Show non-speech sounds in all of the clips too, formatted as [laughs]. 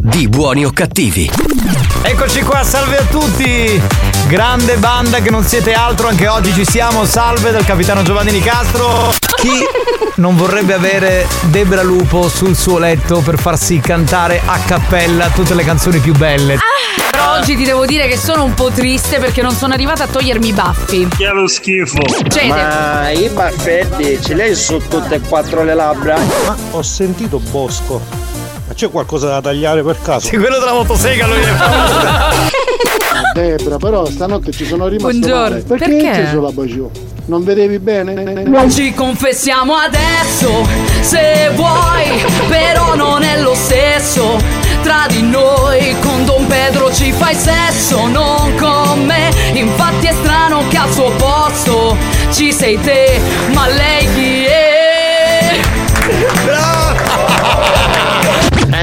di Buoni o cattivi. Eccoci qua, salve a tutti! Grande banda che non siete altro, anche oggi ci siamo, salve dal capitano Giovanni Nicastro. Chi non vorrebbe avere Debra Lupo sul suo letto per farsi cantare a cappella tutte le canzoni più belle? Però oggi ti devo dire che sono un po' triste perché non sono arrivata a togliermi i baffi. Che lo schifo. Cede. Ma i baffetti ce li hai su tutte e quattro le labbra? Ma ho sentito Bosco. Ma c'è qualcosa da tagliare per caso? Sì, quello della motosega lo [laughs] Debra, però stanotte ci sono rimasto Buongiorno. male. Perché, Perché? c'è sulla baciù? Non vedevi bene? Ci confessiamo adesso, se vuoi, però non è lo stesso. Tra di noi, con Don Pedro ci fai sesso, non con me. Infatti è strano che al suo posto ci sei te, ma lei chi è?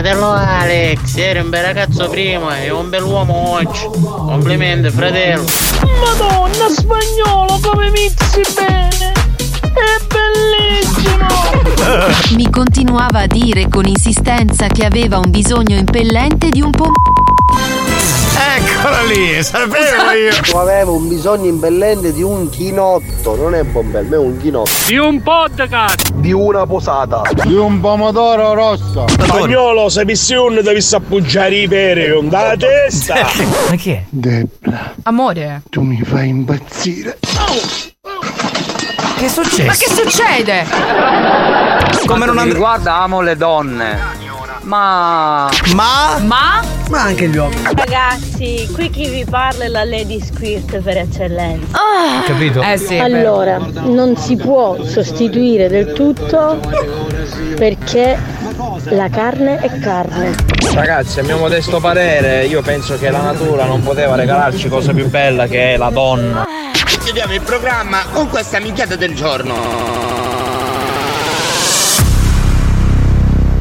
Fratello Alex, eri un bel ragazzo prima e un bell'uomo oggi. Complimenti, fratello. Madonna, spagnolo, come mixi bene! È bellissimo! [laughs] Mi continuava a dire con insistenza che aveva un bisogno impellente di un po'. Eccola lì, sapevo io. Avevo un bisogno impellente di un chinotto, non è bombello, è un chinotto. Di un podcast! Di una posata. Di un pomodoro rosso. Spagnolo, se missione devi appoggiare i peri con la testa. [laughs] Ma chi è? Debra, Amore, tu mi fai impazzire. Che è successo? ma che succede? Come non andrà? Guarda, amo le donne. Ma. Ma. Ma? Ma anche gli uomini. Ragazzi, qui chi vi parla è la Lady Squirt per eccellenza. Capito? Eh sì. Allora, non si può sostituire del tutto perché la carne è carne. Ragazzi, a mio modesto parere, io penso che la natura non poteva regalarci cosa più bella che è la donna. Chiudiamo il programma con questa minchiata del giorno.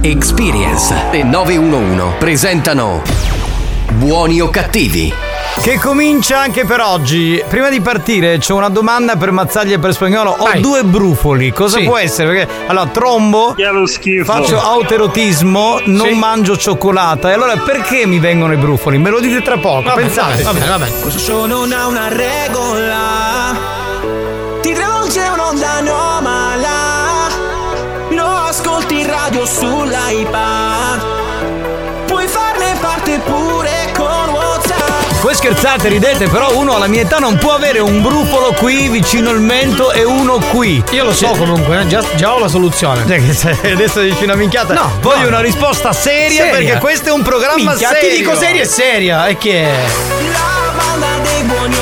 Experience e 911 presentano Buoni o cattivi? Che comincia anche per oggi. Prima di partire c'è una domanda per Mazzaglia e per Spagnolo. Ho due brufoli. Cosa Sì. può essere? Perché allora trombo, Che lo schifo. faccio autoerotismo, non mangio cioccolata. E allora perché mi vengono i brufoli? Me lo dite tra poco. Pensate. Va bene, va bene. Questo show non ha una regola. Ti travolge un'onda anomala. Ascolti in radio sull'iPad. Puoi farne parte pure con WhatsApp. Voi scherzate, ridete, però uno alla mia età non può avere un brufolo qui vicino al mento e uno qui. Io lo so comunque, eh, già, già ho la soluzione. Cioè, che se- adesso dici una minchiata. No, voglio no. una risposta seria, Seria. perché questo è un programma Minchia, serio. ti dico seria e seria. E che è? La banda dei buoni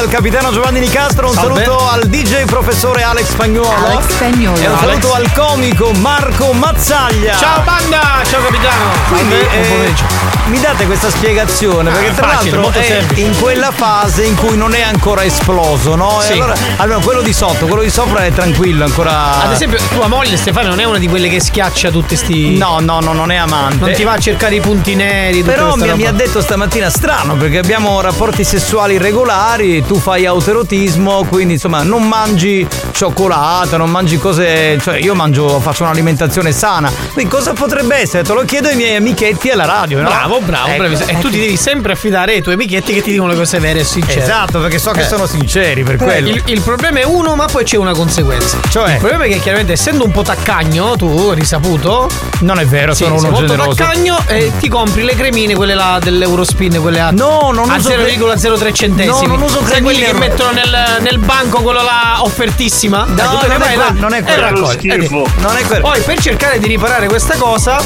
dal capitano Giovanni Nicastro, un Salve. saluto al DJ professore Alex Spagnuolo. Alex Spagnolo. E un Alex. saluto al comico Marco Mazzaglia. Ciao banda! Ciao capitano! Quindi, Salve, buon eh, pomeriggio. Mi date questa spiegazione perché tra facile, l'altro è semplice. in quella fase in cui non è ancora esploso, no? Sì. allora, allora quello di sotto, quello di sopra è tranquillo, ancora. Ad esempio, tua moglie Stefania non è una di quelle che schiaccia tutti sti. No, no, no, non è amante. Non ti va a cercare i punti neri. Però mi, mi ha detto stamattina strano perché abbiamo rapporti sessuali regolari, tu fai autoerotismo, quindi insomma non mangi cioccolata, non mangi cose, cioè io mangio, faccio un'alimentazione sana. Quindi cosa potrebbe essere? Te lo chiedo ai miei amichetti alla radio, no? Bravo, bravo, Ecco. bravissimo. E tu ti devi sempre affidare ai tuoi amichetti che ti dicono le cose vere e sincere. Esatto, perché so che Eh. sono sinceri per Però quello. Il, il problema è uno, ma poi c'è una conseguenza. Cioè? Il problema è che chiaramente essendo un po' taccagno, tu risaputo. Non è vero, Sì, sono uno molto generoso. taccagno e ti compri le cremine, quelle là dell'Eurospin, quelle a, No, non a uso cre- 0,03 centesimi. No, non uso Sai quelli cremine. che mettono nel, nel banco quello là offertissima? No, Ecco, tu te non non è e quello. Non è quello. Poi per cercare di riparare questa cosa,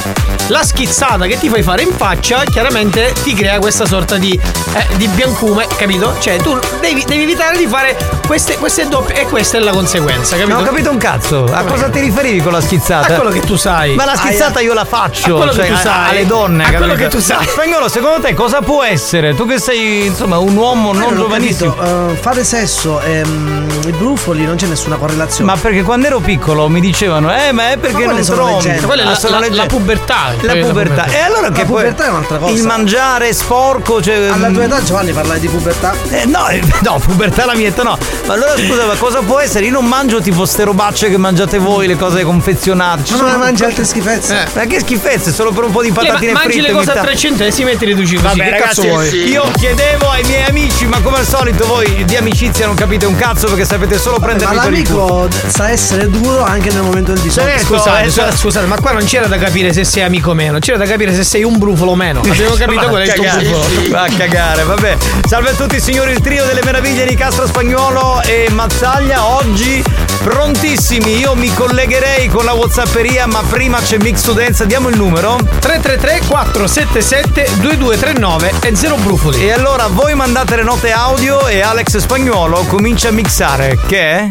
la schizzata che ti fai fare in faccia, chiaramente ti crea questa sorta di, eh, di biancume, capito? Cioè, tu devi, devi evitare di fare queste, queste doppie. E questa è la conseguenza, capito? Non ho capito un cazzo. A cosa ti riferivi con la schizzata? A quello che tu sai. Ma la schizzata io la faccio. A quello che cioè, tu a- sai. Alle donne. A quello capito? che tu sai. [laughs] Spagnolo, secondo te cosa può essere? Tu che sei, insomma, un uomo non non giovanissimo. capito, eh, fare sesso e mm, i brufoli non c'è nessuna correlazione. Ma perché quando ero piccolo mi dicevano, eh, ma è perché Ma non leggende. Quella è la- Ah, la- la pubertà. La la pubertà. E allora La che poi pubertà è un'altra cosa. Il mangiare sporco, cioè. Alla tua età Giovanni parlavi di pubertà? Eh, no, eh, no, pubertà la mia età no. Ma allora scusa, ma cosa può essere? Io non mangio tipo ste robacce che mangiate voi, le cose confezionate. Ci Ma sono non mangi altre schifezze? Ma che schifezze, solo per un po' di Eh, ma patatine mangi fritte. le cose a tanto. 3 centesimi e ti riduci così. Vabbè, che cazzo ragazzi, vuoi? io chiedevo ai miei amici, ma come al solito voi di amicizia non capite un cazzo perché sapete solo Ma per il culo. l'amico sa essere duro anche nel momento del bisogno. Certo, Scusate, eh, scusate, cioè- scusate, ma qua non c'era da capire se sei amico o meno, c'era da capire se sei un brufolo o meno. Abbiamo [laughs] capito Va qual è a il tuo cagare. brufolo. Va a cagare, vabbè. Salve a tutti signori, il trio delle meraviglie di Castro Spagnuolo e Mazzaglia. Oggi prontissimi. Io mi collegherei con la Whatsapperia, ma prima c'è Mix to Dance. Diamo il numero. 333 477 2239 e zero brufoli. E allora voi mandate le note audio e Alex Spagnuolo comincia a mixare. Che è?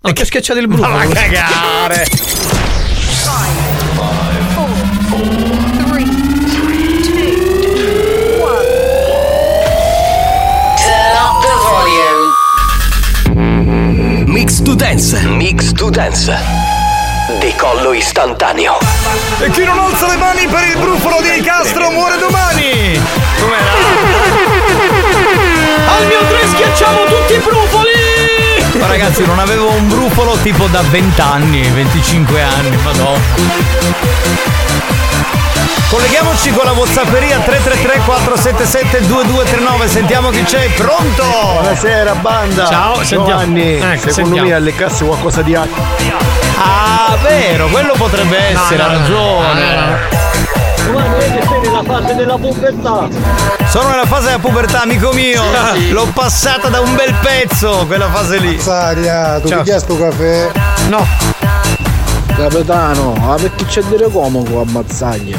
Non ti ho schiacciato il brufolo. va a cagare. To Dance. Mix to Dance. Decollo istantaneo. E chi non alza le mani per il brufolo di Castro muore domani! Com'era? Al mio 3 schiacciamo tutti i brufoli! Ma ragazzi, non avevo un brufolo tipo da 20 anni, 25 anni, madonna. Colleghiamoci con la Whatsapperia 333 477 2239, sentiamo chi c'è, pronto? Buonasera banda. Ciao, sentiamo. Giovanni, Ecco, secondo sentiamo. me alle casse qualcosa di acqua. Ah, vero, quello potrebbe essere, ha ragione. Giovanni, vedi sei nella fase della pubertà. Sono nella fase della pubertà, amico mio. L'ho passata da un bel pezzo, quella fase lì. Saria, tu Ciao. ti chiesto caffè? No. Capitano, ma perché c'è dire comodo a mazzaglia?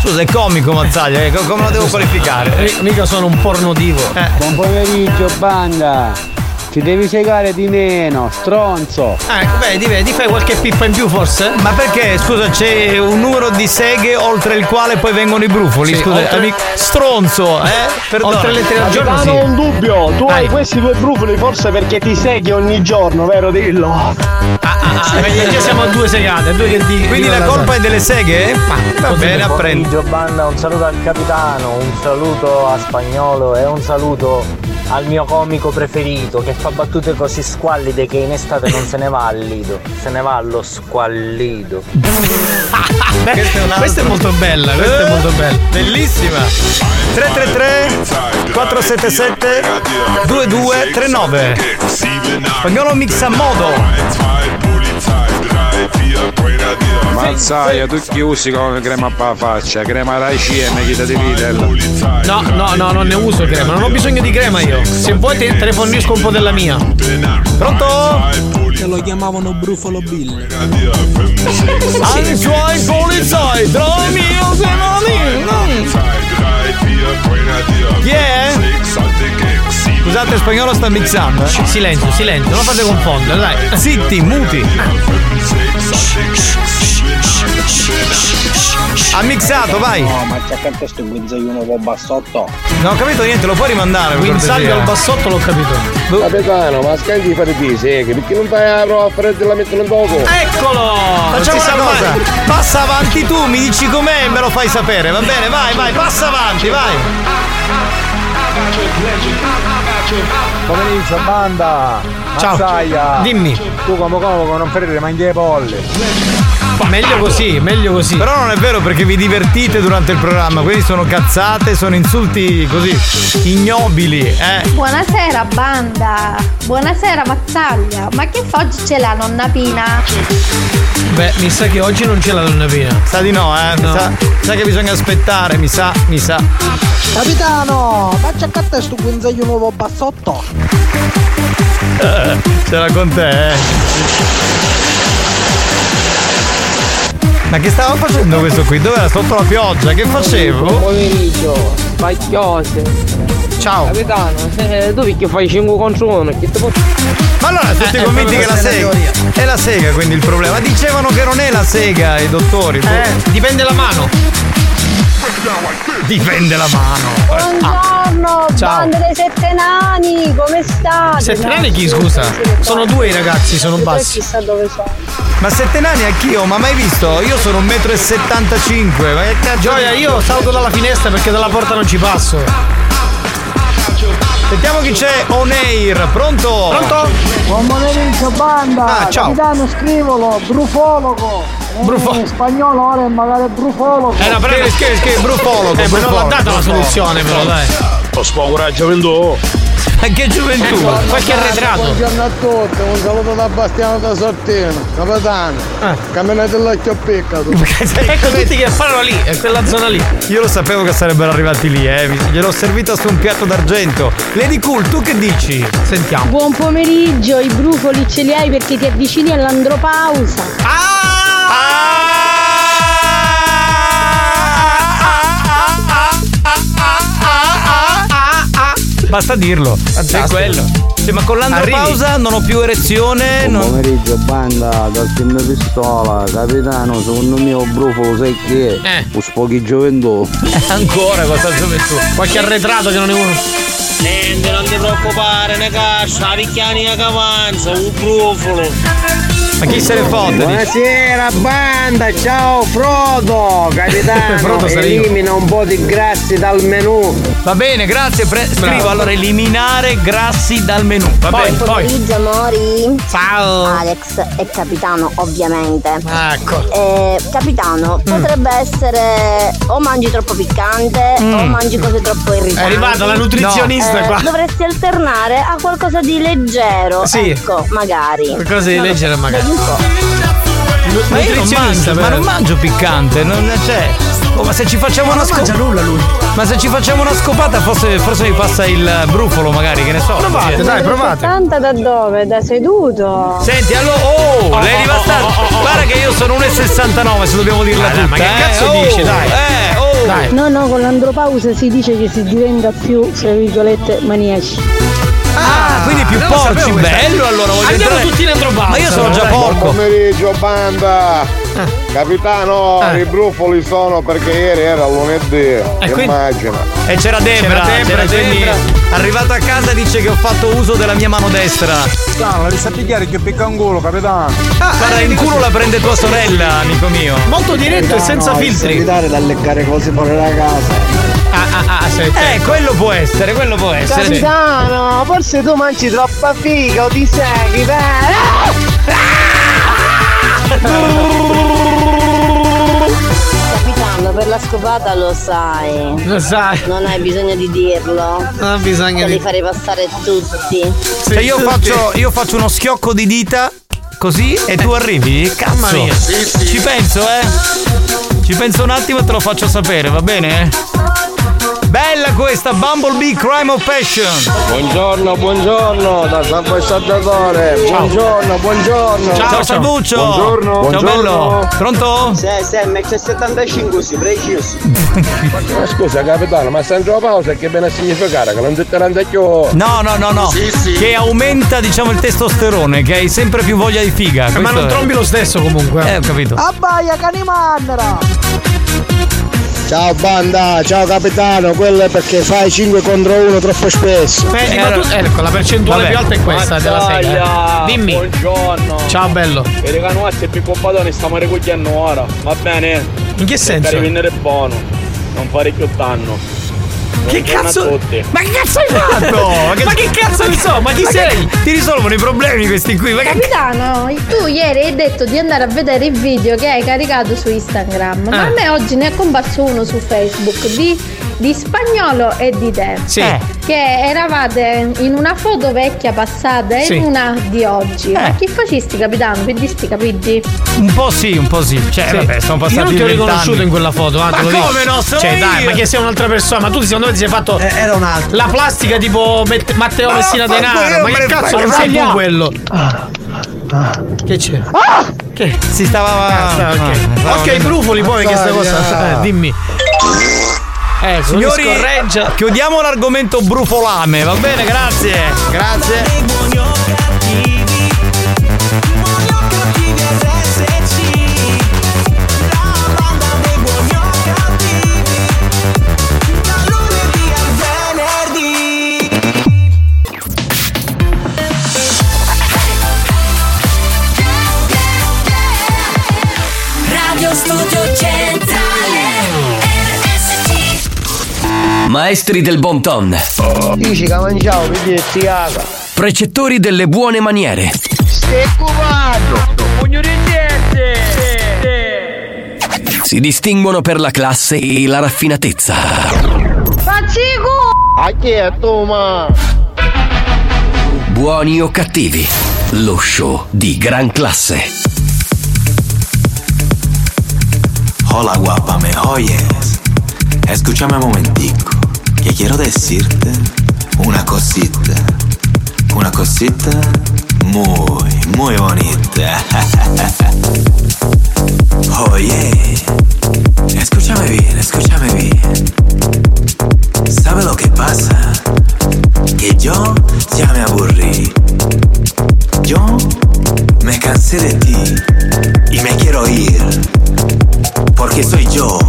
Scusa, è comico Mazzaglia, eh, come lo devo qualificare? Eh, Mica sono un pornodivo. Buon pomeriggio banda! Ti devi segare di meno, stronzo! Ecco, vedi, vedi, fai qualche pippa in più forse? Ma perché, scusa, c'è un numero di seghe oltre il quale poi vengono i brufoli? Sì, scusa, oltre- amico- stronzo, eh? Perdona. Oltre le tre al giorno Capitano, sì. un dubbio, tu Vai. hai questi due brufoli forse perché ti seghi ogni giorno, vero dillo? Ah, ah, vedi, già siamo a due segate, due che di. Quindi la colpa è delle seghe? Va bene, apprendi. Banda, un saluto al capitano, un saluto a spagnolo e un saluto al mio comico preferito che fa battute così squallide che in estate non se ne va al lido, se ne va allo squallido. Beh, [laughs] Questa è un'altra. questa è molto bella, questa è molto bella. Bellissima. 333 477 2239. Spagnolo mix a modo. Mazzaia, tu chi usi come crema per la faccia? Crema Raiciem, chi ti Videl. No, no, no, non ne uso crema, non ho bisogno di crema io. Se vuoi te, te ne fornisco un po' della mia. Pronto? Che lo chiamavano Brufolo Bill. Ai suoi polizai, tra mio se non Chi è? Scusate, spagnolo sta mixando. eh. Silenzio, silenzio, non fate confondere, dai. Zitti, muti. Ha mixato, vai. No, ma c'è accanto sto guinzagliuno un po' bassotto. Non ho capito niente, lo puoi rimandare. Guinzaglio al bassotto l'ho capito. Capitano, ma scandi di fare di seghe, perché non fai la prova a fare e la mettono in dopo? Eccolo! Facciamo una cosa, passa avanti tu, mi dici com'è e me lo fai sapere, va bene? Vai, vai, passa avanti, vai. Pomeriggio, banda! Ciao. Mazzaia. Dimmi. Tu come come non ferire mangi le polli. Ma meglio così, meglio così. Però non è vero perché vi divertite durante il programma, quindi sono cazzate, sono insulti così ignobili, eh. Buonasera banda, buonasera Mazzaglia, ma che fa oggi c'è la nonna Pina? Beh, mi sa che oggi non c'è la donna Pina. Sa di no, eh. Mi sa, sa che bisogna aspettare, mi sa, mi sa. Capitano, faccia a te sto guinzaglio nuovo bassotto. Ce l'ha con te, eh. Ma che stavo facendo questo qui? Dove era sotto la pioggia? Che facevo? Buon pomeriggio, spacchiose. Ciao. Capitano, eh, tu perché fai 5 contro 1? Che te posso... Ma allora tutti Eh, convinti è che la sega è la sega quindi il problema. Dicevano che non è la sega i dottori. boh. Eh, dipende la mano. Dipende la mano. Buongiorno, Ciao. banda dei sette nani, come state? Sette nani chi scusa? Sono due i ragazzi, sono bassi. Chissà dove sono. Ma sette nani anch'io, ma mai visto? Io sono 1,75 m. Ma che cazzo Gioia, io salgo dalla finestra perché dalla porta non ci passo. Sentiamo chi c'è on air, pronto? Pronto? Buon pomeriggio banda, Ah, ciao. capitano scrivolo, brufologo. Brufo- In spagnolo ora è magari brufologo. Eh, no, però Scrivi, scrivi, scrivi, brufologo, Eh, ma non l'ha data la soluzione, però, dai. Ho spavora gioventù. Ma che gioventù? Qualche arretrato. Buongiorno a tutti, un saluto da Bastiano da Sortino, capitano. Camminate l'occhio tu. [laughs] Ecco tutti che parlano lì, è quella zona lì. Io lo sapevo che sarebbero arrivati lì, eh. Gliel'ho servita su un piatto d'argento. Lady Cool, tu che dici? Sentiamo. Buon pomeriggio, i brufoli ce li hai perché ti avvicini all'andropausa. Basta dirlo. È quello. Sì, ma con l'andropausa non ho più erezione. Buon Non... pomeriggio banda dal team pistola capitano secondo me un brufolo sai che è? Eh. Un spoghi gioventù Ancora cosa gioventù? Qualche arretrato che non è uno. Niente, non ti preoccupare, ne cassa, la picchiani che avanza, un brufolo. Ma chi se ne fotte? Buonasera banda, ciao Frodo, capitano, [laughs] Frodo elimina un po' di grassi dal menù. Va bene, grazie. pre- scrivo allora eliminare grassi dal menù. Va Poi, bene. poi. pomeriggio amori Ciao. Alex e capitano ovviamente Ecco. Eh, capitano Mm. potrebbe essere o mangi troppo piccante o mangi cose troppo irritanti È arrivata la nutrizionista Eh, qua. dovresti alternare a qualcosa di leggero Sì. ecco magari Qualcosa di leggero magari. Po'. Ma io non mangio, ma non mangio piccante, non c'è. Oh, ma se ci facciamo una scopata. nulla lui. Ma se ci facciamo una scopata, forse, forse mi passa il brufolo, magari, che ne so. Provate, Sì. dai, provate. 70 da dove? Da seduto. Senti, allora, oh, lei devastata. Guarda che io sono 1,69 se dobbiamo dirla dai, tutta. ma che eh. cazzo Oh, dici, dai? Eh, oh. Dai. No, no, con l'andropausa si dice che si diventa più, tra virgolette, maniaci. Ah, quindi più porci, bello allora. Voglio Andiamo entrare- tutti in andropausa. Ma io sono già porco. pomeriggio banda Capitano, Eh. i brufoli sono perché ieri era lunedì quindi- Immagina E c'era Debra, C'era Debra, c'era quindi- Debra. Arrivato a casa dice che ho fatto uso della mia mano destra. Capitano, la sa pigliare che picca un culo, capitano. Guarda, in culo la prende tua sorella, amico mio. Molto diretto e senza filtri. evitare da leccare cose fuori da casa. Ah, ah, ah, sì, Eh, quello può essere, quello può essere. sì. Capitano, forse tu mangi troppa figa o ti segui, capitano [laughs] per la scopata lo sai Lo sai. non hai bisogno di dirlo Non ha bisogno te di. li farei passare tutti Cioè io faccio, io faccio uno schiocco di dita così e tu arrivi? Cazzo. Mamma mia. Ci penso, eh. Ci penso un attimo e te lo faccio sapere, va bene? Bella questa Bumblebee Crime of Passion. Buongiorno, buongiorno da San Salvatore Buongiorno, buongiorno Ciao, Salvuccio. Buongiorno Ciao Buongiorno. bello. Pronto? Sì, sì, MC75 si preciso. [laughs] Ma scusa capitano, ma sta in pausa che viene a significare che non rende più No, no, no, no. Sì, sì. Che aumenta, diciamo, il testosterone, che hai sempre più voglia di figa. Eh, Ma non è- trombi lo stesso comunque. Eh, ho capito. Abbaia canimandra! Ciao banda, ciao capitano, quello è perché fai 5 contro 1 troppo spesso. Senti, ma tu, ecco, la percentuale Vabbè. più alta è questa della sega. eh. Dimmi. Buongiorno. Ciao bello. E le canuazze più pompadone stiamo ricogliendo ora. Va bene? In che senso? Per venire buono. Non fare più danno. Che cazzo? Ma che cazzo hai fatto? [laughs] ma che cazzo ne so? Ma chi Ma che- sei? Ti risolvono i problemi questi qui. Ma che Capitano, tu ieri hai detto di andare a vedere il video che hai caricato su Instagram, ma Eh. a me oggi ne è comparso uno su Facebook di, di spagnolo e di te. Sì. Eh. Che eravate in una foto vecchia passata e Sì. in una di oggi. Eh. Ma che facisti, capitano? Pedisti, capiti? Un po' sì, un po' sì. Cioè, Sì. vabbè, sono passati Io non ti ho riconosciuto in quella foto, ah, Ma come no? Sono Cioè, dai, io. ma che sei un'altra persona? Ma tu secondo me ti sei fatto. era un altro. La plastica tipo Met- Matteo Ma Messina Denaro. Ma che cazzo non sei tu niente. quello? Che c'è? Che? Si stava. Ah, ok, Ah, stava- Ok, brufoli poi che sta cosa. Eh, dimmi. Eh, Signori, scorreggia. chiudiamo l'argomento brufolame, va bene? Grazie. Grazie. Maestri del bon ton. Precettori delle buone maniere. Si distinguono per la classe e la raffinatezza. Faccico! A chi è tu, ma? Buoni o cattivi. Lo show di gran classe. Hola guapa, me oyes. Escúchame un momentico, que quiero decirte una cosita. Una cosita muy, muy bonita. [laughs] Oye, escúchame bien, escúchame bien. ¿Sabe lo que pasa? Que yo ya me aburrí. Yo me cansé de ti y me quiero ir. Porque soy yo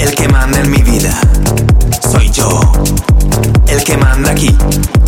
el que manda en mi vida. Soy yo el que manda aquí.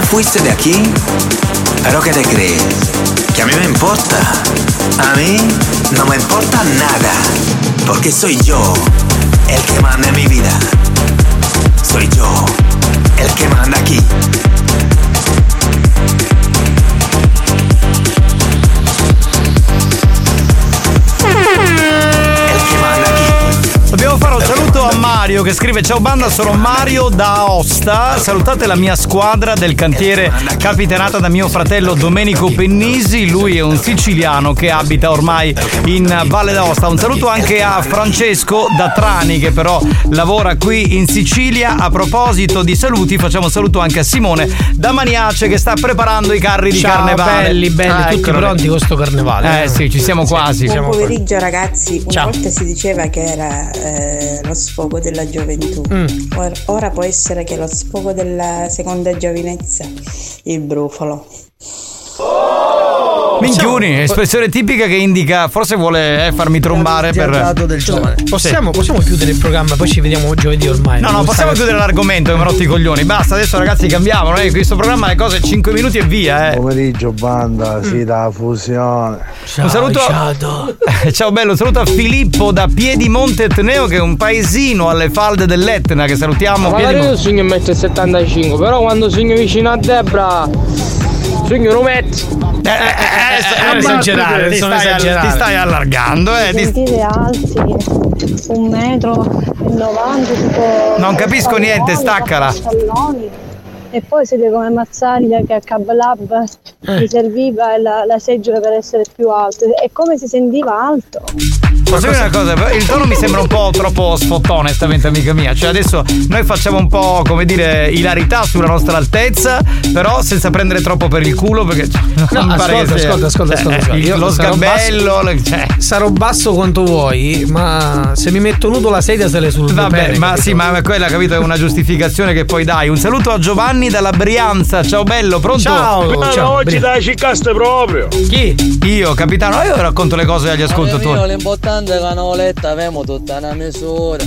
Te fuiste de aquí? ¿Pero qué te crees? ¿Que a mí me importa? A mí no me importa nada. Porque soy yo el que manda en mi vida. Soy yo el que manda aquí. Mario che scrive Ciao banda, sono Mario da Aosta. Salutate la mia squadra del cantiere capitanata da mio fratello Domenico Pennisi. Lui è un siciliano che abita ormai in Valle d'Aosta. Un saluto anche a Francesco da Trani che però lavora qui in Sicilia. A proposito di saluti, facciamo un saluto anche a Simone da Maniace che sta preparando i carri di Ciao, carnevale. belli, belli, Ah, tutti eccolo lì. pronti con sto carnevale. Eh sì, ci siamo quasi. Buon pomeriggio ragazzi, una Ciao. volta si diceva che era eh, lo sfogo della gioventù, Mm. Or- ora può essere che lo sfogo della seconda giovinezza, il brufolo. Minchiuni, espressione tipica che indica forse vuole eh, farmi trombare per del giovane. Possiamo, possiamo chiudere il programma, poi ci vediamo giovedì ormai. No, no, Non possiamo chiudere l'argomento che mi ha rotto i coglioni. Basta, adesso ragazzi cambiamo. Noi questo programma le cose 5 minuti e via, eh. Pomeriggio banda, sì, da fusione. un saluto. [laughs] Ciao bello, un saluto a Filippo da Piedimonte Etneo, che è un paesino alle falde dell'Etna, che salutiamo. Magari io sogno 1,75 però quando sogno vicino a Debra sogno un metro. Eh, eh, eh, esagerare, ti, sono stai, esagerare. ti stai allargando, eh. ti- Sentite alti, un metro e 90 tipo. Non capisco niente, staccala. E poi siete come Mazzaglia che a Cab Lab Eh. gli serviva la, la seggiola per essere più alto. E come si sentiva alto? Posso dire una cosa? Il tono mi sembra un po' troppo sfottone, onestamente, amica mia. Cioè, adesso noi facciamo un po', come dire, ilarità sulla nostra altezza, però senza prendere troppo per il culo, perché. [laughs] No, non mi pare ascolta, che sia- ascolta, ascolta, cioè, ascolta, ascolta. il- Io lo sgabello. basso- le- cioè. Sarò basso quanto vuoi, ma se mi metto nudo la sedia se le sul Vabbè, bene, ma capito? sì, ma quella capito è una giustificazione che poi dai. Un saluto a Giovanni dalla Brianza. Ciao bello, pronto? Ma oggi dai ciccaste proprio. Chi? Io, capitano, io racconto le cose agli ascoltatori. è che una voletta avemo tutta una misura.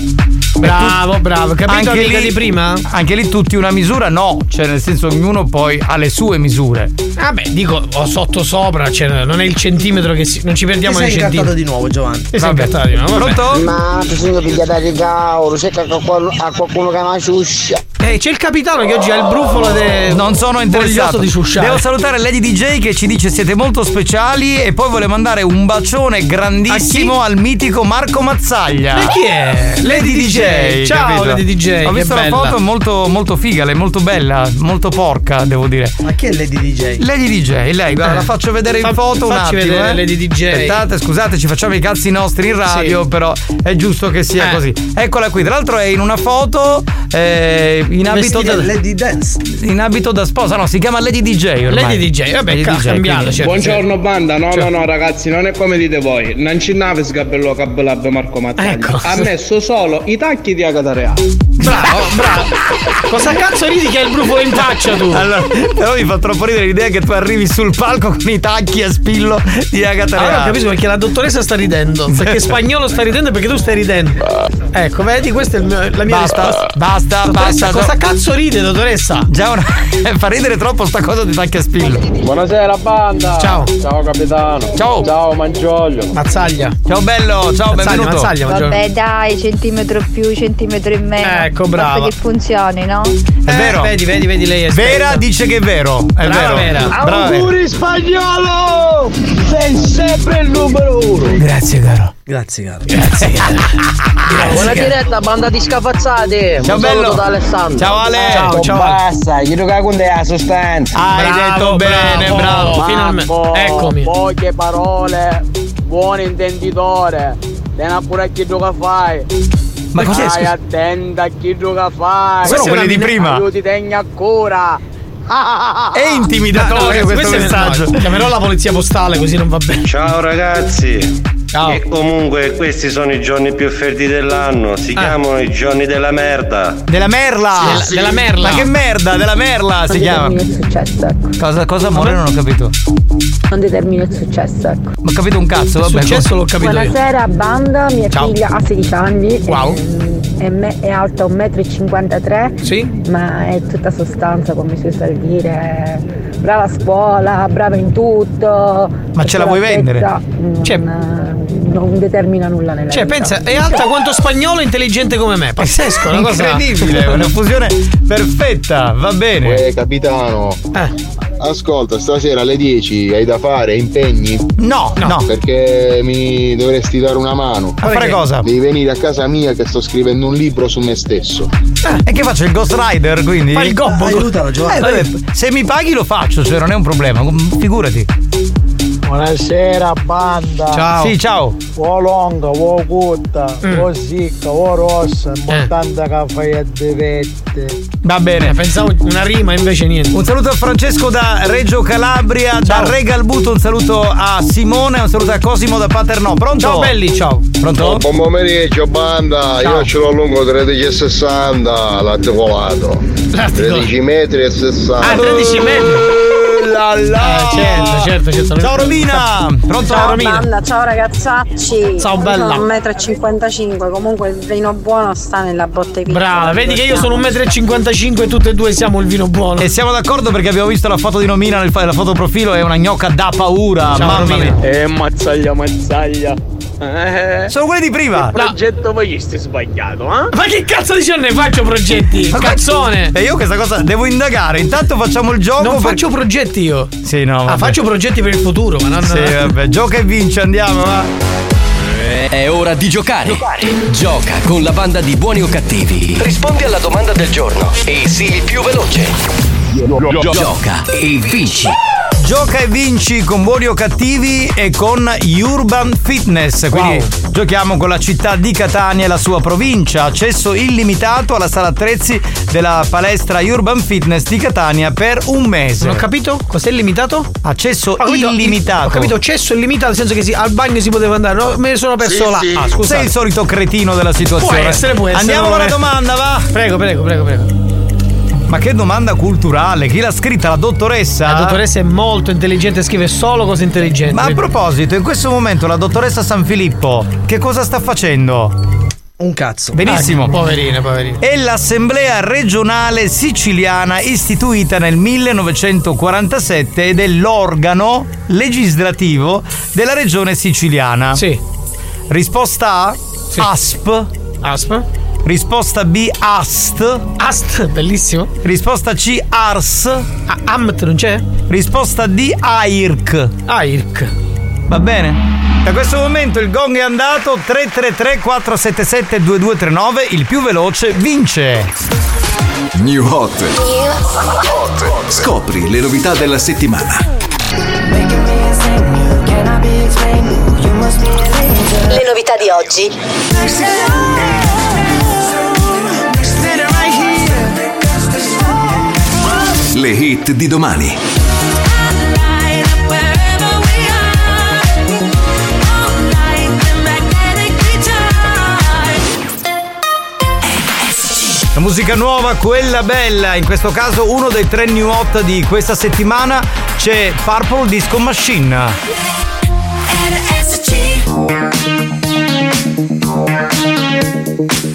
Bravo, bravo. Capito Anche lì- di prima? Anche lì tutti una misura? No, cioè nel senso ognuno poi ha le sue misure. Vabbè, dico ho sotto sopra, cioè non è il centimetro che si. Non ci perdiamo incartato centimetri. di nuovo, Giovanni. Ti sei incartato di nuovo. Pronto? Ma bisogna pigliare di cavolo, cerca a qualcuno che non ciuscia. Eh, c'è il capitano che oggi ha il brufolo de... Non sono interessato. di susciare. Devo salutare Lady DJ che ci dice siete molto speciali e poi vuole mandare un bacione grandissimo al mitico Marco Mazzaglia. Ma chi è? Lady DJ. Ciao, capito? Lady DJ, Ho che visto la bella. foto molto, molto figa, lei è molto bella, molto porca, devo dire. Ma chi è Lady DJ? Lady DJ, lei, guarda, Eh. la faccio vedere in Fa- foto un attimo. vedere eh. Lady DJ. Aspettate, scusate, ci facciamo i cazzi nostri in radio, Sì. però è giusto che sia Eh. così. Eccola qui, tra l'altro è in una foto eh, in abito da Lady Dance. in abito da sposa, no, si chiama Lady DJ ormai. Lady DJ, vabbè, Lady ca- DJ, cambiato, certo. Buongiorno banda, no Cioè- no no ragazzi, non è come dite voi, non ci nave sgabello cabelab Marco Mattaglia. Ecco. Ha messo solo i tacchi di Agata Reale. Bravo, bravo. Cosa cazzo ridi che hai il brufolo in faccia tu? Allora, però mi fa troppo ridere l'idea che tu arrivi sul palco con i tacchi a spillo di Agatha Allora Reale. capisco perché la dottoressa sta ridendo. Perché spagnolo sta ridendo e perché tu stai ridendo. Ecco, vedi, questa è mio- la mia Basta, risposta. basta, Dottoressa, basta. Cosa cazzo ride, dottoressa? Già una... [laughs] fa ridere troppo sta cosa di tacchi a spillo. Buonasera banda. Ciao. Ciao capitano. Ciao. Ciao Mangioglio. Mazzaglia. Ciao bello, ciao, Mazzaglia, benvenuto. Mazzaglia, buongiorno. Vabbè dai, centimetro più, centimetro in meno. Ecco, Basta brava. che funzioni, no? È vero. Vedi, vedi, vedi, lei è Vera dice che è vero. È Brava, vero. Vera. Brava Vera. Auguri spagnolo! Sei sempre il numero uno! Grazie caro. Grazie, caro. Grazie caro. [laughs] Buona diretta, banda di scafazzate. Ciao Un bello. saluto da Alessandro. Ciao Ale. Ciao, ciao. Basta, gli tocca con te la sostanza. Hai Bravo, detto bene, bravo. bravo. Finalmente. Eccomi. Poche parole, buon intenditore. A cura a chi gioca fai. Ma cos'è, Stai attenta a chi gioca fai. Sono quelli di prima. Io ti tengo a cura. È intimidatorio No, questo questo è- messaggio. no, chiamerò la polizia postale così non va bene. Ciao ragazzi. Ciao. E comunque questi sono i giorni più freddi dell'anno, si chiamano i giorni della merda. Della merla. Della- della merla. Ma che merda, della merla si chiama. il successo, ecco. Cosa, cosa amore? Non ho capito. Non determina il successo, ecco. Ma ho capito un cazzo, Il vabbè. successo l'ho capito io. Buonasera banda, mia Ciao. figlia ha 16 anni. Wow. ehm, È, me- è alta 1,53 m. Sì? Ma è tutta sostanza, come si usa dire. Brava a scuola, brava in tutto. Ma ce la vuoi vendere? Non, Cioè- non determina nulla nella Cioè, vita. pensa, è alta quanto spagnolo e intelligente come me. Pazzesco, una cosa. Incredibile, una fusione perfetta, va bene. Eh, capitano. Eh. Ascolta, stasera alle 10 hai da fare impegni? No, no. Perché mi dovresti dare una mano. A fare cosa? Devi venire a casa mia che sto scrivendo un libro su me stesso. E che faccio il Ghost Rider quindi? Fa il gobbo. Aiutalo, Giovanni. Eh, vabbè, se mi paghi lo faccio, cioè non è un problema, figurati. Buonasera banda. Ciao. Sì, ciao. O longa, o corta, Mm. o sicca, o rossa, importante che fai a devette. Va bene. Eh, Pensavo una rima, invece niente. Un saluto a Francesco da Reggio Calabria, da Regalbuto, un saluto a Simone, un saluto a Cosimo da Paternò. Pronto? Ciao belli, ciao. Pronto? Buon pomeriggio banda, Ciao. io ce l'ho lungo 13,60 latte colato. Latte colato. 13 metri e 60. Ah, 13 metri. La la. Eh, certo, certo, certo. Ciao Romina! Pronto? Ciao banda, ciao ragazzacci. Ciao, bella. Sono 1,55 m, comunque il vino buono sta nella botte piccola. Brava, vedi che io sono 1,55 m e tutte e due siamo il vino buono. E siamo d'accordo perché abbiamo visto la foto di Nomina nel la foto profilo, è una gnocca da paura. Ciao, mamma Romina. mia. Eh, mazzaglia, mazzaglia. Eh. Sono quelli di prima. Il progetto poi stai sbagliato, eh? Ma che cazzo dici non ne faccio progetti? Ma Cazzone! E io questa cosa devo indagare. Intanto facciamo il gioco. Non per- faccio progetti io. Sì, no. Ah, vabbè. faccio progetti per il futuro, ma non. Sì, vabbè. Gioca e vince, andiamo, va. È ora di giocare. Gioca con la banda di buoni o cattivi. Rispondi alla domanda del giorno e sii il più veloce. Gioca e vinci. Gioca e vinci con buoni o cattivi e con Urban Fitness. Quindi giochiamo con la città di Catania e la sua provincia. Accesso illimitato alla sala attrezzi della palestra Urban Fitness di Catania per un mese. Non ho capito? Cos'è illimitato? Accesso Ho capito- illimitato. Ho capito, cesso illimitato, nel senso che si- al bagno si poteva andare. No, me ne sono perso Sì, là. sì. Ah, scusa. Sei il solito cretino della situazione. Può essere, può essere. Andiamo alla bene. domanda, va. Prego, prego, prego, prego. Ma che domanda culturale? Chi l'ha scritta? La dottoressa? La dottoressa è molto intelligente, scrive solo cose intelligenti. Ma a proposito, in questo momento la dottoressa San Filippo che cosa sta facendo? Un cazzo. Benissimo. Ah, poverina, poverina. È l'Assemblea regionale siciliana istituita nel 1947 ed è l'organo legislativo della regione siciliana. Sì. Risposta A? ASP. ASP. Risposta B? AST. AST, bellissimo. Risposta C? ARS. AMT non c'è? Risposta D? AIRC. AIRC. Va bene? Da questo momento il gong è andato 333 477 2239, il più veloce vince. New Hot. Scopri le novità della settimana. Le novità di oggi. Le hit di domani. La musica nuova, quella bella, in questo caso uno dei tre new hot di questa settimana c'è Purple Disco Machine. There's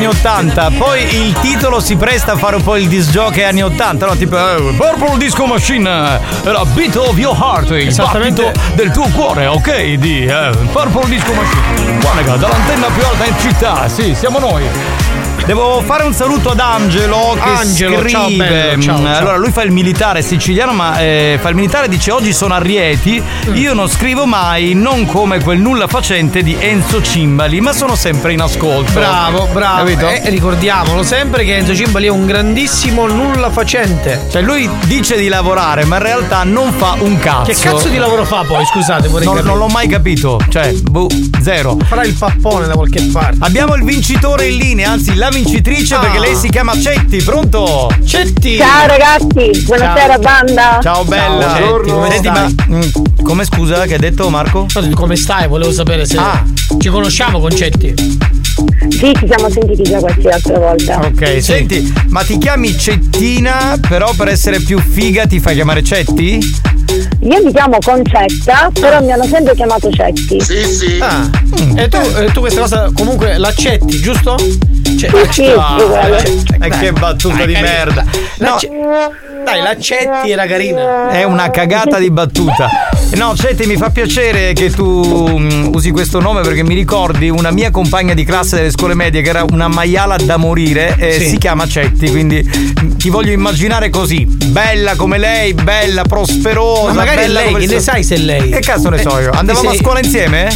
anni 80, poi il titolo si presta a fare un po' il disc jockey anni 80, no? Tipo eh, Purple Disco Machine, eh, la beat of your heart, il battito del tuo cuore, ok? Di eh, Purple Disco Machine. Guarda, dall'antenna più alta in città, sì, siamo noi. Devo fare un saluto ad Angelo che Angelo, scrive. ciao, bello, ciao, mm, ciao. Allora, lui fa il militare siciliano, ma eh, fa il militare dice oggi sono a Rieti. Mm. Io non scrivo mai, non come quel nulla facente di Enzo Cimbali, ma sono sempre in ascolto. Bravo, bravo. Capito? E ricordiamolo sempre che Enzo Cimbali è un grandissimo nulla facente. Cioè, lui dice di lavorare, ma in realtà non fa un cazzo. Che cazzo di lavoro fa poi? Scusate, vorrei Non, capire. non l'ho mai capito. Cioè, boh, zero. Farà il pappone da qualche parte. Abbiamo il vincitore in linea, anzi la vincitrice, Ah. perché lei si chiama Cetti, pronto? Cetti! Ciao ragazzi, buonasera banda. Ciao bella. Cetti, come Senti, ma mm, come scusa che hai detto Marco? Come stai? Volevo sapere se Ah. ci conosciamo Concetti. Sì, ci siamo sentiti già qualche altra volta. Ok, senti, ma ti chiami Cettina, però per essere più figa ti fai chiamare Cetti? Io mi chiamo Concetta, però mi hanno sempre chiamato Cetti. Sì, sì. Ah. E tu, tu questa cosa comunque l'accetti, giusto? Uguale. e che battuta Dai, di merda. No, Dai, l'accetti era carina. È una cagata di battuta. No, Cetti, mi fa piacere che tu mm, usi questo nome perché mi ricordi una mia compagna di classe delle scuole medie che era una maiala da morire e Sì. si chiama Cetti, quindi mm, ti voglio immaginare così. Bella come lei, bella, prosperosa. Ma magari è bella lei, come che ne sai se è lei? Che cazzo ne so io? Eh, Andavamo ti sei- a scuola insieme?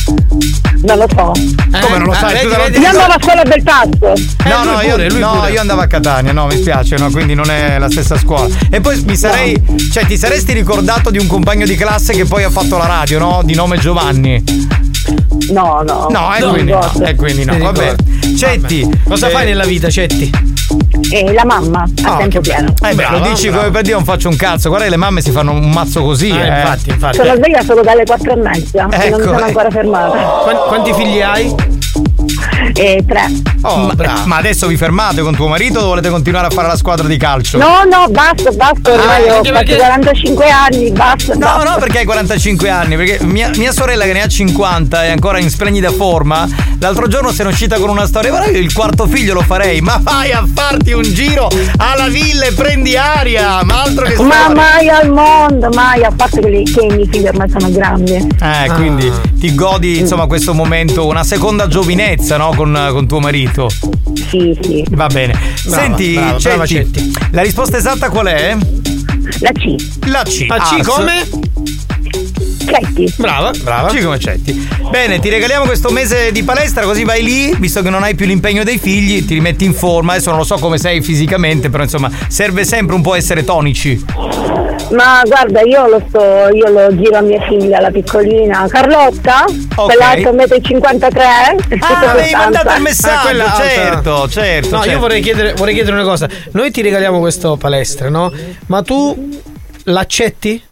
Non lo so. Come non lo ah, sai? vedi, vedi, Io andavo a scuola del. No, lui no, pure, io, lui no, pure. io andavo a Catania, no, mi spiace, no, quindi non è la stessa scuola. E poi mi sarei, cioè ti saresti ricordato di un compagno di classe che poi ha fatto la radio, no? Di nome Giovanni. No, no. No, e non quindi no, ricordo. e quindi no, vabbè. Cetti, Cosa eh, fai nella vita, Cetti? E la mamma a tempo pieno. Eh beh, lo dici brava. come per dire non faccio un cazzo. Guarda che le mamme si fanno un mazzo così, Ah, eh. infatti, infatti. Sono sveglia solo dalle quattro e mezza. e non mi Ecco, sono eh. ancora fermata. Quan- quanti figli hai? E tre. Oh, ma, ma adesso vi fermate con tuo marito o volete continuare a fare la squadra di calcio? No, no, basta, basta, ormai Ah, ho perché- 45 anni, basta. No, basta. no, perché hai 45 anni, perché mia, mia sorella che ne ha 50 è ancora in splendida forma. L'altro giorno se ne è uscita con una storia, guarda io il quarto figlio lo farei, ma vai a farti un giro alla villa e prendi aria, ma altro che Ma storia. mai al mondo, mai, a parte che, che i miei figli ormai sono grandi. Eh, quindi ti godi insomma questo momento, una seconda giovinezza, no? Con, con tuo marito. Sì, sì. Va bene. Brava, Senti, brava, brava Cetti, la risposta esatta qual è? La C. La C. La C Ars. come? Cetti. Brava, brava. C come Cetti. Bene, ti regaliamo questo mese di palestra, così vai lì, visto che non hai più l'impegno dei figli, ti rimetti in forma. Adesso non lo so come sei fisicamente, però insomma, serve sempre un po' essere tonici. Ma guarda, io lo sto, io lo giro a mia figlia, la piccolina Carlotta, Ok. quella alta 1,53 m. Ah, avevi mandato il messaggio, Ah, quella certo, certo. No, certo. io vorrei chiedere, vorrei chiedere una cosa. Noi ti regaliamo questo palestra, no? Ma tu l'accetti?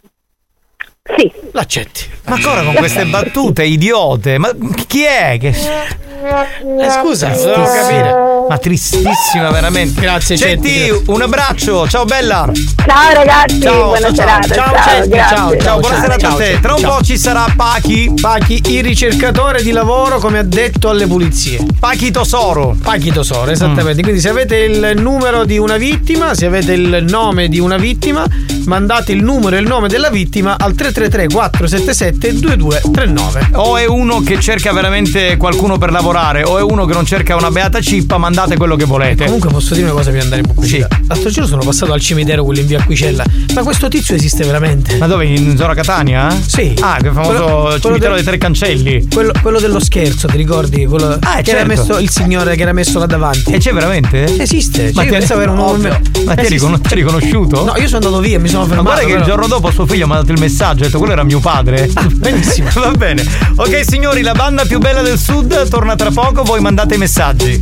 Sì. L'accetti. Ma ancora con queste battute idiote? Ma chi è che. Eh, scusa, volevo capire. Ma tristissima veramente. Grazie, Cetti, un abbraccio, ciao bella. Ciao ragazzi, Ciao, buona ciao, serata. ciao. Ciao, Cetti, grazie. ciao, Ciao, buona serata ciao, a te. ciao, Tra un ciao. po' ci sarà Pachi. Pachi, il ricercatore di lavoro come addetto alle pulizie. Pachi Tosoro. Pachi Tosoro, esattamente. Quindi se avete il numero di una vittima, se avete il nome di una vittima, mandate il numero e il nome della vittima al 333 477 2239. O è uno che cerca veramente qualcuno per lavorare, o è uno che non cerca una beata cippa, mandate quello che volete. Comunque posso dire una cosa prima di andare in pubblicità. L'altro giorno sono passato al cimitero quello in via Quicella. Ma questo tizio esiste veramente? Ma dove? In zona Catania? Sì. Ah, quel famoso Quello- quello cimitero del- dei tre cancelli. Quello, quello dello scherzo, ti ricordi? Quello Ah, che era certo. messo il signore che era messo là davanti. E c'è veramente? Esiste, Ma io ti- pensavo era un ovvio. Ma ti hai riconosciuto? No, io sono andato via, mi sono Ma fermato. guarda che il però- giorno dopo suo figlio mi ha dato il messaggio, detto quello era mio padre. [laughs] benissimo. [laughs] Va bene. Ok signori, la banda più bella del sud torna tra poco, voi mandate i messaggi.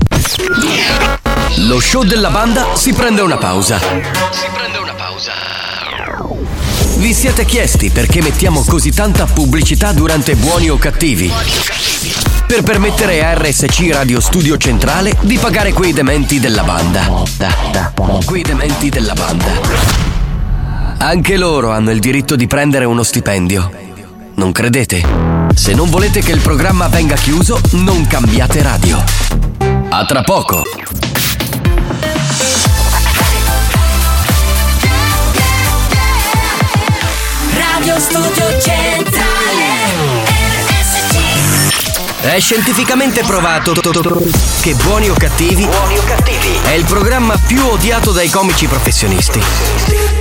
Lo show della banda si prende una pausa. Si prende una pausa. Vi siete chiesti perché mettiamo così tanta pubblicità durante buoni o cattivi? Per permettere a RSC Radio Studio Centrale di pagare quei dementi della banda. Da, da, quei dementi della banda. Anche loro hanno il diritto di prendere uno stipendio. Non credete? Se non volete che il programma venga chiuso, non cambiate radio. A tra poco. Radio Studio Centrale RSC È scientificamente provato che Buoni o Cattivi è il programma più odiato dai comici professionisti.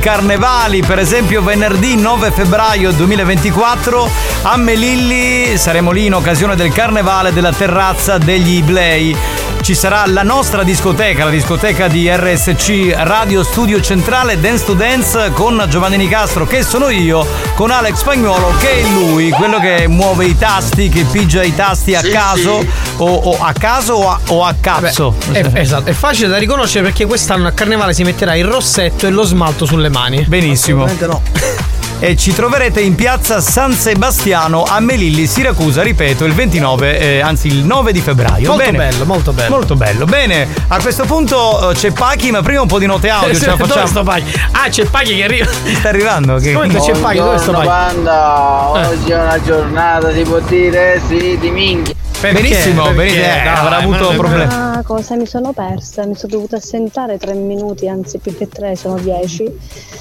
carnevali, per esempio venerdì 9 febbraio 2024 a Melilli saremo lì in occasione del carnevale della terrazza degli Iblei. Ci sarà la nostra discoteca, la discoteca di RSC Radio Studio Centrale Dance to Dance con Giovanni Nicastro che sono io, con Alex Spagnuolo che è lui, quello che muove i tasti, che pigia i tasti a Sì, caso sì. O, o a caso o a, o a cazzo. È, esatto, è facile da riconoscere perché quest'anno a carnevale si metterà il rossetto e lo smalto sulle mani. Benissimo. no. E ci troverete in piazza San Sebastiano a Melilli, Siracusa, ripeto, il 29, eh, anzi il 9 di febbraio. Molto Bene. bello, molto bello. Molto bello. Bene, a questo punto eh, c'è Pachi, ma prima un po' di note audio. ce la [laughs] Dove facciamo. sto Paghi? Ah, c'è Paghi che arriva. [laughs] Sta arrivando? Che... Come c'è Paghi? Dove sto Paghi? banda, Eh. oggi è una giornata, si può dire, sì, di minchia. Benissimo, benissimo. Eh, avrà avuto problemi. Ah, cosa mi sono persa? Mi sono dovuta assentare tre minuti, anzi più che tre, sono dieci.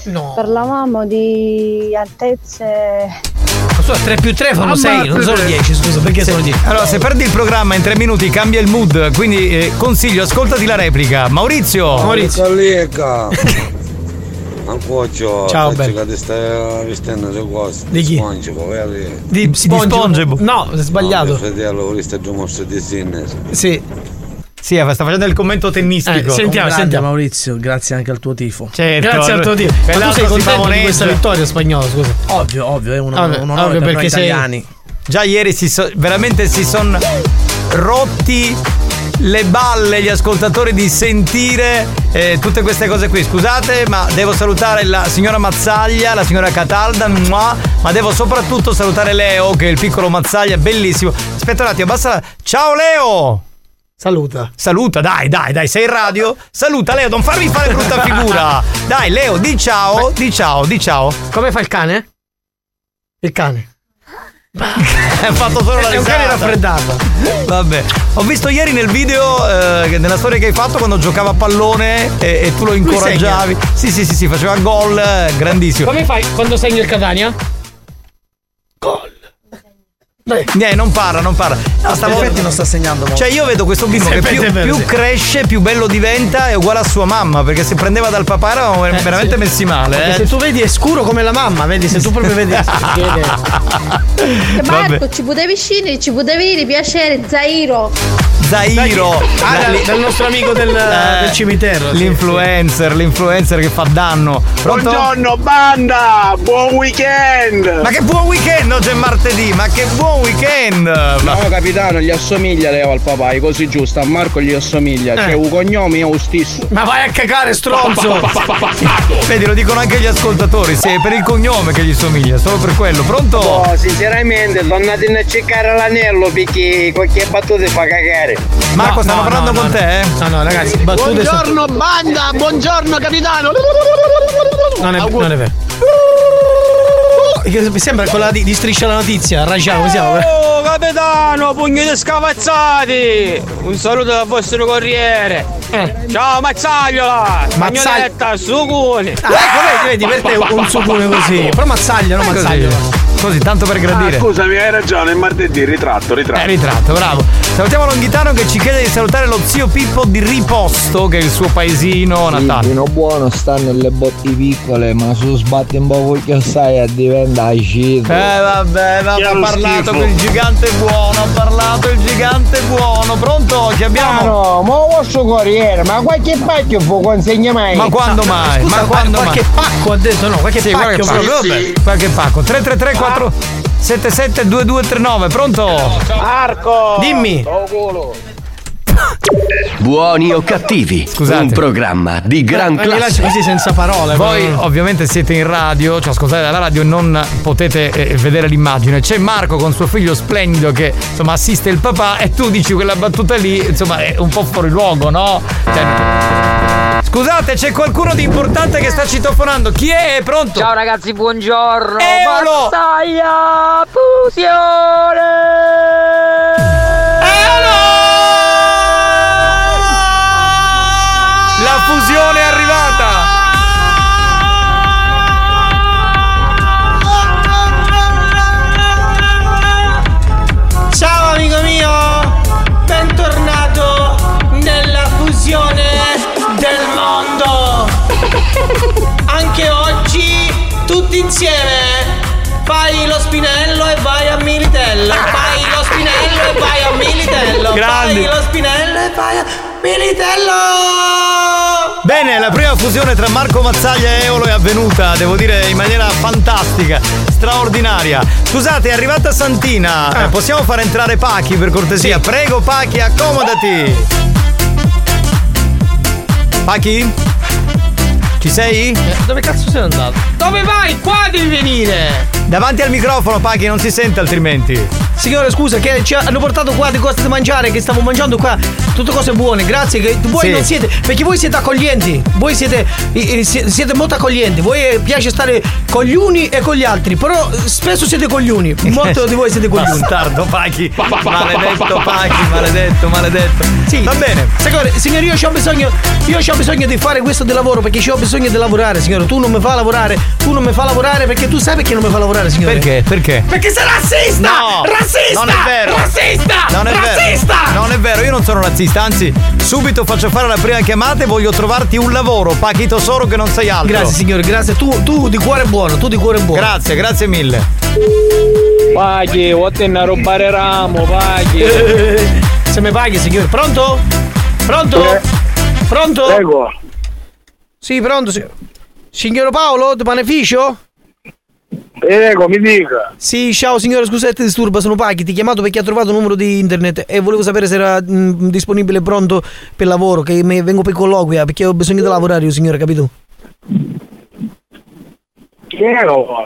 No. Parlavamo di altezze. Scusa, 3 più 3 fanno 6, non sono 10, scusa, perché Sì. sono 10? Allora, se perdi il programma in tre minuti cambia il mood, quindi eh, consiglio, ascoltati la replica. Maurizio! Collega. Ancora Ciao, bello. che ti stai vestendo le cose. Di chi? Di, di SpongeBob. No, è sbagliato. No, mio fratello, di. Sì. Sì, sta facendo il commento tennistico. Eh, sentiamo, sentiamo. Maurizio, grazie anche al tuo tifo. Certo, Grazie al tuo dio. Ma tu sei contento di questa vittoria spagnolo, scusa? Ovvio, ovvio, è un, Vabbè, un onore ovvio, per noi perché sei- italiani. Già ieri si so- veramente si sono rotti le balle gli ascoltatori di sentire eh, tutte queste cose qui. Scusate, ma devo salutare la signora Mazzaglia, la signora Catalda, mua, ma devo soprattutto salutare Leo, che è il piccolo Mazzaglia, bellissimo. Aspetta un attimo, basta. la- Ciao Leo! Saluta. Saluta, dai, dai, dai, sei in radio? Saluta Leo, non farmi fare brutta [laughs] figura. Dai, Leo, di ciao, di ciao, di ciao. Come fa il cane? Il cane. [laughs] Ha fatto solo la È un cane risata. raffreddato. Vabbè, ho visto ieri nel video, eh, nella storia che hai fatto quando giocava a pallone e, e tu lo incoraggiavi. Sì, sì, sì, sì, faceva gol, eh, grandissimo. Come fai quando segni il Catania? Eh, non parla, non parla. No, stavo- Effetti non sta segnando molto. Cioè, io vedo questo bimbo Sì, che più, più sì. cresce, più bello diventa, è uguale a sua mamma. Perché se prendeva dal papà eravamo Eh, veramente sì. messi male. Eh. se tu vedi è scuro come la mamma, vedi, se tu proprio vedi. [laughs] Marco, ci potevi scendere, ci potevi dire piacere, Zairo. Zairo, Ah, dal, nostro amico del, Eh, del cimitero. sì, L'influencer, l'influencer che fa danno. Pronto? Buongiorno banda, buon weekend! Ma che buon weekend oggi è martedì, ma che buon weekend! Ma- No, capitano, gli assomiglia Leo al papà, è così giusto, a Marco gli assomiglia, Eh. cioè un cognome è lo stesso. Ma vai a cagare, stronzo! Vedi, lo dicono anche gli ascoltatori, se è per il cognome che gli somiglia, solo per quello. Pronto? Oh, sinceramente, tornate a cercare l'anello perché qualche battuta fa cagare. Marco, stanno parlando con te? eh? No, no, ragazzi, battute Buongiorno banda, buongiorno capitano. Non è, non è vero. Mi sembra quella di, di striscia la notizia, Raja, come si chiama? Oh capitano, pugni di scavazzati! Un saluto dal vostro corriere! Ciao Mazzagliola! Mazzaglia- Magnoletta, sucuni! Ah, ecco, vedi, vedi, per te un supone così. Però mazzaglia, non Così, mazzaglia. Così, tanto per Ah, gradire. scusami, hai ragione, è martedì, ritratto, ritratto. Eh, ritratto, bravo. Salutiamo Longhitano che ci chiede di salutare lo zio Pippo di Riposto, che è il suo paesino natale. vino buono sta nelle botti piccole, ma su sbatti un po' che assai e diventa acido. Eh vabbè, vabbè, ha Che parlato schifo. con il gigante buono, ha parlato il gigante buono. Pronto? Chi abbiamo? no, ma il vostro corriere, ma qualche pacchio fu consegna mai? Ma quando mai? Scusa, ma quando qualche mai? pacco ha detto, no, qualche Sì, qualche pacco pacco, proprio. vabbè, qualche pacco. 333 477 2239, pronto? Marco! Dimmi. [laughs] Buoni o cattivi? Scusate. Un programma di gran Ma mi lasci classe. così senza parole. Voi proprio. ovviamente siete in radio, cioè ascoltate dalla radio non potete eh, vedere l'immagine. C'è Marco con suo figlio splendido che insomma assiste il papà e tu dici quella battuta lì, insomma è un po' fuori luogo, no? Cioè- Scusate, c'è qualcuno di importante che sta citofonando. Chi è? Pronto? Ciao ragazzi, buongiorno! Eolo! Battaglia fusione! Militello. Bene, la prima fusione tra Marco Mazzaglia e Eolo è avvenuta, devo dire, in maniera fantastica, straordinaria. Scusate, è arrivata Santina. Eh, possiamo far entrare Pachi per cortesia? Prego, Pachi, accomodati. Pachi? Ci sei? Dove cazzo sei andato? Dove vai? Qua devi venire! Davanti al microfono, Pachi, non si sente altrimenti. Signore, scusa, che ci hanno portato qua di cose da mangiare, che stavo mangiando qua, tutte cose buone, grazie. Che voi Sì. non siete, perché voi siete accoglienti, voi siete, sie- siete molto accoglienti, voi piace stare con gli uni e con gli altri, però spesso siete con gli uni, molto di voi siete con gli uni. Bastardo, Pachi. Maledetto, Pachi, maledetto, maledetto. Sì, Va bene. Signore, signore, io ho bisogno, io ho bisogno di fare questo di lavoro perché ho bisogno di lavorare, signore. Tu non mi fa lavorare, tu non mi fa lavorare perché tu sai perché non mi fa lavorare, signore. Perché? Perché? Perché sei razzista! No! Razzista! Non è vero! Razzista! Non è razzista! vero! Non è vero, io non sono razzista, anzi, subito faccio fare la prima chiamata e voglio trovarti un lavoro, Pachi Tesoro che non sei altro. Grazie signore, grazie. Tu, tu di cuore buono, tu di cuore buono. Grazie, grazie mille. Paghi, o te ne rubare ramo, paghi! [laughs] Se mi paghi signore, pronto? Pronto? Pronto? Prego. Sì, pronto. Signor Paolo, di Paneficio? Prego, mi dica. Sì, ciao signore, scusate ti disturba, sono Paghi, ti ho chiamato perché ho trovato un numero di internet e volevo sapere se era mh, disponibile pronto per lavoro, che mi vengo per colloquia, perché ho bisogno di lavorare io, signore, capito? Lo vuoi?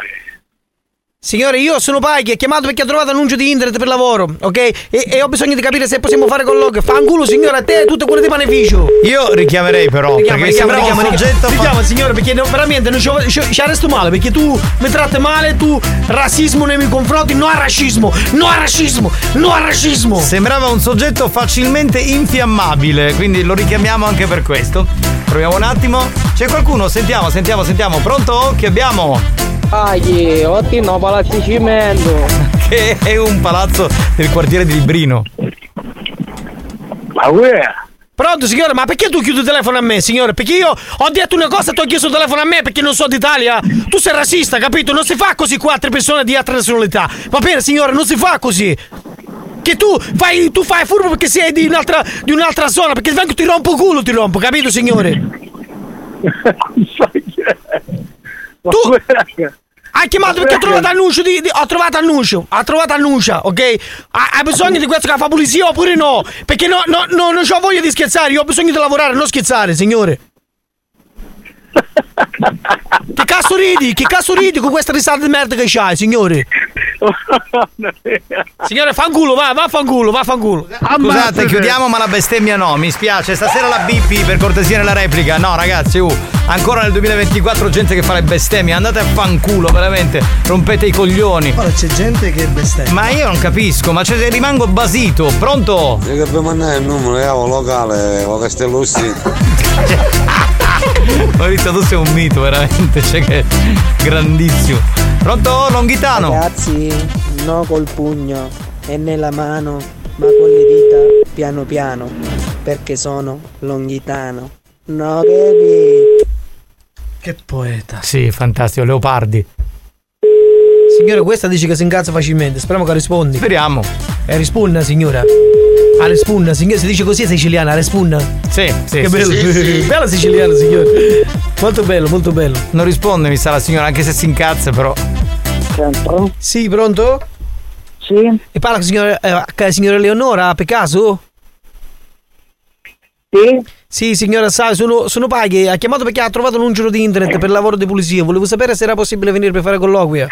Signore, io sono Paghi, ho chiamato perché ho trovato annuncio di internet per lavoro, ok? E, e ho bisogno di capire se possiamo fare colloquio. Fanculo, signore, a te e tutte quelle di beneficio. Io richiamerei però, Richiama, perché richiama, sembrava un soggetto... fa- richiama, signore, perché no, veramente non ci, arresto male, perché tu mi tratti male, tu razzismo nei miei confronti, no al razzismo, no al razzismo, no al razzismo. Sembrava un soggetto facilmente infiammabile, quindi lo richiamiamo anche per questo. Proviamo un attimo. C'è qualcuno? Sentiamo, sentiamo, sentiamo. Pronto? Chi abbiamo? Paghi, ottimo palazzi cimento! che è un palazzo del quartiere di Librino. Ma Pronto signore, ma perché tu chiudi il telefono a me, signore? Perché io ho detto una cosa e tu hai chiesto il telefono a me perché non so d'Italia? Tu sei razzista, capito? Non si fa così con altre persone di altre nazionalità. Va bene, signore, non si fa così. Che tu fai, tu fai furbo perché sei di un'altra, di un'altra zona, perché vengo ti rompo culo, ti rompo, capito signore? [laughs] tu hai chiamato perché ho trovato annuncio di, di- ho trovato annuncio, ho trovato annuncio, ok? Ha- Hai bisogno di questo che fa pulizia oppure no? Perché no, no, no, non ho voglia di scherzare, io ho bisogno di lavorare, non scherzare, signore. Che cazzo ridi? Che cazzo ridi con questa risata di merda che c'hai, signore? [laughs] Signore, fanculo, va, va fanculo, va fanculo. Scusate, chiudiamo ma la bestemmia no, mi spiace. Stasera la BP per cortesia nella replica. No, ragazzi, uh, ancora nel 2024 gente che fa le bestemmie. Andate a fanculo, veramente. Rompete i coglioni. Ora c'è gente che bestemmia. Ma io non capisco, ma cioè, rimango basito. Pronto? Io che per mandare il numero, io locale, o Castello sì. [laughs] [laughs] Maurizio, tu sei un mito, veramente. Cioè che grandissimo. Pronto, Longhitano? Ragazzi, no col pugno e nella mano, ma con le dita piano piano, perché sono longhitano. No che Che poeta. Sì, fantastico, Leopardi. Signore, questa dice che si incazza facilmente. Speriamo che rispondi. Speriamo. E rispunna, signora. Ah, rispunna, signore, si dice così è siciliana, rispunna. Sì, sì. Che bello. sì, sì. [laughs] Bella siciliana, signore. Molto bello, molto bello. Non risponde, mi sa la signora, anche se si incazza, però. Pronto? Sì, pronto? Sì. E parla con signora, eh, signora Leonora, per caso? Sì. Sì, signora, sa, sono, sono Paghi. Ha chiamato perché ha trovato un giro di internet per lavoro di pulizia. Volevo sapere se era possibile venire per fare colloquio.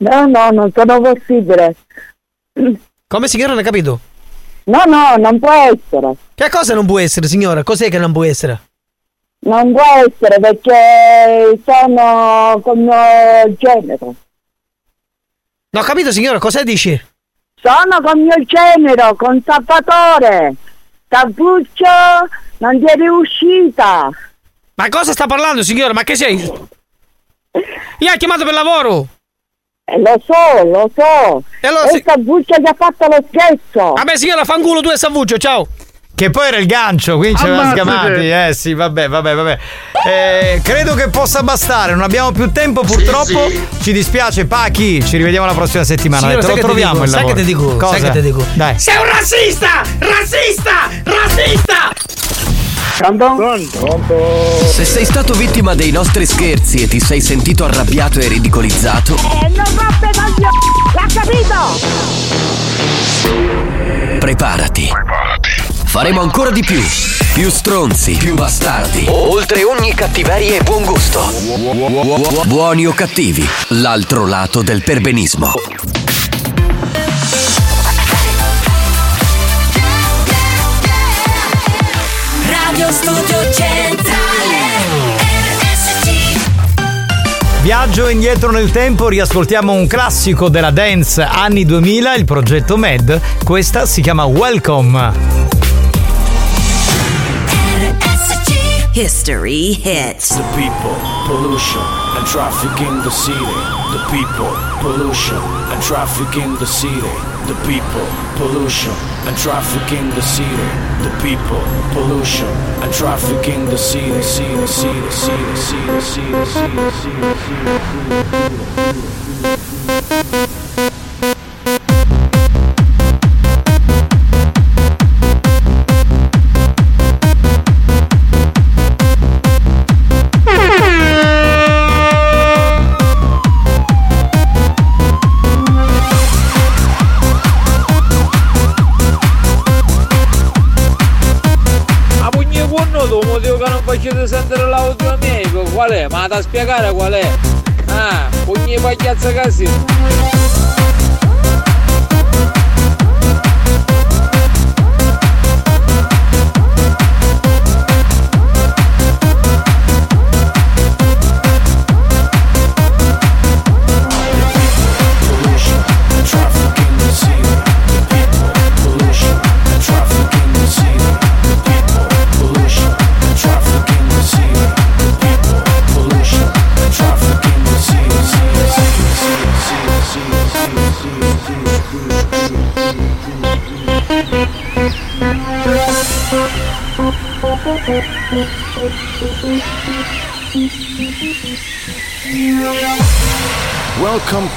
No, no, non sono possibile. Come signora non ha capito? No, no, non può essere. Che cosa non può essere, signora? Cos'è che non può essere? Non può essere perché sono con mio genere. No, ho capito, signora, cosa dici? Sono con mio genero, con Salvatore. Tabuccio non ti è riuscita. Ma cosa sta parlando, signora? Ma che sei? Io ha chiamato per lavoro. Eh, lo so, lo so. E allora e si- Tabuccio ti ha fatto lo scherzo. Vabbè, signora, fanculo tu e Savuccio, ciao. Che poi era il gancio, quindi ci avevamo Ammazzate. sgamati. Eh sì, vabbè, vabbè, vabbè. Eh, credo che possa bastare, non abbiamo più tempo purtroppo. Ci dispiace, Pachi. Ci rivediamo la prossima settimana. Signora, Te sai lo troviamo dico? il Sai lavoro. che ti dico? Cosa? Sai che ti dico? Dai. Sei un razzista! Razzista! Razzista! Se sei stato vittima dei nostri scherzi e ti sei sentito arrabbiato e ridicolizzato, E non roppe coglioni, l'ha capito? preparati. Faremo ancora di più. Più stronzi, più bastardi. Oltre ogni cattiveria e buon gusto. Buoni o cattivi, l'altro lato del perbenismo. Radio Studio Centrale RSC Viaggio indietro nel tempo, riascoltiamo un classico della dance anni 2000, il progetto MED. Questa si chiama Welcome. History hits The people, pollution, and traffic in the city. The people, pollution, and traffic in the city. The people, pollution, and traffic in the city. The people, pollution, and traffic in the city. City, city, city, city, city, city, city, Ma Ma da spiegare qual è. Ah, ogni pagliazza casino.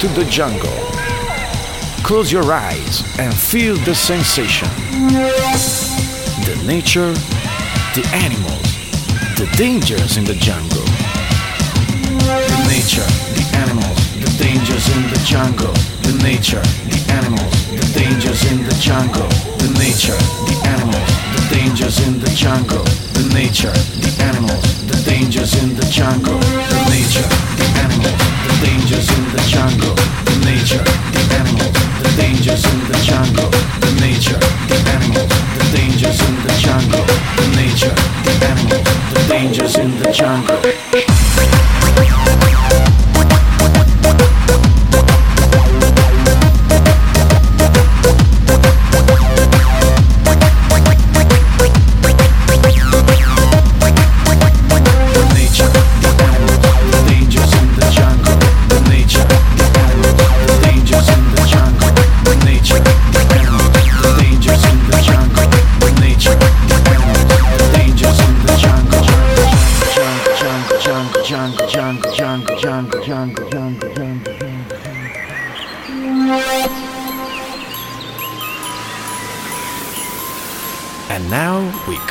To the jungle. Close your eyes and feel the sensation. The nature, the animals, the dangers in the jungle. The nature, the animals, the dangers in the jungle. The nature, the animals, the dangers in the jungle. The nature, the animals, the dangers in the jungle. The nature, the animals, dangers in the jungle. The nature, the animals, the dangers in the jungle. The nature, the animals, the dangers in the jungle. The nature, the animals, the dangers in the jungle. The nature, the animals, the dangers in the jungle.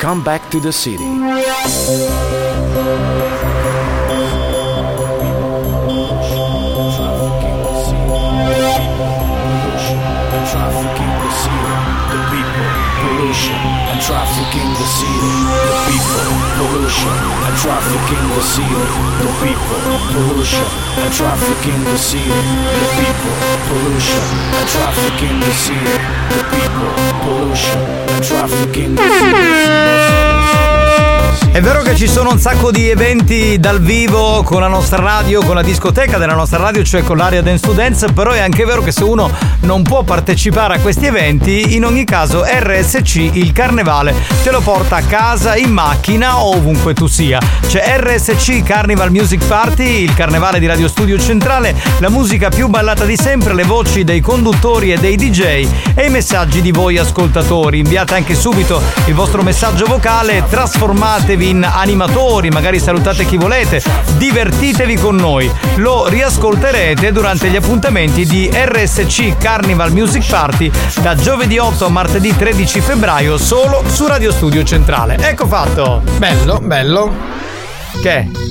Come back to the city. Traffic in the city, pollution, and in the city, the people, pollution, and in the city, the people, pollution, and in the city, the people, pollution, and in the city. È vero che ci sono un sacco di eventi dal vivo con la nostra radio, con la discoteca della nostra radio, cioè con l'area Dance to Dance, però è anche vero che se uno non può partecipare a questi eventi, in ogni caso RSC, il carnevale, te lo porta a casa, in macchina o ovunque tu sia. C'è RSC Carnival Music Party, il carnevale di Radio Studio Centrale, la musica più ballata di sempre, le voci dei conduttori e dei DJ e i messaggi di voi ascoltatori. Inviate anche subito il vostro messaggio vocale, trasformatevi in animatori, magari salutate chi volete, divertitevi con noi. Lo riascolterete durante gli appuntamenti di RSC Carnival Music Party da giovedì 8 a martedì 13 febbraio solo su Radio Studio Centrale. Ecco fatto! Bello, bello. Che?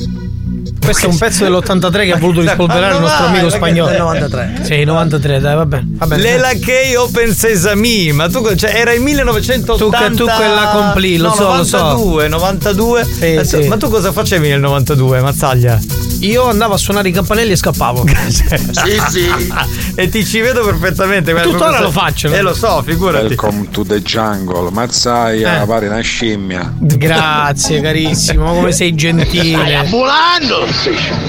Questo è un pezzo dell'83 che ha voluto rispolverare il nostro amico spagnolo. Del 93. Sì, 93, dai, va bene. Va bene. Lela che Open Sesame, ma tu cioè, era il 1980 Tu- tu quella compli, lo no, so, lo so. 92, 92. Sì, Eh, sì. Ma tu cosa facevi nel 92, Mazzaglia? Io andavo a suonare i campanelli e scappavo. [laughs] sì, sì. [laughs] e ti ci vedo perfettamente. Tuttora lo faccio, no? Eh, lo so, figurati. Welcome to the jungle. Mazzaia, Eh. pare una scimmia. Grazie, carissimo, come sei gentile. Ambulando!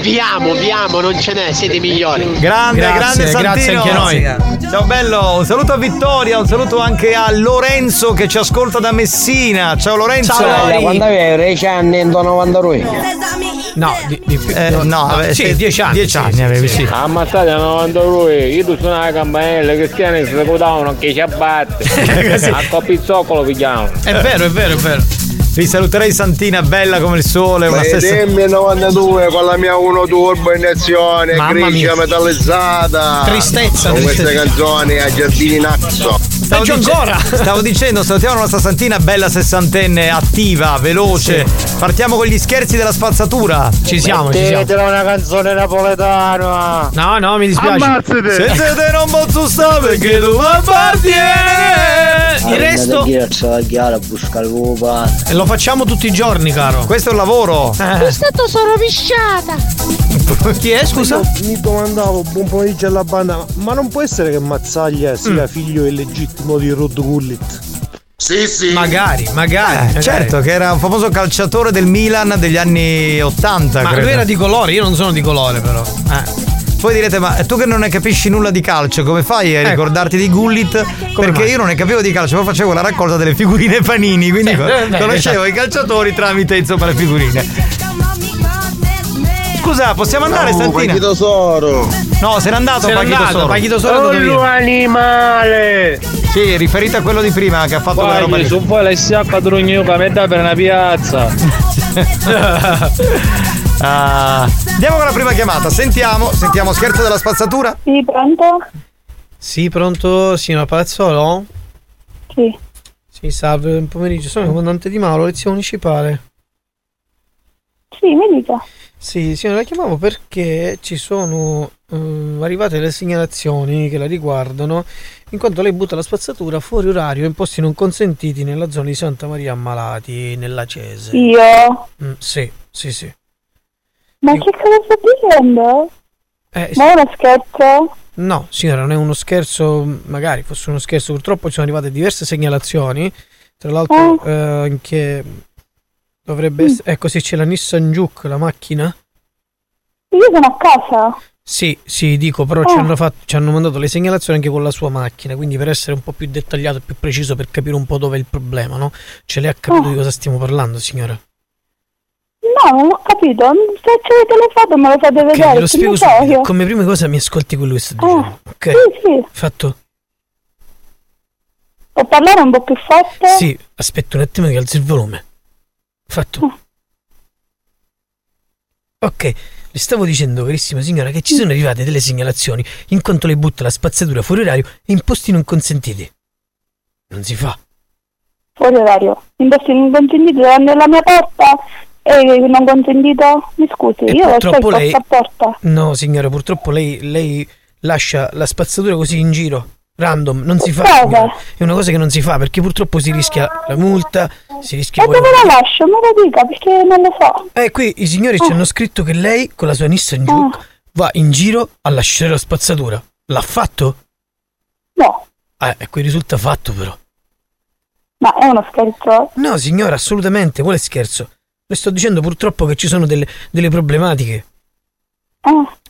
Vi amo, vi amo, non ce n'è, siete i migliori. Grande, Grazie, grande Santino. grazie anche noi. Ciao bello, un saluto a Vittoria, un saluto anche a Lorenzo che ci ascolta da Messina. Ciao Lorenzo. Quando avevi 10 anni in 92? No, di, di. Eh, no, vabbè, sì, sì, 10 anni. 10 anni avevi, sì. Ammazzate a 92, io tu suonavo la campanella, i cristiani si scudavano che ci abbatte. [laughs] A copizzoccolo pigliamo. È vero, è vero, è vero. Vi saluterei Santina, bella come il sole, una stessa. Vedemmi 92 con la mia 1 turbo iniezione, Mamma grigia mia. metallizzata. Tristezza, Con queste tristezza. canzoni a Giardini Naxo. Stavo, Peggio dice- ancora. [laughs] stavo dicendo, salutiamo la nostra Santina, bella sessantenne, attiva, veloce. Partiamo con gli scherzi della spazzatura. Ci siamo, ci siamo. Una canzone napoletana. No, no, mi dispiace. Se te non posso stare perché tu mi appartieni. Il resto lupo. lo facciamo tutti i giorni, caro. Questo è un lavoro. Eh, stato sono pisciata. Chi è, scusa? Mi domandavo, buon pomeriggio alla banda, ma non può essere che Mazzaglia sia figlio illegittimo di Rod Gullit? Sì, sì. Magari, magari. Eh, magari. certo, che era un famoso calciatore del Milan degli anni 80. Ma credo. lui era di colore, io non sono di colore, però. Eh. Poi direte, ma tu che non ne capisci nulla di calcio, come fai a Ecco. ricordarti di Gullit? Perché mai? io non ne capivo di calcio, poi facevo la raccolta delle figurine [laughs] panini, quindi Sì, eh, beh, conoscevo esatto. i calciatori tramite insomma le figurine. Scusa, possiamo andare Oh, Santina? che tesoro. No, se n'è andato Se n'è andato, Soro. Pachito Soro è andato via. Oh, animale! Sì, riferito a quello di prima che ha fatto la roba lì. su poi la sciappa drogno che per una piazza. [laughs] Ah, andiamo con la prima chiamata. Sentiamo, sentiamo scherzo della spazzatura. Sì, pronto? Sì, pronto, signora Palazzolo? Sì. Sì, salve, buon pomeriggio, sono il comandante di Mauro, lezione municipale. Sì, mi dica. Sì, signora, la chiamavo perché ci sono eh, arrivate le segnalazioni che la riguardano, in quanto lei butta la spazzatura fuori orario in posti non consentiti nella zona di Santa Maria Ammalati, nella Cese. Io? Mm, sì, sì, sì. Ma che cosa sta dicendo? Eh, Ma è uno scherzo? No, signora, non è uno scherzo, magari fosse uno scherzo, purtroppo ci sono arrivate diverse segnalazioni, tra l'altro eh, in dovrebbe essere... Ecco, sì, c'è la Nissan Juke, la macchina. Io sono a casa. Sì, sì, dico, però ci, hanno fatto, ci hanno mandato le segnalazioni anche con la sua macchina, quindi per essere un po' più dettagliato e più preciso, per capire un po' dove è il problema, no? Ce l'ha capito di cosa stiamo parlando, signora? No, non ho capito. Se ci avete le foto me lo fate Ok, vedere. ve lo spiego subito. Come prima cosa mi ascolti quello che sto dicendo. ok? Sì, sì. Fatto? Può parlare un po' più forte? Sì, aspetta un attimo che alzi il volume. Fatto. Ok, le stavo dicendo, carissima signora, che ci sono arrivate delle segnalazioni in quanto lei butta la spazzatura fuori orario e in posti non consentiti. Non si fa. Fuori orario. In posti non consentiti alla mia porta e non consentito? Mi scusi, io lo purtroppo lei- a porta. No, signora, purtroppo lei, lei lascia la spazzatura così in giro. Random, non si fa. Cosa? È una cosa che non si fa perché purtroppo si rischia la multa, si rischia E poi- dove la lascio? Me lo dica perché non lo so. Eh, qui i signori ci hanno scritto che lei con la sua Nissan Juke va in giro a lasciare la spazzatura. L'ha fatto? No. Eh, e qui risulta fatto però. Ma è uno scherzo? No, signora, assolutamente, quale scherzo? Le sto dicendo purtroppo che ci sono delle, delle problematiche.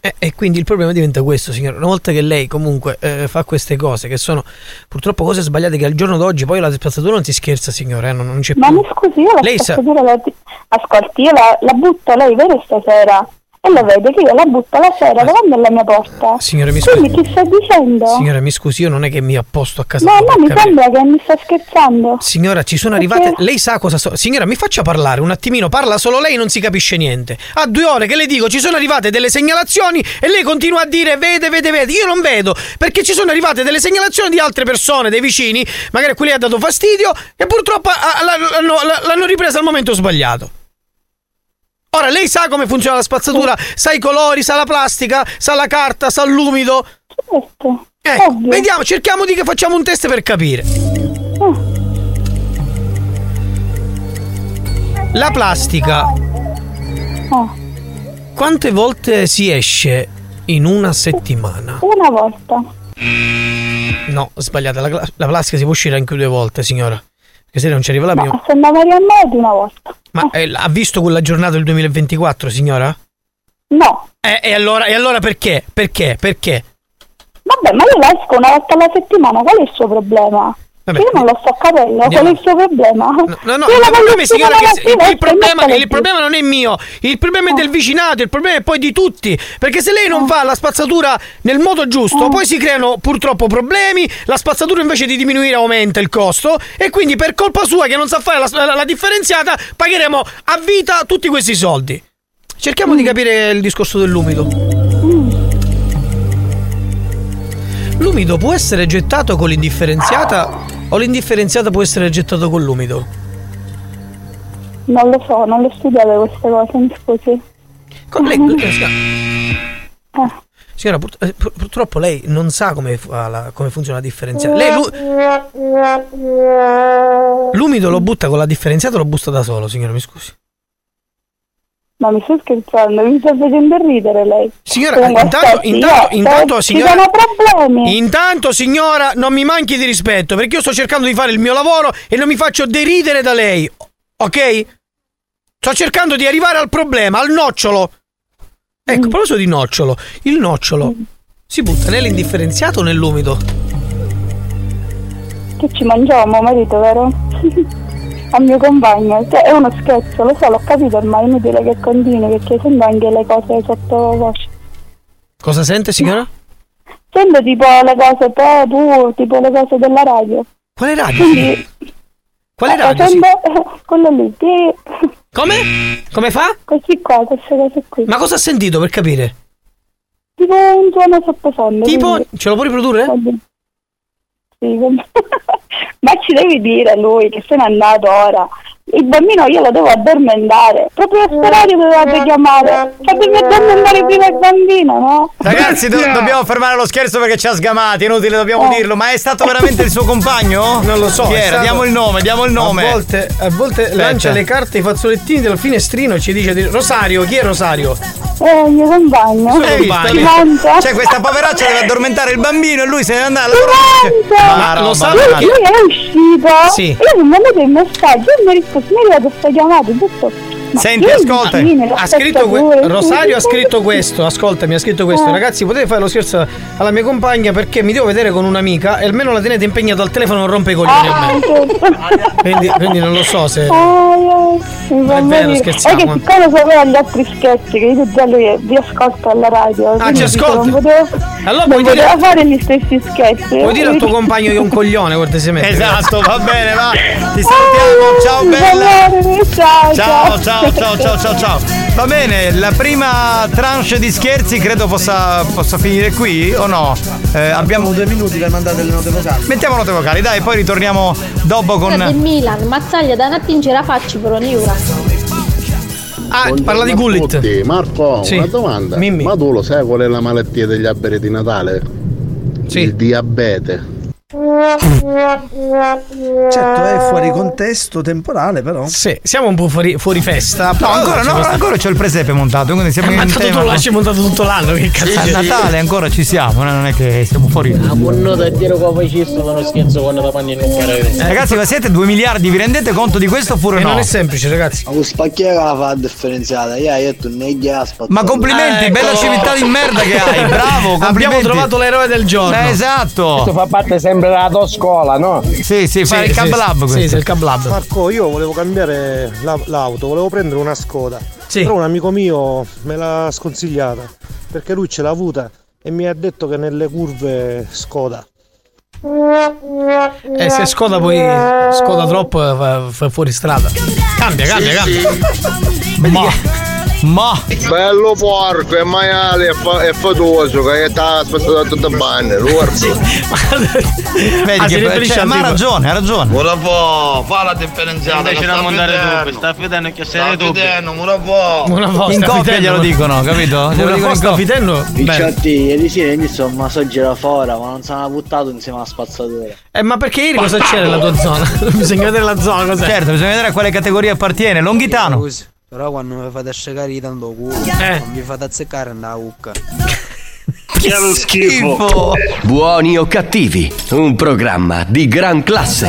Eh, e quindi il problema diventa questo, signora. Una volta che lei comunque eh, fa queste cose, che sono purtroppo cose sbagliate, che al giorno d'oggi poi la spazzatura non si scherza, signora, eh, non, non c'è Ma più. mi scusi, io la Lei sa- spazzatura la... Ascolti, io la, la butto lei vede stasera e lo vede che io la butto la sera davanti alla mia porta. Signora, mi Quindi scusi. chi sta dicendo? Signora, mi scusi, io non è che mi apposto a casa No, no, mi sembra che mi sta scherzando. Signora, ci sono Perché? arrivate. Lei sa cosa so. Signora, mi faccia parlare un attimino. Parla solo lei, non si capisce niente. A due ore che le dico, ci sono arrivate delle segnalazioni e lei continua a dire vede, vede, vede. Io non vedo perché ci sono arrivate delle segnalazioni di altre persone, dei vicini, magari a cui lei ha dato fastidio e purtroppo ah, l'hanno, l'hanno ripresa al momento sbagliato. Ora, lei sa come funziona la spazzatura, sa i colori, sa la plastica, sa la carta, sa l'umido. Certo. Ecco, vediamo, cerchiamo di che facciamo un test per capire. La plastica. Quante volte si esce in una settimana? Una volta. No, sbagliata. La, la plastica si può uscire anche due volte, signora. Perché se non ci arriva la prima. A Santa Maria Modi una volta. Ma eh, ha visto quella giornata del 2024, signora? No. Eh, e allora, e allora perché? Perché? Perché? Vabbè, ma io la esco una volta alla settimana, qual è il suo problema? Vabbè, io non lo sto capendo, andiamo- qual è il suo problema? No, no, la problema signora, che il, il problema, il problema non è mio, il problema è del vicinato, il problema è poi di tutti. Perché se lei non fa la spazzatura nel modo giusto, poi si creano purtroppo problemi, la spazzatura invece di diminuire aumenta il costo e quindi per colpa sua che non sa fare la, la- la differenziata pagheremo a vita tutti questi soldi. Cerchiamo di capire il discorso dell'umido. L'umido può essere gettato con l'indifferenziata o l'indifferenziata può essere gettato con l'umido? Non lo so, non le studiate queste cose, mi scusi. Con lei- eh, [laughs] signora- Signora, pur- eh, pur- purtroppo lei non sa come, fa la- come funziona la differenziata. Lei l'u- l'umido lo butta con la differenziata o lo busta da solo, signora, mi scusi. Ma mi sta scherzando, mi sta facendo ridere lei. Signora, Comunque, intanto, aspetti, intanto, io- intanto, se signora. Ci sono problemi. Intanto, signora, non mi manchi di rispetto, perché io sto cercando di fare il mio lavoro e non mi faccio deridere da lei. Ok? Sto cercando di arrivare al problema, al nocciolo. Ecco, a proposito di nocciolo, il nocciolo si butta nell'indifferenziato o nell'umido? Che ci mangiamo, marito, vero? [laughs] Al mio compagno. Cioè, è uno scherzo, lo so, l'ho capito ormai, è inutile che continui perché sento anche le cose sotto voce. Cosa sente signora? Sento tipo le cose te, tu, tipo le cose della radio. Quale radio? Quindi, Quale eh, radio? Sento quello lì, sì. Come? Come fa? Questi qua, queste cose qui. Ma cosa ha sentito per capire? Tipo un suono sottofondo. Tipo, quindi- ce lo puoi riprodurre? Sì, com- [laughs] Ma ci devi dire lui che se n'è andato ora. Il bambino io lo devo addormentare. Proprio a orario dovevate chiamare. Fatemi addormentare prima il bambino, no? Ragazzi, do- dobbiamo fermare lo scherzo perché ci ha sgamati, inutile, dobbiamo Eh. dirlo. Ma è stato veramente il suo compagno? Non lo so. Chi è era? stato- Diamo il nome, diamo il nome. A volte, a volte lancia le carte ai fazzolettini del finestrino e ci dice di- Rosario, chi è Rosario? Eh, il mio compagno. Hai manca? Cioè, questa poveraccia deve addormentare il bambino e lui se ne andrà alla Ma roba, lo sa ma- Lui è uscito. Sì. Io mi ho mandato il messaggio mi ha risposto, mi è arrivato Senti, ascolta. Ha scritto que- Rosario ha scritto questo, ascoltami, ha scritto questo. Eh. Ragazzi, potete fare lo scherzo alla mia compagna perché mi devo vedere con un'amica e almeno la tenete impegnata al telefono non rompe i coglioni a Ah, me. Quindi, quindi non lo so se. Ah, eh, mi fa è vero, scherziamo. È che siccome sapeva gli altri scherzi, che io già lui vi ascolta alla radio. Ah, ci dico, ascolta? Non potevo, Allora non puoi dire- fare gli stessi scherzi. Puoi dire al tuo [laughs] compagno che è un coglione, cortesemente. Esatto, va bene, va. Ti salutiamo, ciao bella. Ciao, Ciao, ciao, ciao, ciao, ciao, ciao. Va bene, la prima tranche di scherzi credo possa, possa finire qui o no? Eh, abbiamo due minuti per mandare le note vocali. Mettiamo note vocali, dai, poi ritorniamo dopo Del con. Milan, Mazzaglia da attingere la faccia però Niura. Ah, parla di Gullit. Marco, Sì. una domanda. Mimmi. Ma tu lo sai qual è la malattia degli alberi di Natale? Sì. Il diabete. Certo, è fuori contesto temporale, però. Sì, siamo un po' fuori, fuori festa. No, ancora c'è no, questa- ancora c'ho il presepe montato, quindi siamo Eh, in ma tanto tema. tu lo lasci montato tutto l'anno, che cazzo A c'è? Natale ancora ci siamo, eh, non è che siamo fuori. Ah, buono da dire come facessi uno scherzo quando da panni non farei. Ragazzi, ma siete 2 miliardi, vi rendete conto di questo oppure no? non è semplice, ragazzi. Ma spacchiera fa la differenziata, io ho detto. Ma complimenti, Ecco. bella civiltà di merda che hai, bravo, complimenti. Abbiamo trovato l'eroe del giorno. Eh, esatto. Questo fa parte sempre della tua scuola, no? Sì, sì, fa il cab lab Sì, questo. sì, il cab lab. Marco, io volevo cambiare la- l'auto, volevo prendere una Skoda. Sì. Però un amico mio me l'ha sconsigliata perché lui ce l'ha avuta e mi ha detto che nelle curve Skoda. E se scoda poi scoda troppo fa, fa fuori strada. Cambia, cambia, cambia. Ma, ma, Bello porco, è maiale, è, fa- è fatoso, che sta aspettando da tutte le banne, guarda. vedi Ah, che riferisce cioè, ma ha ragione, ha ragione. Ora può, fa la differenziata. Invece che da sta vedendo. dubbi, sta fidando che Sta sei dubbi. vedendo, ora può. Una volta. In coppia glielo dicono, capito? Glielo dicono in volta coppia. fitello? Bene. Picciotti, ieri sera massaggio da fuori, ma non se l'ha buttato insieme alla spazzatura. Eh, ma perché ieri cosa c'è nella tua zona? [laughs] Bisogna vedere la zona, cos'è? Certo, bisogna vedere a quale categoria appartiene. Longhitano. Però quando mi fate asciugare tanto culo, Eh. non mi fate azzeccare nella ucca. [laughs] Che lo schifo. Buoni o cattivi, un programma di gran classe.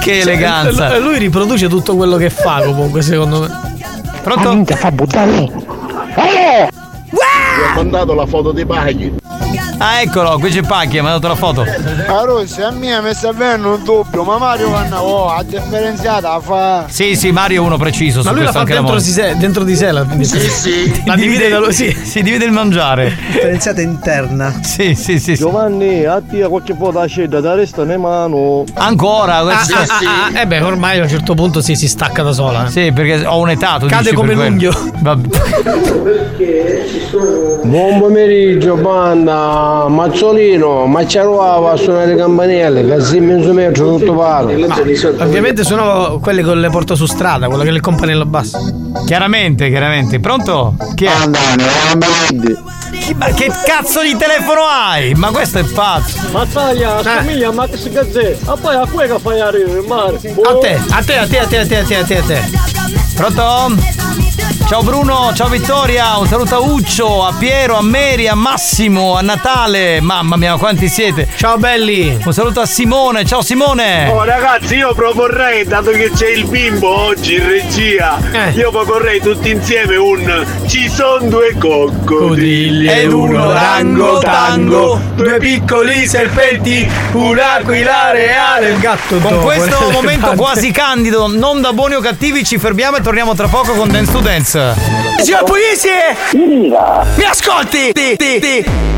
Che Cioè, eleganza. l- Lui riproduce tutto quello che fa comunque, secondo me. Pronto? fa buttare. Mi ha mandato la foto dei paghi. Ah, eccolo, qui c'è Pacchi, mi ha dato la foto. A Rossi, a me mi sta avvenendo un dubbio, ma Mario Vanna, oh, a differenziata fa. Sì, sì, Mario è uno preciso Ma su lui la fa dentro di, sé, dentro di sé la, Sì, sì. [laughs] la divide da. [laughs] Sì. Si divide il mangiare. Differenziata interna. Sì, sì, sì. sì. Giovanni, a te qualche foto sceda da resta ne mano. Ancora, Ah, ah, ah, ah, eh beh, ormai a un certo punto si, si stacca da sola. Sì, perché ho un'età, tu Cade dici come l'unghio. Vabbè. Buon pomeriggio, banda. Mazzolino, ma ci arrivava a suonare le campanelle, che si mezzo metro tutto paro. Ovviamente sono quelle con le porta su strada, quella che è il campanello basso. Chiaramente, chiaramente. Pronto? Chi è? Chi- ma che cazzo di telefono hai? Ma questo è pazzo. Mazzaglia, assomiglia a Max Gazzè. Ma poi a cui che fai arrivare il mare? A te, a te, a te, a te, a te, a te, a te, a te. Pronto? Ciao Bruno, ciao Vittoria, un saluto a Uccio, a Piero, a Mary, a Massimo, a Natale. Mamma mia, quanti siete? Ciao belli. Un saluto a Simone, ciao Simone. Oh ragazzi io proporrei, dato che c'è il bimbo oggi in regia, Eh. io proporrei tutti insieme un Ci son due coccodrilli Ed uno rango tango, due piccoli serpenti, un'aquila reale, il gatto Con dopo, questo [laughs] momento quasi candido, non da buoni o cattivi, ci fermiamo e torniamo tra poco con Dance to Dance. Signor Puglisi! Mi ascolti? Ti, ti, ti.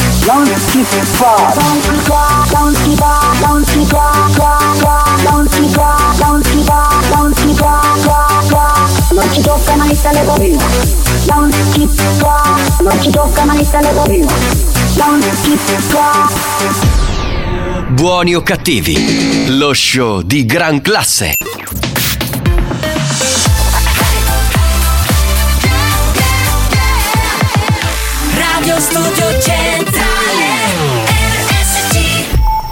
non si fa, non si si fa, non si fa, si fa, non si fa, fa, non ci tocca mai il telefonino, non si fa, non ci tocca mai il telefonino, non si fa. Buoni o cattivi, lo show di gran classe. Radio Studio Centrale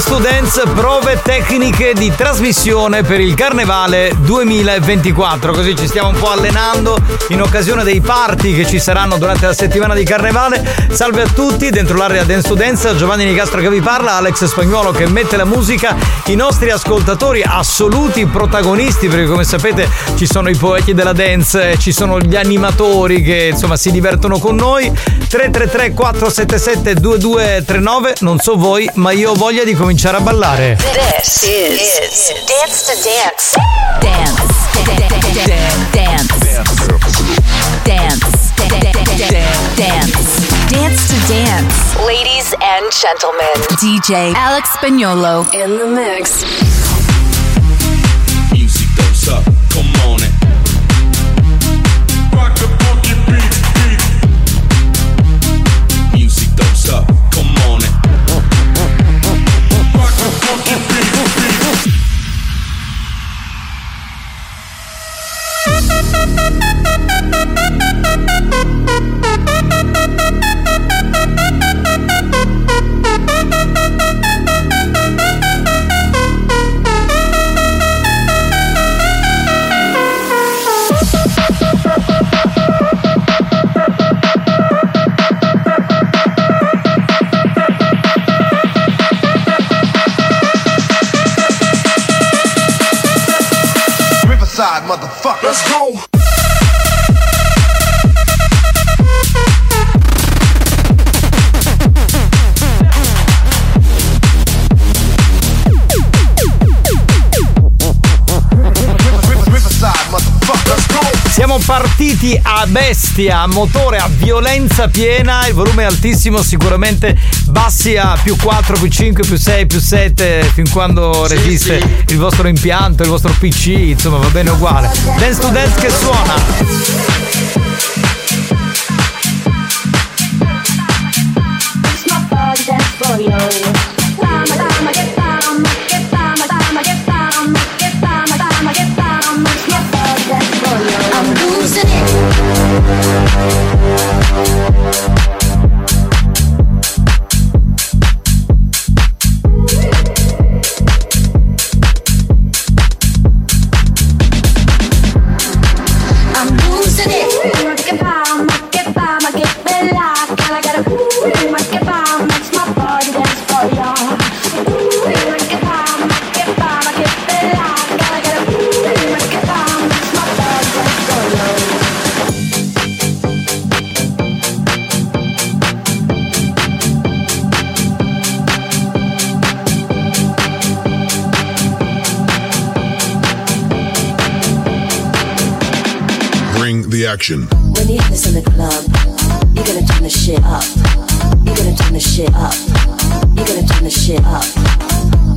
Dance prove tecniche di trasmissione per il Carnevale 2024. Così ci stiamo un po' allenando in occasione dei party che ci saranno durante la settimana di Carnevale. Salve a tutti, dentro l'area Dance Dance, Giovanni Nicastro che vi parla, Alex Spagnuolo che mette la musica, i nostri ascoltatori assoluti protagonisti, perché come sapete ci sono i poeti della dance, ci sono gli animatori che insomma si divertono con noi. 333 477 2239, non so voi, ma io ho voglia di cominciare a ballare. This is, Dance to Dance. Dance. Dance. Dance. Dance. Dance to Dance. Ladies and gentlemen, DJ Alex Spagnolo in the mix. Music goes up, come on Let's go. Siamo partiti a bestia, a motore, a violenza piena, il volume è altissimo, sicuramente bassi a più 4, più 5, più 6, più 7, fin quando resiste il vostro impianto, il vostro PC, insomma va bene uguale. Dance to dance che suona. I'm bring action. When you have this in the club, you're gonna turn the shit up. You're gonna turn the shit up. You're gonna turn the shit up.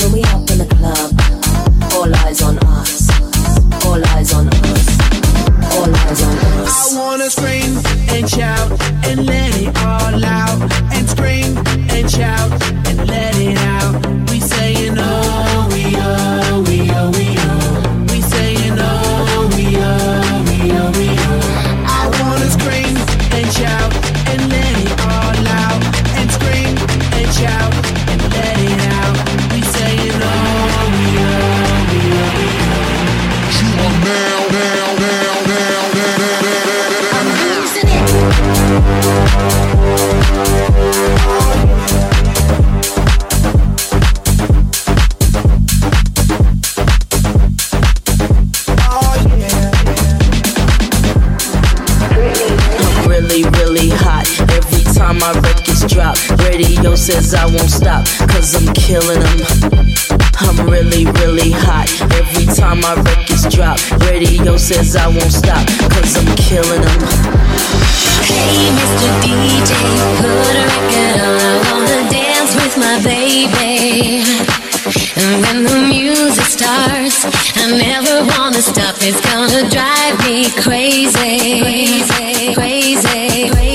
When we up in the club, all eyes on us. All eyes on us. All eyes on us. I wanna scream and shout and let it all out. And scream and shout and let it out. Every time my records drop, radio says I won't stop, cause I'm killing them. Hey, Mr. DJ, put a record on. I wanna dance with my baby. And when the music starts, I never wanna stop. It's gonna drive me crazy. Crazy, crazy, crazy,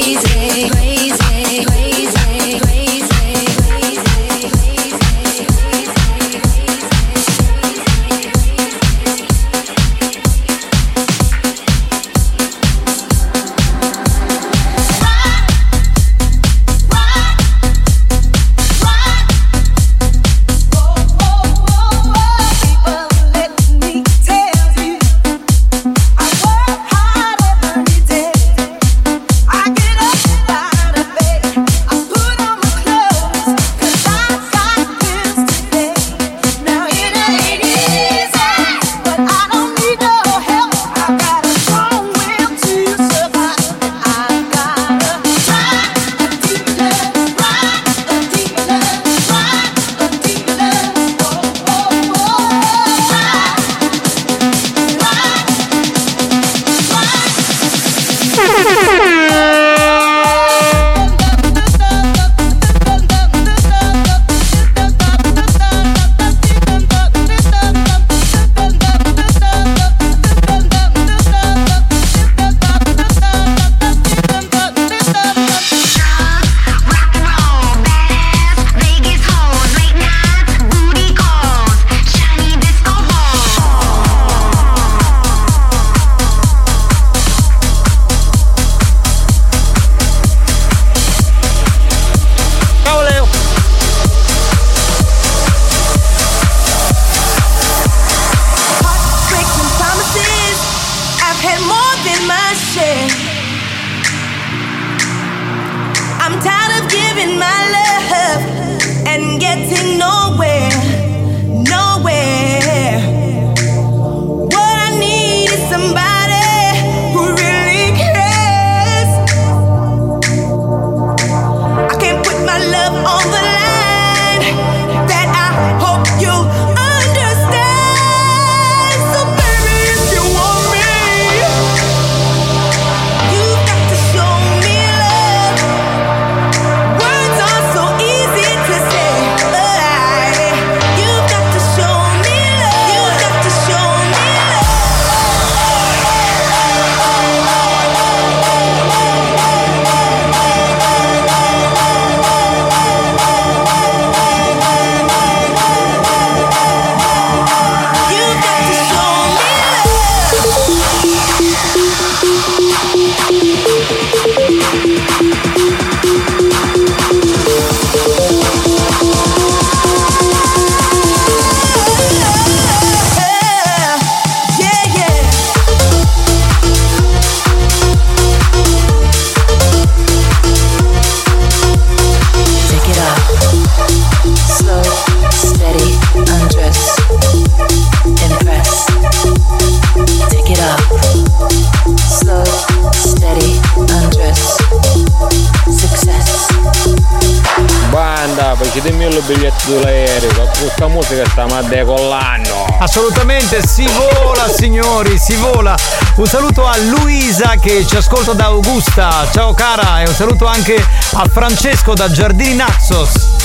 che ci ascolta da Augusta. Ciao cara e un saluto anche a Francesco da Giardini Naxos.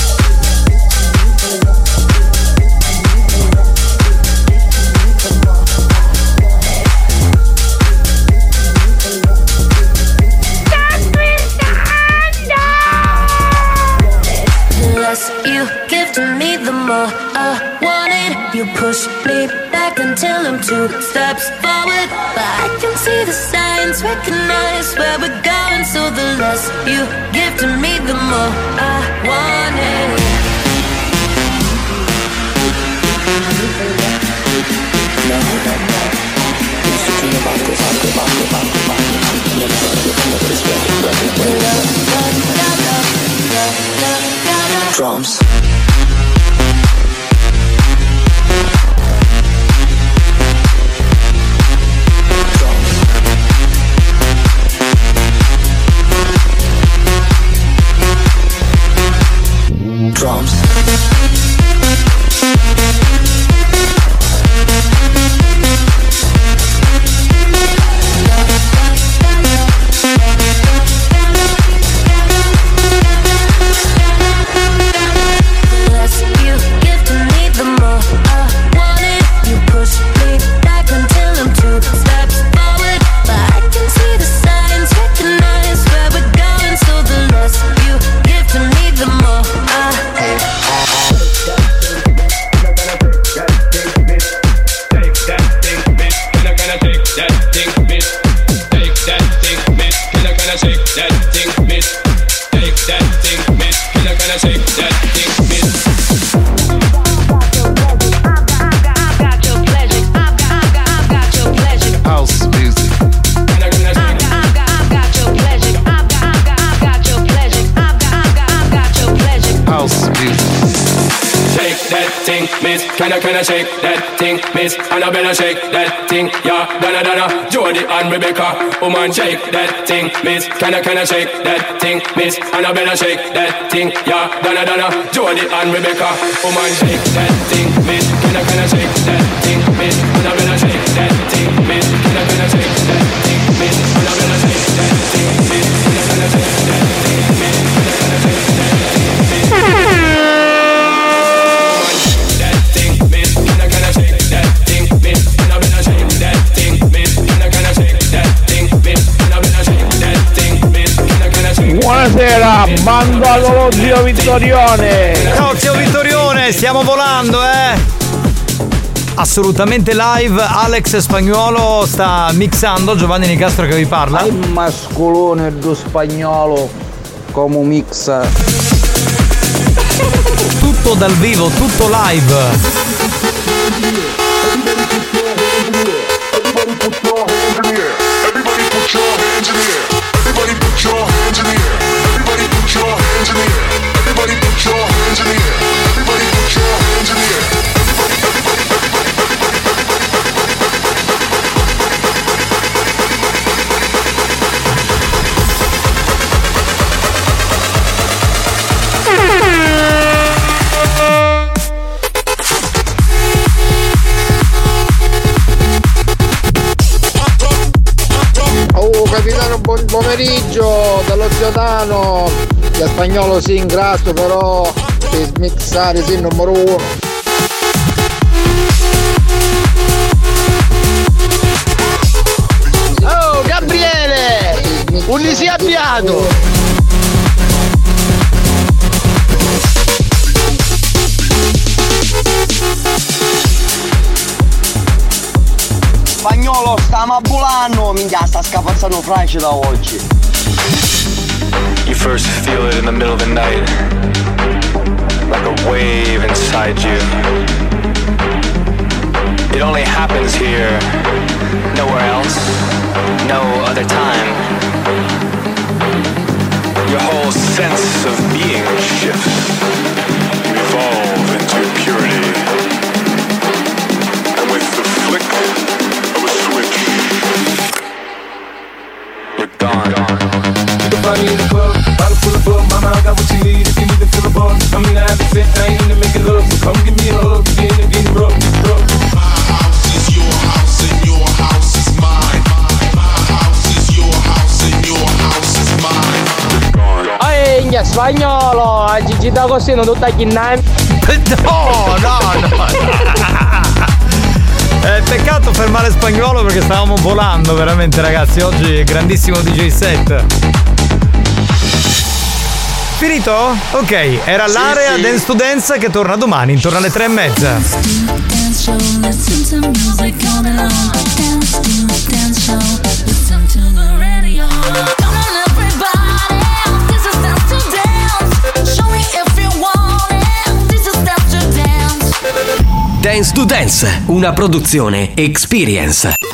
Woman shake that thing, miss. Can I, can I shake that thing, miss? Annabella shake that thing, yeah. Donna, Donna, Jody and Rebecca. Woman shake that thing, miss. Can I, can I shake that thing, miss? Annabella zio Vittorione! Ciao zio Vittorione, stiamo volando, eh! Assolutamente live, Alex Spagnuolo sta mixando, Giovanni Nicastro che vi parla. Il mascolone do spagnolo come mixa. Tutto dal vivo, tutto live. Spagnolo sì in grasso però per mixare sì numero uno Oh Gabriele! Un si abbiato! Spagnolo stiamo a bulano minchia sta scapazzando Francia da oggi first feel it in the middle of the night, like a wave inside you. It only happens here, nowhere else, no other time. Your whole sense of being shifts. You evolve into purity. And with the flick of a switch, you're gone. Find me in bottle full of bug. Mama, I got what you need if you need to fill a bug. I mean, I haven't said I ain't gonna make love. So come give me a hug. You're getting, getting broke, broke. Spagnolo, a Gigi da così non tutta chi No, no, no. Eh, peccato fermare spagnolo perché stavamo volando veramente ragazzi, oggi grandissimo DJ set. Finito? Ok, era Sì, l'area sì. Dance to Dance che torna domani intorno alle tre e mezza. Dance to. Dance to dance show,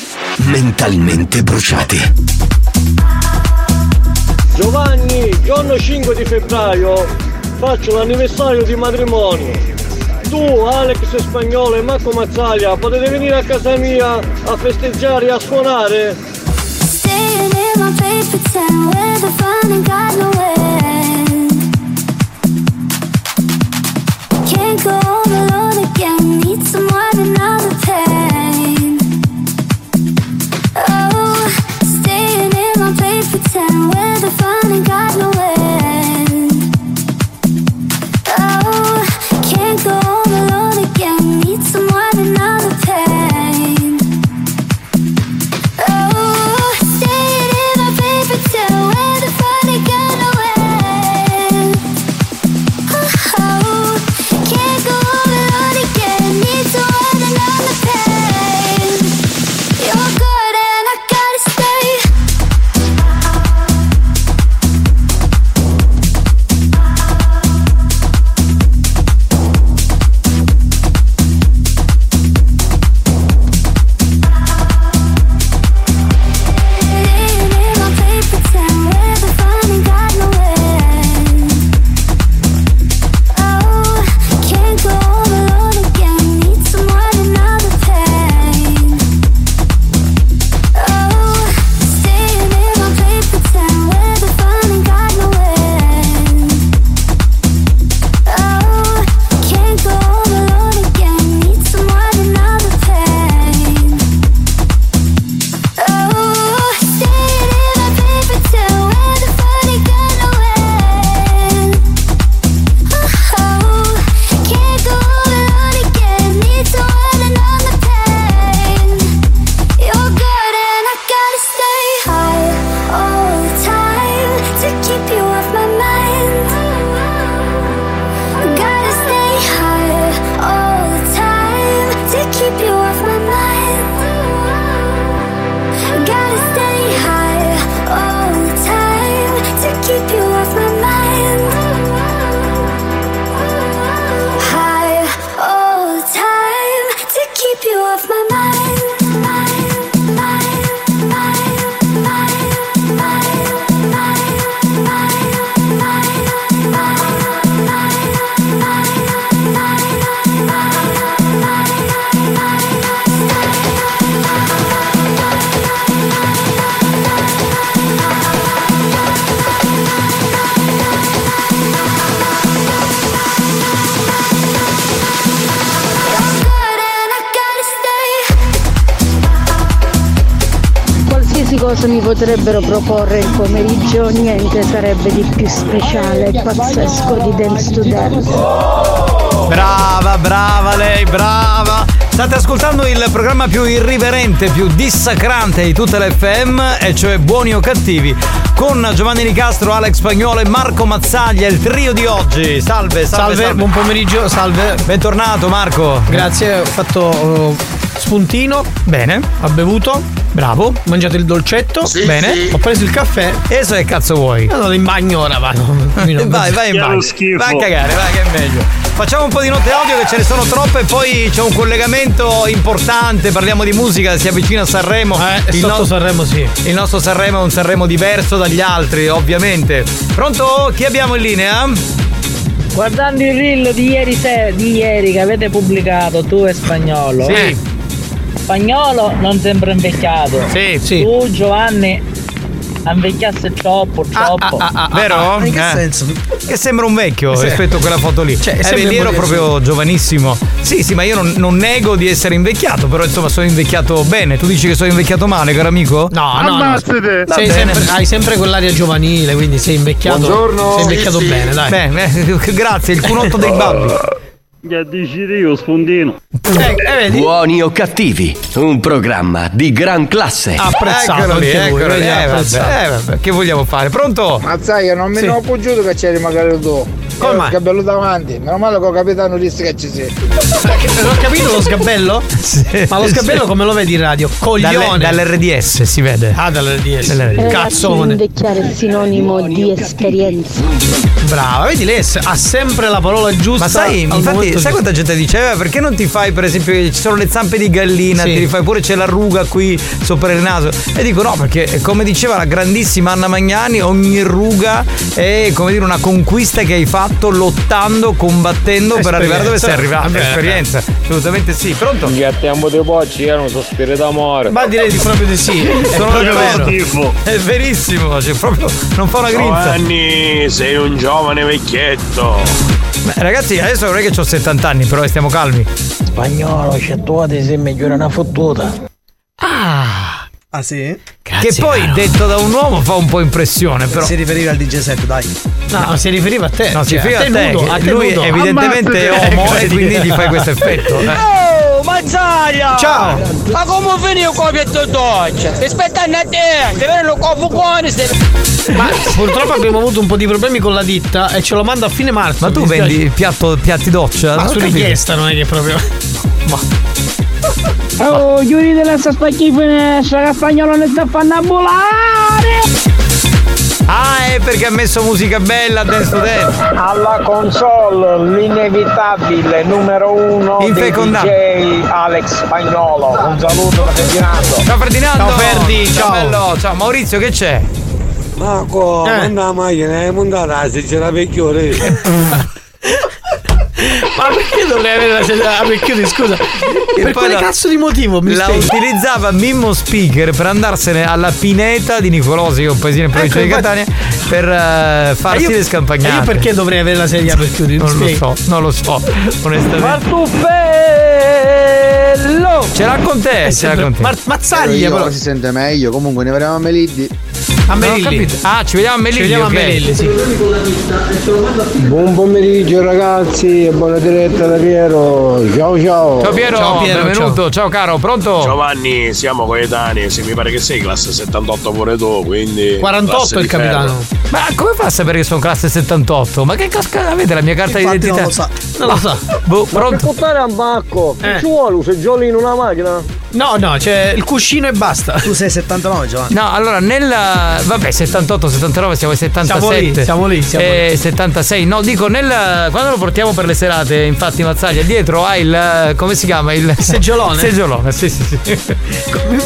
Mentalmente bruciati. Giovanni, giorno 5 di febbraio faccio l'anniversario di matrimonio. Tu, Alex Spagnolo e Marco Mazzaglia potete venire a casa mia a festeggiare e a suonare? Can't go alone again. Need someone another the fun ain't potrebbero proporre il pomeriggio, niente sarebbe di più speciale e pazzesco di Dance to Dance. Brava, brava lei, brava. State ascoltando il programma più irriverente, più dissacrante di tutte le FM, e cioè Buoni o Cattivi, con Giovanni Nicastro, Alex Spagnuolo e Marco Mazzaglia, il trio di oggi. Salve, salve, Salve, buon pomeriggio, salve. Bentornato Marco. Grazie, ho fatto uh, spuntino. Bene. Ha bevuto. Bravo, ho mangiato il dolcetto. Sì, bene. sì. Ho preso il caffè. E adesso che cazzo vuoi? Vado in bagno ora, vado. vai, vai in bagno. Vai a cagare, vai che è meglio. Facciamo un po' di note audio che ce ne sono troppe e poi c'è un collegamento importante, parliamo di musica, si avvicina a Sanremo. Eh, sotto Sanremo sì. Il nostro Sanremo è un Sanremo diverso dagli altri, ovviamente. Pronto? Chi abbiamo in linea? Guardando il reel di ieri, se- di ieri che avete pubblicato tu e Spagnolo. Sì. Spagnolo non sembra invecchiato. Sì, sì. Tu Giovanni invecchiasse troppo, troppo. Vero? In che Eh. senso? Che sembra un vecchio Sì. rispetto a quella foto lì. Cioè, eh, sembra vedi, ero proprio giovanissimo. Sì, sì, ma io non, non nego di essere invecchiato, però insomma sono invecchiato bene. Tu dici che sono invecchiato male, caro amico? No, no, no. Sempre- hai sempre quell'aria giovanile, quindi sei invecchiato. Buongiorno. Sei invecchiato Sì, sì. bene, dai. Beh, eh, [laughs] grazie, il cunotto dei babbi. [laughs] Che dici io, spondino. Eh, Buoni o cattivi, un programma di gran classe. Eccolo lì, eccolo lì. Eh, vabbè, eh, vabbè, che vogliamo fare? Pronto? Ma sai che non mi Sì. ne ho appoggiato che c'eri magari tu. Come mai? Il capello davanti. Meno male che il capitano disse che ci sei. Non ho capito lo sgabello? [laughs] Ma lo sgabello sì. come lo vedi in radio? Coglione. Dalle- dall'RDS si vede. Ah, dall'RDS. Dall'RDS. Cazzone. invecchiare è sinonimo di esperienza. Brava, vedi lei ha sempre la parola giusta. Ma sai, al infatti, sai quanta gente diceva? Perché non ti fai, per esempio, ci sono le zampe di gallina, Sì. ti rifai pure c'è la ruga qui sopra il naso. E dico no, perché come diceva la grandissima Anna Magnani, ogni ruga è come dire una conquista che hai fatto lottando, combattendo per arrivare dove sei arrivato. Vabbè, Esperienza, assolutamente sì. Pronto? Tempo dei bocci erano sospiri d'amore. Ma direi di proprio di sì. [laughs] Sono d'accordo. vero. È verissimo, cioè proprio non fa una grinza. Giovanni, sei un giovane vecchietto. Beh, ragazzi, adesso non è che ho 70 anni, però stiamo calmi. Spagnolo, c'è tu ti sei migliore una fottuta. Ah! Ah sì? che poi detto da un uomo fa un po' impressione, però. Si riferiva al DJ set, dai. No, si riferiva a te. No, si Cioè, riferiva a te, nudo, a te lui nudo. evidentemente è Ammazzate. homo e quindi gli fai questo effetto. eh. Mazzaria! Ciao! Ma come finì con il tuo doccia? Aspettando a te! Deve avere un copo buono! Ma purtroppo abbiamo avuto un po' di problemi con la ditta e ce lo mando a fine marzo. Ma tu vendi piatto, piatti doccia? Ma su richiesta non è che proprio. Oh, chiudi della spacchi finestra che spagnolo ne sta fanno a volare! Ah, è perché ha messo musica bella Dance to Dance. Alla console l'inevitabile numero uno. DJ Alex Spagnolo. Un saluto da Ferdinando. Ciao Ferdinando. Ciao, Ferdi, ciao. bello. Ciao Maurizio, che c'è? Marco, Eh. manda la macchina, è montata, se c'è la vecchiore. [laughs] Ma perché dovrei avere la sedia a vecchioni, scusa? E per quale la- cazzo di motivo mi La spieghi? utilizzava Mimmo Speaker per andarsene alla pineta di Nicolosi, che è un paesino in provincia Ecco, di infatti- Catania, per eh, farsi io- le scampagnate. e io perché dovrei avere la sedia per chiudere? Mi Non lo so, non lo so, onestamente. Martuffello! Ce l'ha con te, ce l'ha con te. Mar- Mazzaglia però. si sente meglio. Comunque ne vedremo a Meliddi. A Melilli. Ah, ci vediamo a Melilli. Ci vediamo ok. a Melilli, sì. Buon pomeriggio ragazzi e buona diretta da Piero. Ciao ciao. Ciao Piero, Ciao, Piero, benvenuto. Ciao. caro, pronto? Giovanni, siamo coetanei, se mi pare che sei classe 78 pure tu, quindi... 48 classe il di ferro. capitano. Ma come fa a sapere che sono classe 78? Ma che casca avete la mia carta Infatti d'identità? non lo sa. Non lo so. Boh, pronto? portare a bacco. Eh. Ci vuole, se gioli in una macchina. No, no, c'è il cuscino e basta. Tu sei 79, Giovanni. No, allora nella. Vabbè, 78, 79, siamo ai 77. Siamo lì, siamo lì, siamo Eh, 76. No, dico, nel. Quando lo portiamo per le serate, infatti, Mazzaglia, dietro hai il. come si chiama? Il Seggiolone? [laughs] Seggiolone, sì, sì, sì. [laughs]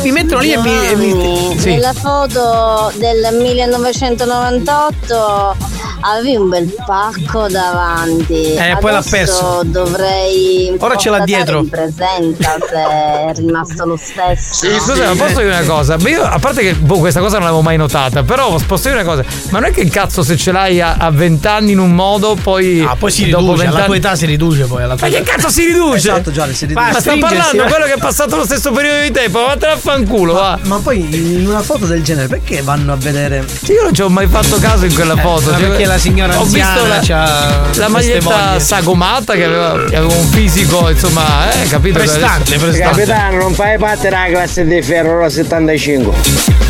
Mi, mettono lì e mi. mi- sì. Nella foto del 1998 avevi un bel pacco davanti. Eh, poi l'ha perso. dovrei Ora ce l'ha dietro. in presenza se è rimasto lo stesso. Sì, scusa, ma posso dire una cosa? Io, a parte che boh, questa cosa non l'avevo mai notata, però posso dire una cosa: ma non è che il cazzo se ce l'hai a, a 20 anni in un modo, poi. Ah, poi si dopo riduce, 20 alla tua età si riduce poi alla tua Ma che cazzo si riduce? Esatto, Giovanni, si riduce. Ma sta stringersi, parlando eh. quello che è passato lo stesso periodo di tempo, vattene a fanculo, va. Ma poi in una foto del genere perché vanno a vedere? Sì, io non ci ho mai fatto caso in quella foto. Eh, ma Cioè, perché la signora ho anziana visto la, c'ha la maglietta sagomata che aveva, che aveva un fisico, insomma, eh, capito? Prestante, prestante. Capitano, non fai parte della classe di ferro ora 75.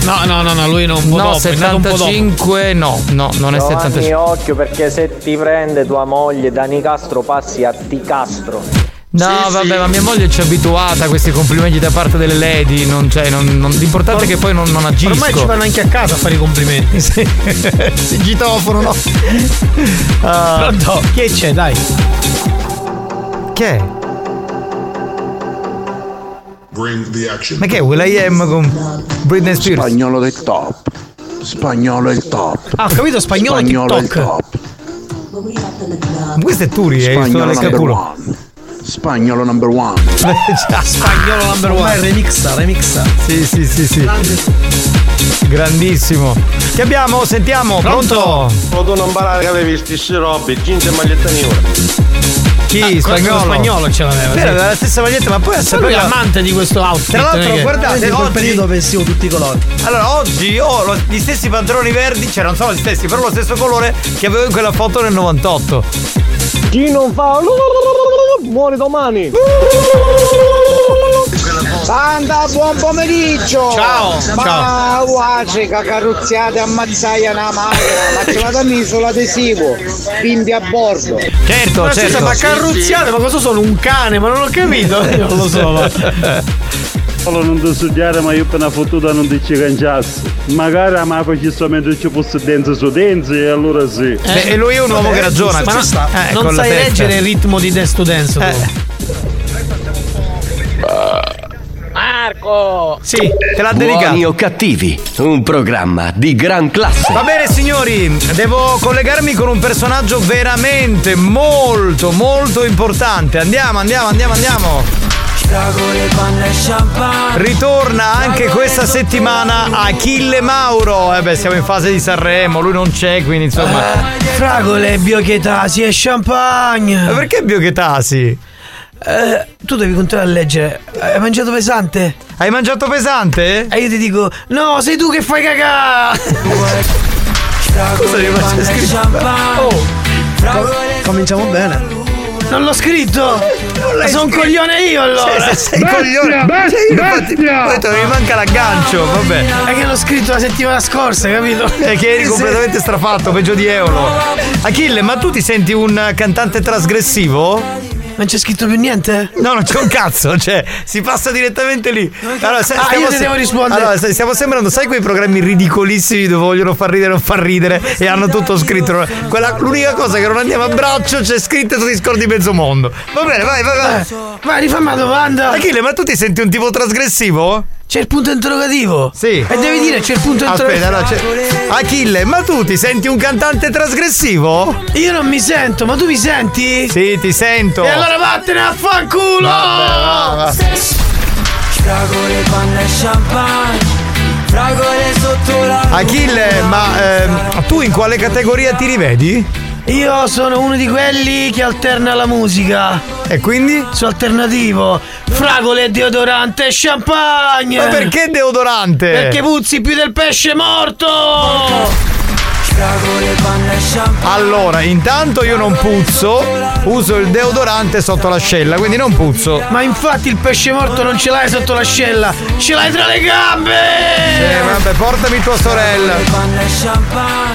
No, no, no, no, lui non po' No, dopo, è nato un po' dopo. 75, no, no, non è 75. occhio perché se ti prende tua moglie da Nicastro passi a Ticastro. No, vabbè, ma mia moglie ci è abituata a questi complimenti da parte delle lady. Non, cioè, non- non- l'importante è che poi non, non agisco. Ormai ci vanno anche a casa a fare i complimenti. sì. [laughs] Si citofono, no? Ah. Pronto? Che c'è, dai? Che? Ma che è Will.i.am con Britney Spears? Spagnolo del top. Spagnolo del top. Ah, ho capito, spagnolo, Spagnolo del TikTok. top. Ma Questo è Turi, eh, Spagnolo number one. Spagnolo number one. [laughs] Spagnolo number one. Remixa, remixa. Sì, sì, sì, sì. Grandissimo. Che abbiamo? Sentiamo, pronto? Potevo non barare che avevi stessi robe, jeans e maglietta nera. Chi? Spagnolo? spagnolo ce l'aveva, sì. aveva la stessa maglietta, ma poi è l'amante di questo outfit. Tra l'altro, che- guardate, in quel oggi- periodo vestivo tutti i colori. Allora, oggi ho lo- gli stessi pantaloni verdi, cioè non sono gli stessi, però lo stesso colore che avevo in quella foto nel 98. Chi non fa muore domani. [laughs] Santa, buon pomeriggio! Ciao, Ma ciao. guace, cacaruzziate ammazzaia una macchina, ma ce la danno solo adesivo, bimbi a bordo. Certo, Ma scusa, ma carruzziate, ma cosa sono? Un cane? Ma non ho capito. Io [laughs] non lo so. ma- Allora non ti studiare ma io appena fottuta non ti ci canciassi. Magari a me facessi mentre ci fosse dance su dance e allora sì. Beh, e lui è un uomo che ragiona. Ma ci non, sta. Eh, non sai leggere il ritmo di Dance to Dance. Eh. Marco! Sì, te l'ha dedicato. Buoni o cattivi, un programma di gran classe. Va bene signori, devo collegarmi con un personaggio veramente molto molto importante. Andiamo, andiamo, andiamo, andiamo. Ritorna anche questa settimana Achille Mauro. Eh beh, siamo in fase di Sanremo, lui non c'è, quindi insomma. Fragole, biochetasi e champagne. Ma perché biochetasi? Eh, tu devi continuare a leggere. Hai mangiato pesante? Hai mangiato pesante? E io ti dico, no, sei tu che fai cagà! Cosa mi faccio scritto? Oh, Cominciamo bene. non l'ho scritto! Ma sono un coglione io allora! Sei, sei coglione. Cioè, io infatti, ho detto, mi manca l'aggancio, vabbè. È che l'ho scritto la settimana scorsa, capito? È che eri Sì. completamente strafatto, peggio di Eolo. Achille, ma tu ti senti un cantante trasgressivo? Non c'è scritto più niente? No, non c'è un cazzo, cioè si passa direttamente lì. Allora, se- Ah, io ti devo rispondere. Allora, se- stiamo sembrando, sai quei programmi ridicolissimi dove vogliono far ridere o far ridere e hanno tutto scritto. Quella- l'unica cosa che non andiamo a braccio c'è scritto e tu ti scordi mezzo mondo. Va bene, vai, vai, vai. Vai, rifammi la domanda! Achille, ma tu ti senti un tipo trasgressivo? C'è il punto interrogativo! Sì. E devi dire c'è il punto Aspetta, interrogativo! allora, c'è- Achille, ma tu ti senti un cantante trasgressivo? Io non mi sento, ma tu mi senti? Sì, ti sento. E allora vattene a fanculo! Fragole, panna e champagne Fragole sotto la Achille, ma ehm, tu in quale categoria ti rivedi? Io sono uno di quelli che alterna la musica. E quindi? Sono alternativo. Fragole, deodorante e champagne. Ma perché deodorante? Perché puzzi più del pesce morto! Allora, intanto io non puzzo, uso il deodorante sotto l'ascella, quindi non puzzo. Ma infatti il pesce morto non ce l'hai sotto l'ascella, ce l'hai tra le gambe! Eh, vabbè, portami tua sorella.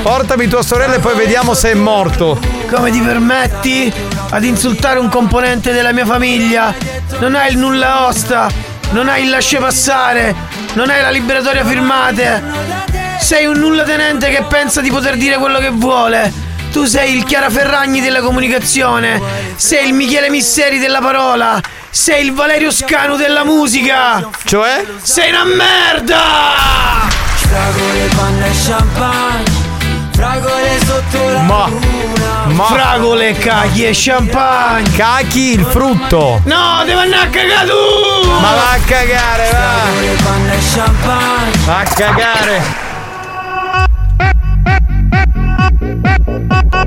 Portami tua sorella e poi vediamo se è morto. Come ti permetti ad insultare un componente della mia famiglia? Non hai il nulla osta, non hai il lasciapassare, non hai la liberatoria firmate. Sei un nullatenente che pensa di poter dire quello che vuole. Tu sei il Chiara Ferragni della comunicazione, sei il Michele Misseri della parola, sei il Valerio Scanu della musica. Cioè? Sei una merda! Fragole, panna e champagne Fragole sotto la Ma. Ma. Fragole, cacchi e champagne. Cachi il frutto. No, devo andare a cagare tu! Ma va a cagare, va. Fragole, panna e champagne Va a cagare.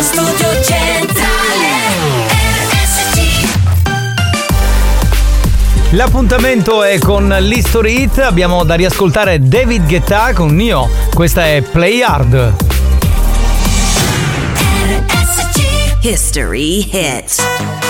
Lo studio centrale RSC. L'appuntamento è con l'History Hit, abbiamo da riascoltare David Guetta con Nio, questa è Play Hard. RSC. History Hit.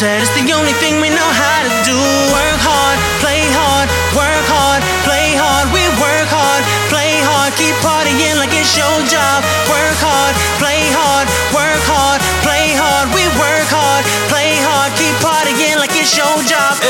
Said it's the only thing we know how to do. Work hard, play hard, work hard, play hard. We work hard, play hard, keep partying like it's your job. Work hard, play hard, work hard, play hard. We work hard, play hard, keep partying like it's your job.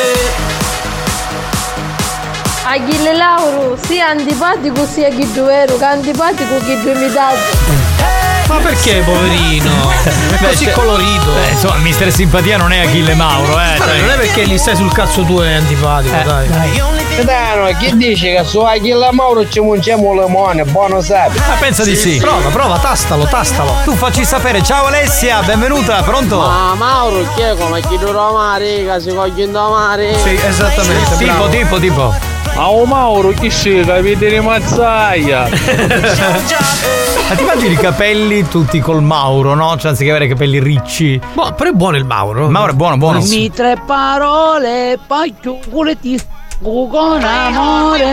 Sia antipatico sia chi vero, che antipatico chi imitato. Ma perché, poverino? [laughs] È così cioè- colorito. Beh, insomma, mister Simpatia non è Achille Mauro, eh. Vabbè, dai. non è perché gli stai sul cazzo tu è antipatico, Eh, dai. Capitano, chi dice che su Achille Mauro ci mungiamo limone, buono sapi. Ma pensa di sì. Prova, prova, tastalo, tastalo. Tu facci sapere. Ciao Alessia, benvenuta, pronto? Ma Mauro, chi è come chi durò mare, che si vogliono mare? Sì, esattamente. Tipo, bravo. tipo, tipo. Ma o Mauro, chi sei? Capite di mazzaia? [laughs] Ma ti immagini i capelli tutti col Mauro, no? Cioè, anziché avere i capelli ricci. Boh, però è buono il Mauro. Mauro è buono, buono. Dimmi tre parole, poi chiudere ti con amore.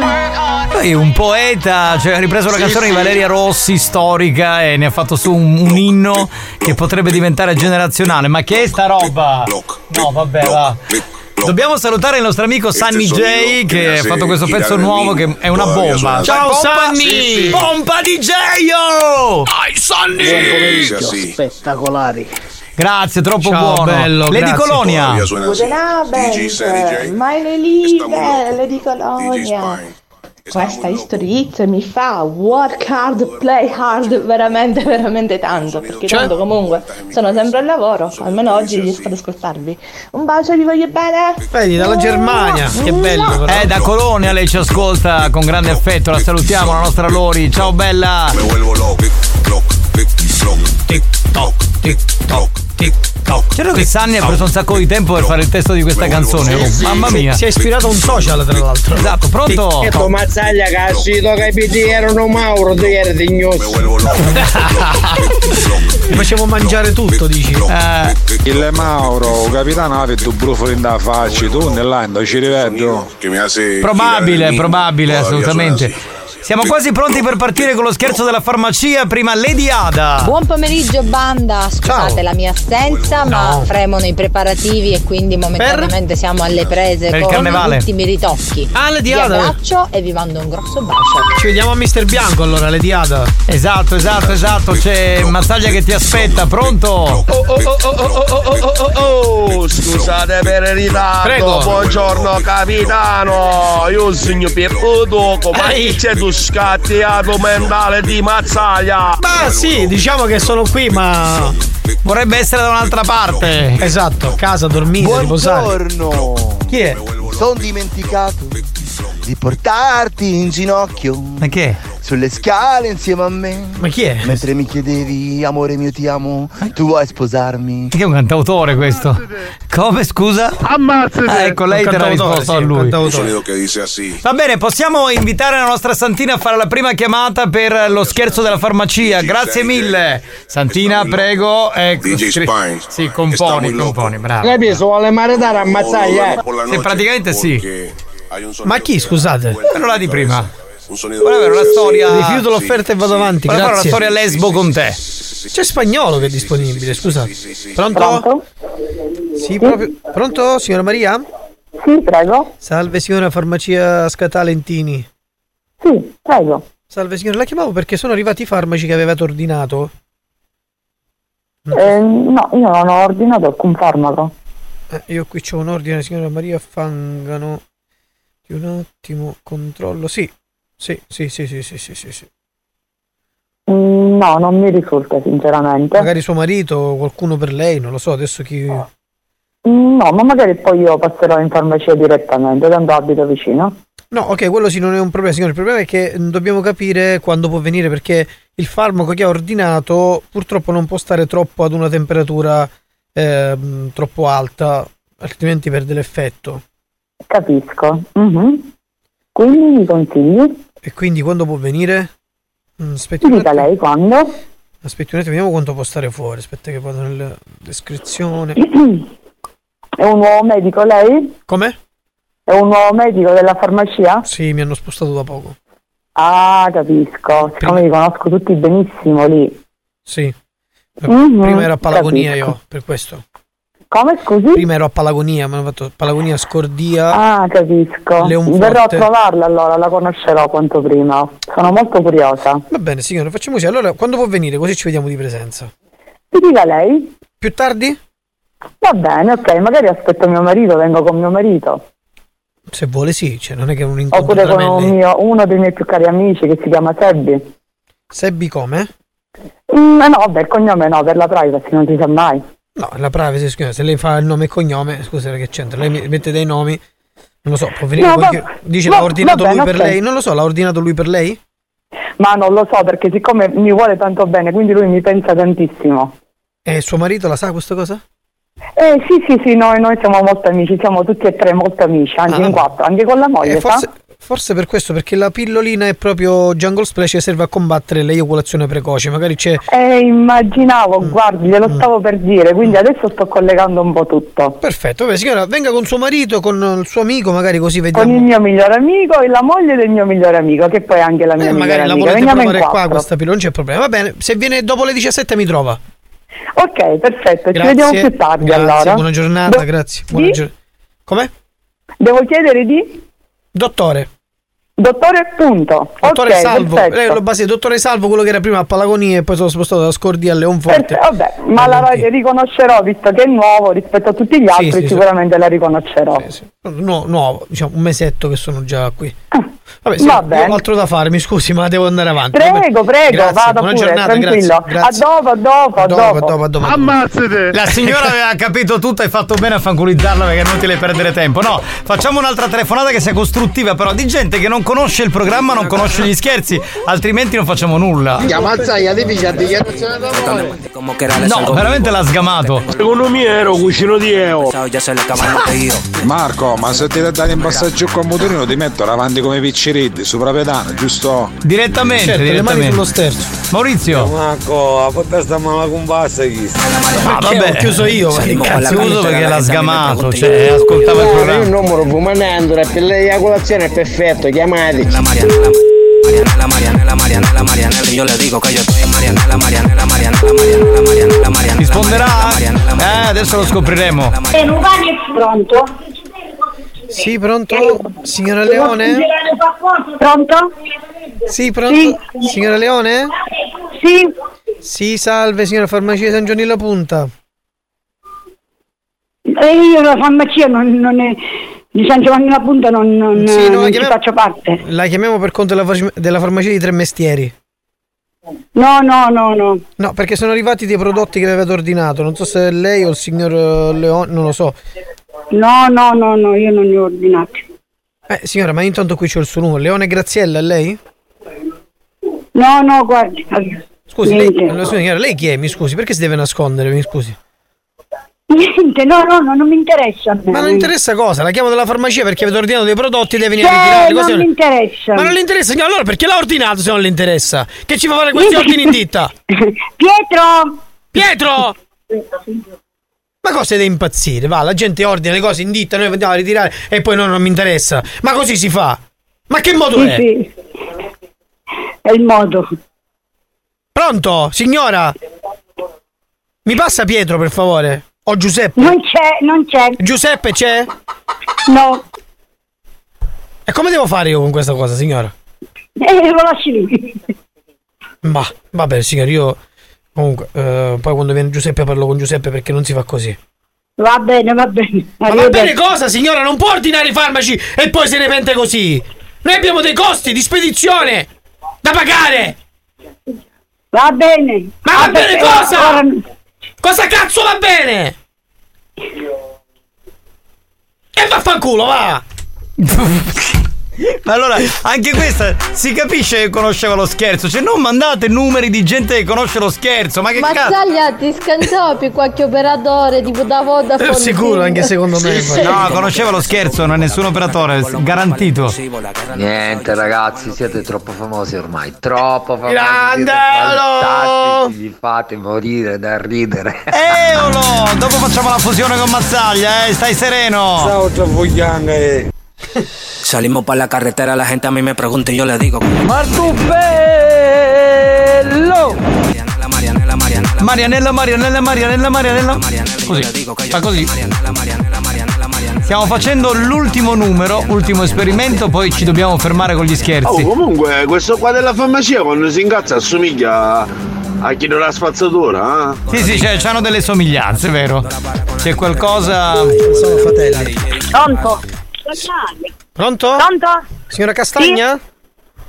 Poi un poeta, cioè ha ripreso la canzone di Valeria Rossi, storica, e ne ha fatto su un, un inno che potrebbe diventare generazionale. Ma che è sta roba? No, vabbè, va. Dobbiamo salutare il nostro amico Sunny J che ha fatto questo pezzo nuovo che è una bomba. Ciao, Sunny! Pompa DJ! Oh! Dai, Buon pomeriggio, spettacolari. Grazie, troppo Ciao, buono. bello, Lady grazie. Colonia. Meine Liebe, Lady Colonia. Questa History Hit mi fa work hard, play hard veramente, veramente tanto. Perché Cioè? tanto comunque sono sempre al lavoro, almeno oggi riesco ad ascoltarvi. Un bacio, vi voglio bene. Vedi, dalla Germania. Che bello, però. Eh, da Colonia lei ci ascolta con grande affetto. La salutiamo, la nostra Lori. Ciao bella. Tic toc, tic toc. Certo che Sunny ha preso un sacco di tempo per fare il testo di questa canzone. Oh, mamma mia. Si è ispirato a un social, tra l'altro. Esatto, pronto? E tu mazzaglia che ha sito capiti erano Mauro, tu eri dignoso. Ti facevo mangiare tutto, dici. Eh, Il Mauro, capitano, ha fatto brufoli in da faccia, tu nell'anno ci rivedo. probabile, probabile, assolutamente. Siamo quasi pronti per partire con lo scherzo della farmacia. Prima Lady Ada. Buon pomeriggio banda, scusate Ciao. la mia assenza ma No. fremono i preparativi e quindi momentaneamente siamo alle prese Per con gli ultimi ritocchi. Ah, Lady Vi Ada. abbraccio e vi mando un grosso bacio. Ci vediamo a Mister Bianco allora, Lady Ada. Esatto, esatto, esatto. C'è Mazzaglia che ti aspetta. Pronto? Oh, oh, oh, oh, oh, oh, oh, oh, oh, scusate per il ritardo. Prego. Buongiorno capitano. Io sono Pieruto, come Ehi. c'è tu scattiato mentale di Mazzaglia. Ma sì, diciamo che sono qui, ma. Vorrebbe essere da un'altra parte. Esatto, casa, dormire, riposare. Buongiorno. Chi è? Sono dimenticato di portarti in ginocchio. Ma che? Sulle scale insieme a me. Ma chi è? Mentre mi chiedevi, amore mio, ti amo, tu vuoi sposarmi? Che è un cantautore questo? Come scusa? Ammazzate! Ah, ecco, lei te l'ha cantautore, risposto sì, a lui. Va bene, possiamo invitare la nostra Santina a fare la prima chiamata per lo scherzo della farmacia. Grazie mille. Santina, prego. Ecco, DJ Spine. Sì, componi, componi, bravo. Capisco, vuole maritare ammazzaglia. Sì, praticamente sì. Ma chi, scusate? Quello là di prima. Un Vuole avere una storia. Rifiuto l'offerta e vado avanti. Vuole fare una storia lesbo con te. C'è spagnolo che è disponibile, scusate. Pronto? Sì, proprio. Pronto, signora Maria? Sì, prego. Salve signora farmacia Scatalentini. Sì, prego. Salve signora, la chiamavo perché sono arrivati i farmaci che avevate ordinato. Eh, no, io non ho ordinato alcun farmaco. Eh, io qui c'ho un ordine, signora Maria Fangano. Di un attimo, controllo. Sì, sì, sì, sì, sì, sì, sì, sì, sì. Mm, No, non mi risulta sinceramente. Magari suo marito, qualcuno per lei, non lo so, adesso chi... Mm, No, ma magari poi io passerò in farmacia direttamente, tanto abito vicino. No, ok, quello sì non è un problema, signore. Il problema è che mm, dobbiamo capire quando può venire perché il farmaco che ha ordinato purtroppo non può stare troppo ad una temperatura ehm, troppo alta, altrimenti perde l'effetto. Capisco. Mhm. Quindi mi consigli? E quindi quando può venire? Mm, Aspetti un dica lei quando? Aspetti un attimo, vediamo quanto può stare fuori. Aspetta che vado nella descrizione. [clears throat] È un nuovo medico lei? Come? È un nuovo medico della farmacia? Sì, mi hanno spostato da poco. Ah, capisco. Siccome li conosco tutti benissimo lì. Sì. Mhm, Prima ero a Palagonia capisco. io, per questo. Come scusi? Prima ero a Palagonia, mi hanno fatto Palagonia Scordia. Ah, capisco. Leonforte. Verrò a trovarla allora, la conoscerò quanto prima. Sono molto curiosa. Va bene, signore, facciamo così. Allora, quando può venire? Così ci vediamo di presenza. Mi dica lei? Più tardi? Va bene, ok, magari aspetto mio marito, vengo con mio marito. Se vuole sì, cioè non è che è un incontro Oppure con un mio- uno dei miei più cari amici che si chiama Sebbi. Sebbi come? Mm, no, vabbè, il cognome no, per la privacy non si sa mai. No, la privacy, scusa, se lei fa il nome e cognome, scusa che c'entra, lei mette dei nomi, non lo so, può venire No, qualche- va- Dice va- l'ha ordinato va lui bene, per ok. lei? Non lo so, l'ha ordinato lui per lei? Ma non lo so perché siccome mi vuole tanto bene, quindi lui mi pensa tantissimo. E suo marito la sa questa cosa? Eh sì, sì, sì, noi, noi siamo molto amici, siamo tutti e tre molto amici, anche Ah. in quattro, anche con la moglie, Eh, forse, sa? Forse per questo, perché la pillolina è proprio Jungle Splash e serve a combattere l'eiaculazione precoce, magari c'è... Eh, immaginavo, Mm. guardi, glielo stavo per dire, quindi adesso sto collegando un po' tutto. Perfetto, vabbè signora, venga con suo marito, con il suo amico, magari così Con vediamo... il mio migliore amico e la moglie del mio migliore amico, che poi è anche la mia Eh, migliore magari la amica. volete Veniamo provare qua questa pillola, non c'è problema. Va bene, se viene dopo le 17 mi trova. Ok, perfetto, ci Grazie. vediamo più tardi Grazie, allora. buona giornata, Do- grazie. Buona Di? Come? Devo chiedere di? Dottore. Dottore punto. Dottore ok, Salvo, lei lo base dottore Salvo, quello che era prima a Palagonia e poi sono spostato da Scordia a Leonforte. Perfetto, vabbè, ma la riconoscerò visto che è nuovo rispetto a tutti gli altri, sì, sì. sicuramente la riconoscerò. No, nuovo, diciamo un mesetto che sono già qui. Vabbè, Va sì, bene. ho altro da fare, mi scusi, ma devo andare avanti. Prego, Vabbè. prego, Grazie, vada buona pure, giornata, tranquillo. grazie, grazie. A dopo, a dopo, a dopo, dopo. a dopo, a dopo. Ammazzate! La signora aveva capito tutto, hai fatto bene a fanculizzarla perché è inutile perdere tempo. No, facciamo un'altra telefonata che sia costruttiva, però di gente che non conosce il programma, non conosce gli scherzi, altrimenti non facciamo nulla. Chiamazzaia, devi già dichiarazione d'amore. No, veramente l'ha sgamato. Secondo me ero cucino di Eo. Marco, ma se ti dai in passaggio con motorino ti metto davanti come picciriddi, sopra pedano, giusto? Direttamente, Certo, le mani direttamente. sullo sterzo. Maurizio. Marco, a portare sta mala compassa chi? Ah, vabbè, ho chiuso io, Sì, ma cazzo, chiuso la perché l'ha sgamato, cioè ascoltava il programma. il numero fumanando, per l'eiaculazione è perfetto, chiamateci. Marianela, Marianela, Marianela, Marianela. Yo le digo que yo estoy en Marianela, Marianela, Marianela, Marianela, Marianela, Marianela. Risponderà? Eh, adesso lo scopriremo. Pronto? Sì, pronto? Signora Leone? Pronto? Sì, pronto? Signora Leone? Sì. Sì, salve, signora farmacia San Giovanni La Punta. E io la farmacia non, non è, di San Giovanni la Punta non, non, Sì, no, non chiamiamo- faccio parte. La chiamiamo per conto della, farmacia- della farmacia di Tre Mestieri. No, no, no, no. No, perché sono arrivati dei prodotti che avevate ordinato. Non so se è lei o il signor eh, Leone, non lo so. No, no, no, no, io non ne ho ordinati. Eh, signora, ma intanto qui c'ho il suo numero. Leone Graziella, lei? No, no, guardi. Scusi, lei, Niente. signora, lei chi è? Mi scusi, perché si deve nascondere? Mi scusi. Niente, no, no, no, non mi interessa. a me. Ma non interessa cosa? La chiamo dalla farmacia perché avete ordinato dei prodotti e deve venire Cioè, a ritirare. Cose non mi interessa. Ma non le interessa? signora? Allora perché l'ha ordinato se non le interessa? Che ci fa fare questi ordini in [laughs] ditta? Pietro! Pietro! [laughs] Ma cosa siete impazzire? Va, la gente ordina le cose in ditta, noi andiamo a ritirare e poi no, non mi interessa. Ma così si fa? Ma che modo Sì, è? sì. È il modo. Pronto, signora? Mi passa Pietro, per favore? O Giuseppe? Non c'è, non c'è. Giuseppe c'è? No. E come devo fare io con questa cosa, signora? Eh, lo lasci lì. Ma, vabbè, signora, io... Comunque, eh, poi quando viene Giuseppe parlo con Giuseppe perché non si fa così. Va bene, va bene. Ma va bene cosa, signora? Non può ordinare i farmaci e poi se ne pente così. Noi abbiamo dei costi di spedizione da pagare. Va bene. Ma va Ah, bene perché cosa? ora- Cosa cazzo va bene? E vaffanculo, va! [laughs] Ma allora, anche questa si capisce che conosceva lo scherzo. Cioè, non mandate numeri di gente che conosce lo scherzo. Ma che cazzo? Mazzaglia ti scansava per qualche operatore tipo da Vodafone. Sicuro, anche secondo me. No, conosceva lo scherzo, non è nessun operatore, garantito. Niente ragazzi, siete troppo famosi ormai, troppo famosi. Grande, vi fate morire da ridere. Eolo! [laughs] Dopo facciamo la fusione con Mazzaglia, eh, stai sereno. Ciao, Trafoglianga. Salimos para la carretera, la gente a mí me pregunta y yo le digo. Martupello! Marianella, Marianella, Marianella, Marianella. Così, fa così. Stiamo facendo l'ultimo numero, ultimo esperimento, poi ci dobbiamo fermare con gli Oh, scherzi. comunque, questo qua della farmacia quando si incazza assomiglia a, chi della spazzatura, eh? Sì, sì, c'è- c'hanno delle somiglianze, vero? C'è qualcosa. Sono fratelli. Pronto? Pronto? Pronto? Signora Castagna?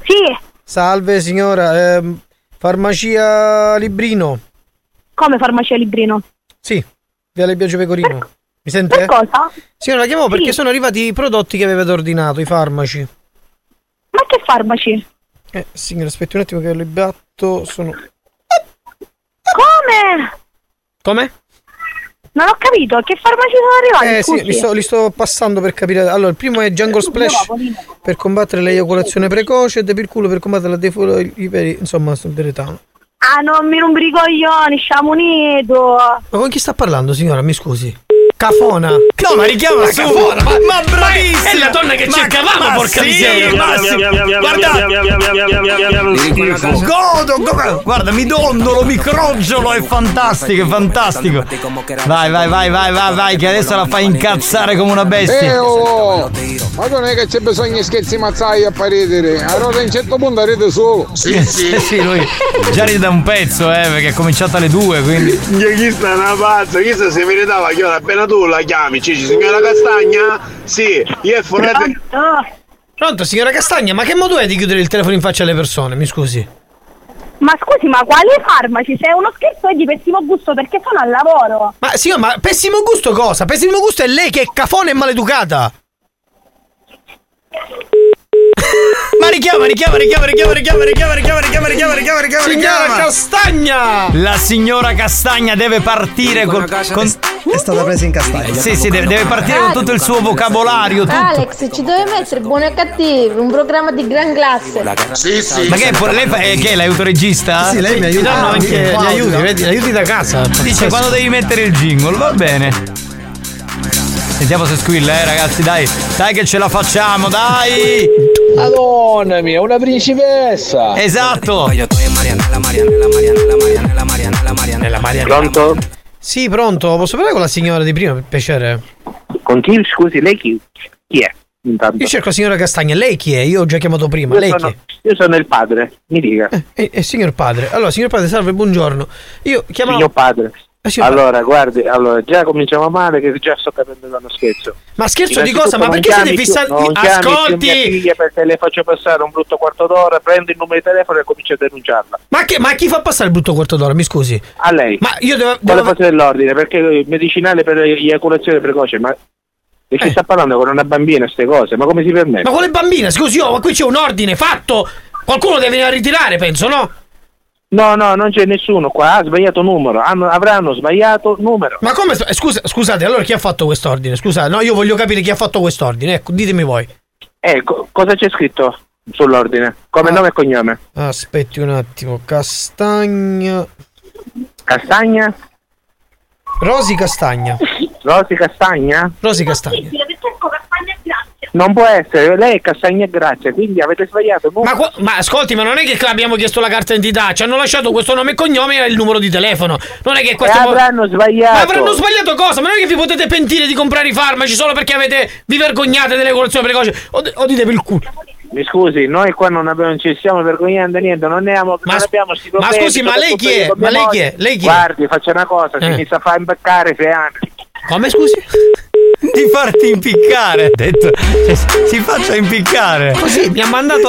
Sì. Salve signora, ehm, farmacia Librino. Come farmacia Librino? Sì, Viale Biagio Pecorino. Mi sente? Per cosa? Signora, la perché Sì. sono arrivati i prodotti che avevate ordinato, i farmaci. Ma che farmaci? Eh, signora, aspetti un attimo che li batto. Sono. Come? Come? Non ho capito, che farmaci sono arrivati? Eh sì, scusi? li sto, li sto passando per capire. Allora, il primo è Jungle Splash per combattere l'eiaculazione precoce e Depirculo per combattere la defo- iperi, insomma, sul deretano. Ah, non mi rompi i coglioni, siamo unito. Ma con chi sta parlando, signora? Mi scusi. Cafona. No, ma richiama Ma su. Cafona, ma, Ma bravissima! È la donna che Ma- cercavamo, ma porca sì, miseria. Guarda, godo, go- guarda, mi dondolo, mi crogiolo, è fantastico, è fantastico. Vai, vai, vai, vai, vai, vai, che adesso la fai incazzare come una bestia. Eh, oh, ma non è che c'è bisogno di scherzi mazzai a ridere, allora a un certo punto ride solo. [laughs] Sì, sì, sì, lui già ride da un pezzo, eh, perché è cominciato alle due, quindi. Chi sta una pazza, chissà se meritava che ora appena tu la chiami, Cici, signora Castagna? Sì, io è fornete. Pronto, signora Castagna, ma che modo è di chiudere il telefono in faccia alle persone? Mi scusi. Ma scusi, ma quali farmaci? Se è uno scherzo è di pessimo gusto perché sono al lavoro. Ma signora, ma pessimo gusto cosa? Pessimo gusto è lei che è cafona e maleducata. Ma richiama, richiama, richiama, richiama, richiama, richiama, richiama, richiama, richiama, richiama, richiama, Signora richiama. Castagna! La signora Castagna deve partire con, con- È stata presa in castagna. Sì, sì, deve, deve partire con tutto il suo vocabolario, tutto. Alex, ci deve mettere buoni e cattivi, un programma di gran classe. Sì, sì. Ma che è, lei fa, eh, che è l'autoregista? Sì, lei mi aiuta. Danno anche Ah, gli wow, aiuti, no. vedi, aiuti da casa. Dice quando devi mettere il jingle, va bene. Sentiamo se squilla, eh ragazzi, dai. Dai che ce la facciamo, dai! Madonna mia, una principessa! Esatto! Pronto? Sì, pronto. Posso parlare con la signora di prima, per piacere? Con chi? Scusi, lei chi, chi è? Intanto. Io cerco la signora Castagna. Lei chi è? Io ho già chiamato prima. Io Lei sono, chi è? io sono il padre, mi dica. Eh, eh, signor padre. Allora, signor padre, salve, buongiorno. Io chiamavo. Signor padre. Eh, Allora, guardi, allora, già cominciamo male che già sto capendo uno scherzo. Ma scherzo di cosa? Ma perché siete fissati? Non Ascolti! mia perché le faccio passare un brutto quarto d'ora, prendo il numero di telefono e comincio a denunciarla. Ma, che, ma chi fa passare il brutto quarto d'ora? Mi scusi. A lei. Ma io devo. Devo- fosse dell'ordine? Perché il medicinale per eiaculazione precoce, ma... E Eh. si sta parlando con una bambina queste cose, ma come si permette? Ma quale bambina? Scusi, oh, ma qui c'è un ordine fatto. Qualcuno deve venire a ritirare, penso, no? No, no, non c'è nessuno qua, ha sbagliato numero, hanno- avranno sbagliato numero. Ma come? eh, Scusa, scusate, allora chi ha fatto quest'ordine? Scusate, no, io voglio capire chi ha fatto quest'ordine. Ecco, ditemi voi. Ecco, cosa c'è scritto sull'ordine? Come nome e cognome? Aspetti un attimo. Castagna. Castagna? Rosi Castagna. Rosi Castagna? Rosi Castagna. Non può essere, lei è Castagna e Grazia, quindi avete sbagliato. Ma, qua- ma ascolti, ma non è che abbiamo chiesto la carta d'identità, ci hanno lasciato questo nome e cognome e il numero di telefono. Non è che questo. Avranno sbagliato. Ma avranno sbagliato cosa? Ma non è che vi potete pentire di comprare i farmaci solo perché avete vi vergognate delle colazioni precoci. O, o dite per il culo. Mi scusi, noi qua non, abbiamo, non ci stiamo vergognando niente, non, ne abbiamo, non abbiamo ma scusi, ma lei chi è? Ma lei chi è? Lei chi è? Guardi, faccia una cosa, si Eh. inizia a far imbeccare sei anni. Come scusi? Di farti impiccare. Ha detto. cioè, si faccia impiccare. Così mi ha mandato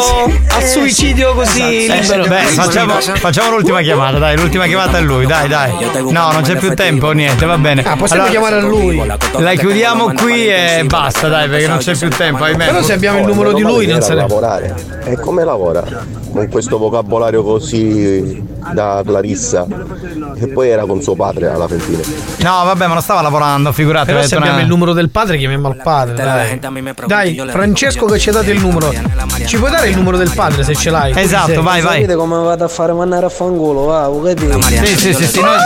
al suicidio così Eh, libero. beh, facciamo, facciamo l'ultima chiamata, dai, l'ultima chiamata è lui, dai, dai. No, non c'è più tempo, niente, va bene. Ah, possiamo chiamare a lui. La chiudiamo qui e basta, dai, perché non c'è più tempo, ahimè. Però se abbiamo il numero di lui non se ne. lavorare. E come lavora? Con questo vocabolario così da Clarissa. E poi era con suo padre alla fine. No, vabbè, ma non stava lavorando, figurati. Però se abbiamo il numero del padre, chiamiamo al padre. Dai, dai Francesco che ci ha dato il numero. Ci puoi dare il numero del padre se ce l'hai? Esatto, Così se- Sapete come vado a fare mandare a fanculo, va, capito? Sì, sì, sì, sì, noi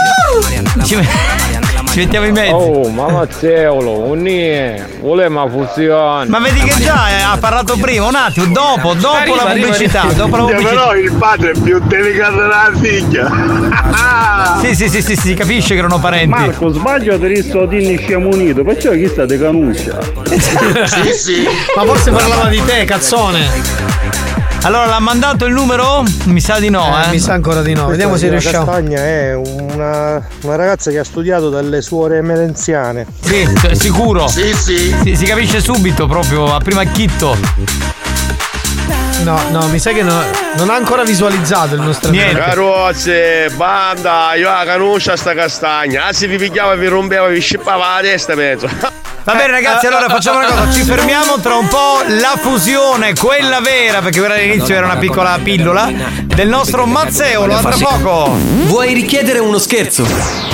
ci, mettiamo i mezzi. Oh, ma Mazzeolo, un'ie, voleva fusione. Ma vedi che già eh, ha parlato prima, un attimo, dopo, dopo Arriva, la pubblicità, arriva. dopo la pubblicità. Però il padre è più delicato della figlia. [laughs] Sì, sì, sì, sì, si capisce che erano parenti. Marco, sbaglio te risto di siamo unito, perciò chi sta te canuccia? [laughs] Sì, sì. Ma forse parlava di te, cazzone. Allora, l'ha mandato il numero? Mi sa di no, eh. mi sa ancora di no. Vediamo se riusciamo. Castagna è una, una ragazza che ha studiato dalle suore melenziane. Sì, sicuro. Sì, sì. Si, si capisce subito, proprio a prima chitto. No, no, mi sa che no- non ha ancora visualizzato il nostro amico. Carrozze, banda, io la canuscia sta castagna. Ah, se vi pigliava, vi rompeva, vi scippava la testa, penso. Va bene ragazzi, allora facciamo una cosa, ci fermiamo tra un po' la fusione, quella vera, perché quella all'inizio era una piccola pillola, del nostro Mazzeolo, a tra poco. Vuoi richiedere uno scherzo?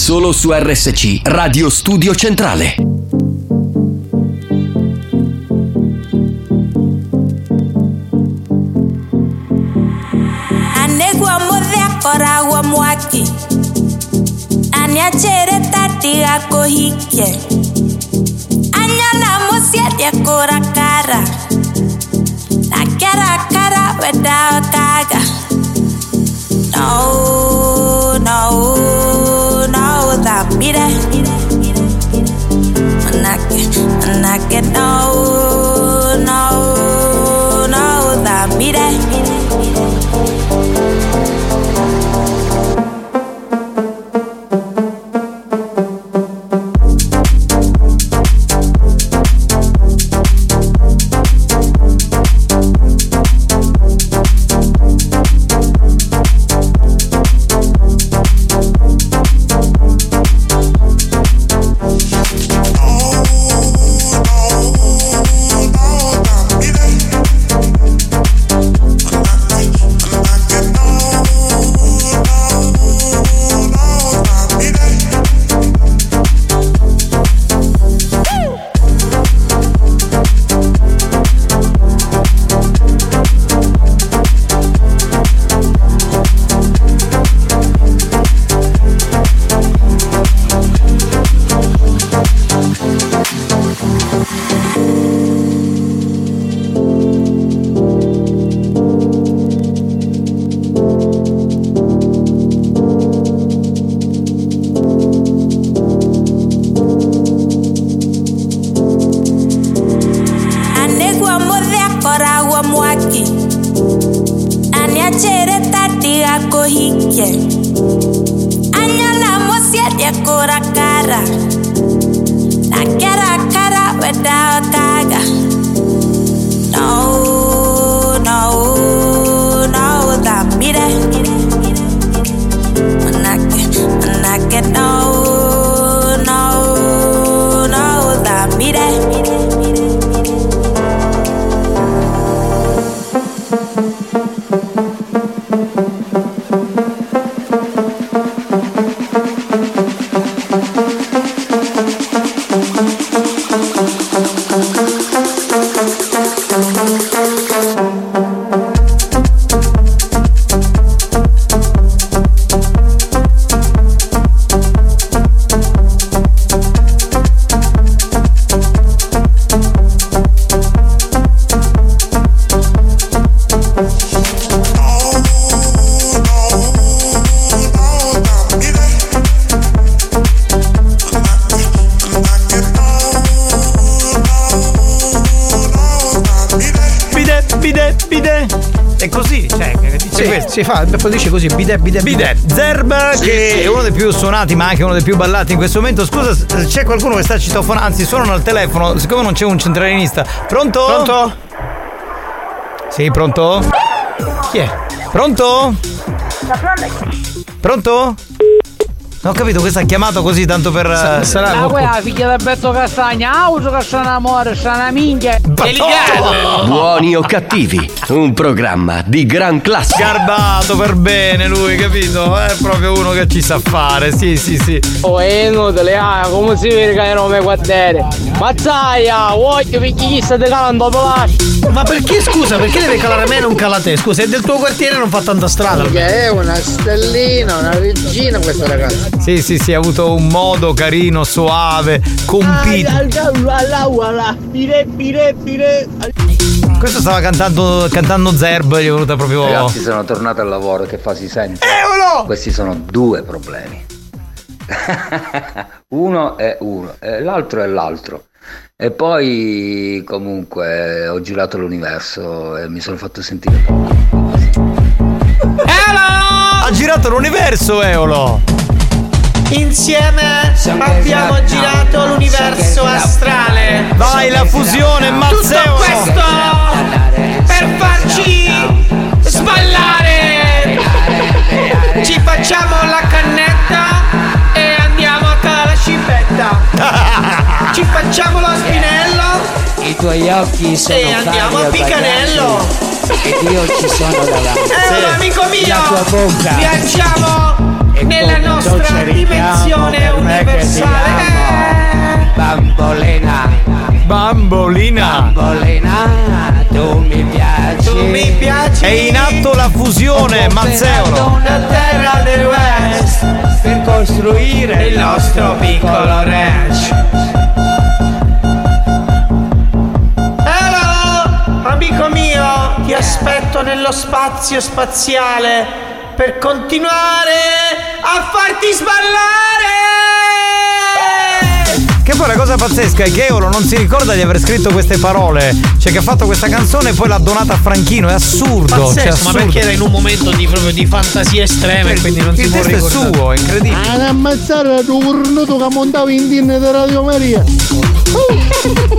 Solo su RSC Radio Studio Centrale. Anegwa mothe akoragwo mwaki. Na nĩanjĩrĩte ndigakũhikie anyona mũciĩ kũrakara nake arakara wenda kaga no no no thamire manake manake no no no thamire Si fa, poi dice così, bidet, bidet, Bidet, Zerb, che è uno dei più suonati, ma anche uno dei più ballati in questo momento. Scusa, c'è qualcuno che sta citofonando, anzi, suonano al telefono, siccome non c'è un centralinista. Pronto? Pronto? Sì, pronto? Chi è? Pronto? Pronto? Non ho capito, questa ha chiamato così tanto per. eh, sarà Ma quella figlia del Betto Castagna, auto che sta un amore, sta una minchia. Buoni o cattivi, un programma di gran classe. Garbato per bene lui, capito? È proprio uno che ci sa fare, sì, sì, sì. Oh, è inutile, ah, come si vede che non mi guardare? Mazzaia, voglio perché chi sta calando dopo Ma perché scusa, perché deve calare me e non cala te? Scusa, è del tuo quartiere non fa tanta strada. Che è una stellina, una regina questa ragazza. Sì, sì, sì, ha avuto un modo carino, soave, compito. Questo stava cantando, cantando Zerb, gli è venuta proprio. Ragazzi, sono tornato al lavoro, che fa si sente? Questi sono due problemi. [laughs] uno è uno, e l'altro è l'altro. E poi comunque ho girato l'universo e mi sono fatto sentire poco. Ha girato l'universo, Eolo! Insieme abbiamo girato l'universo astrale. Vai, la fusione, Tutto Mazzeo! questo per farci sballare. Ci facciamo la cannetta a la scibetta. [laughs] Ci facciamo lo spinello I tuoi occhi sono e andiamo a Picanello. Ed io ci sono davanti. [laughs] Eh, un amico mio! La tua bocca. Viaggiamo nella nostra dimensione universale. Bambolena, Bambolina! bambolena, tu mi piaci. Tu mi piaci. È in atto la fusione, Mazzeolo! Una terra del West per costruire il nostro piccolo ranch. Hello, amico mio, ti aspetto nello spazio spaziale per continuare a farti sballare. Che poi la cosa pazzesca è che Eolo non si ricorda di aver scritto queste parole. Cioè, che ha fatto questa canzone e poi l'ha donata a Franchino. È assurdo. cioè, Pazzesco, ma assurdo. perché era in un momento di, proprio di fantasia estrema e quindi non si Il può testo è ricordare. suo, è incredibile. Ad ammazzare tu cornuto che montavo in dinne di Radio Maria.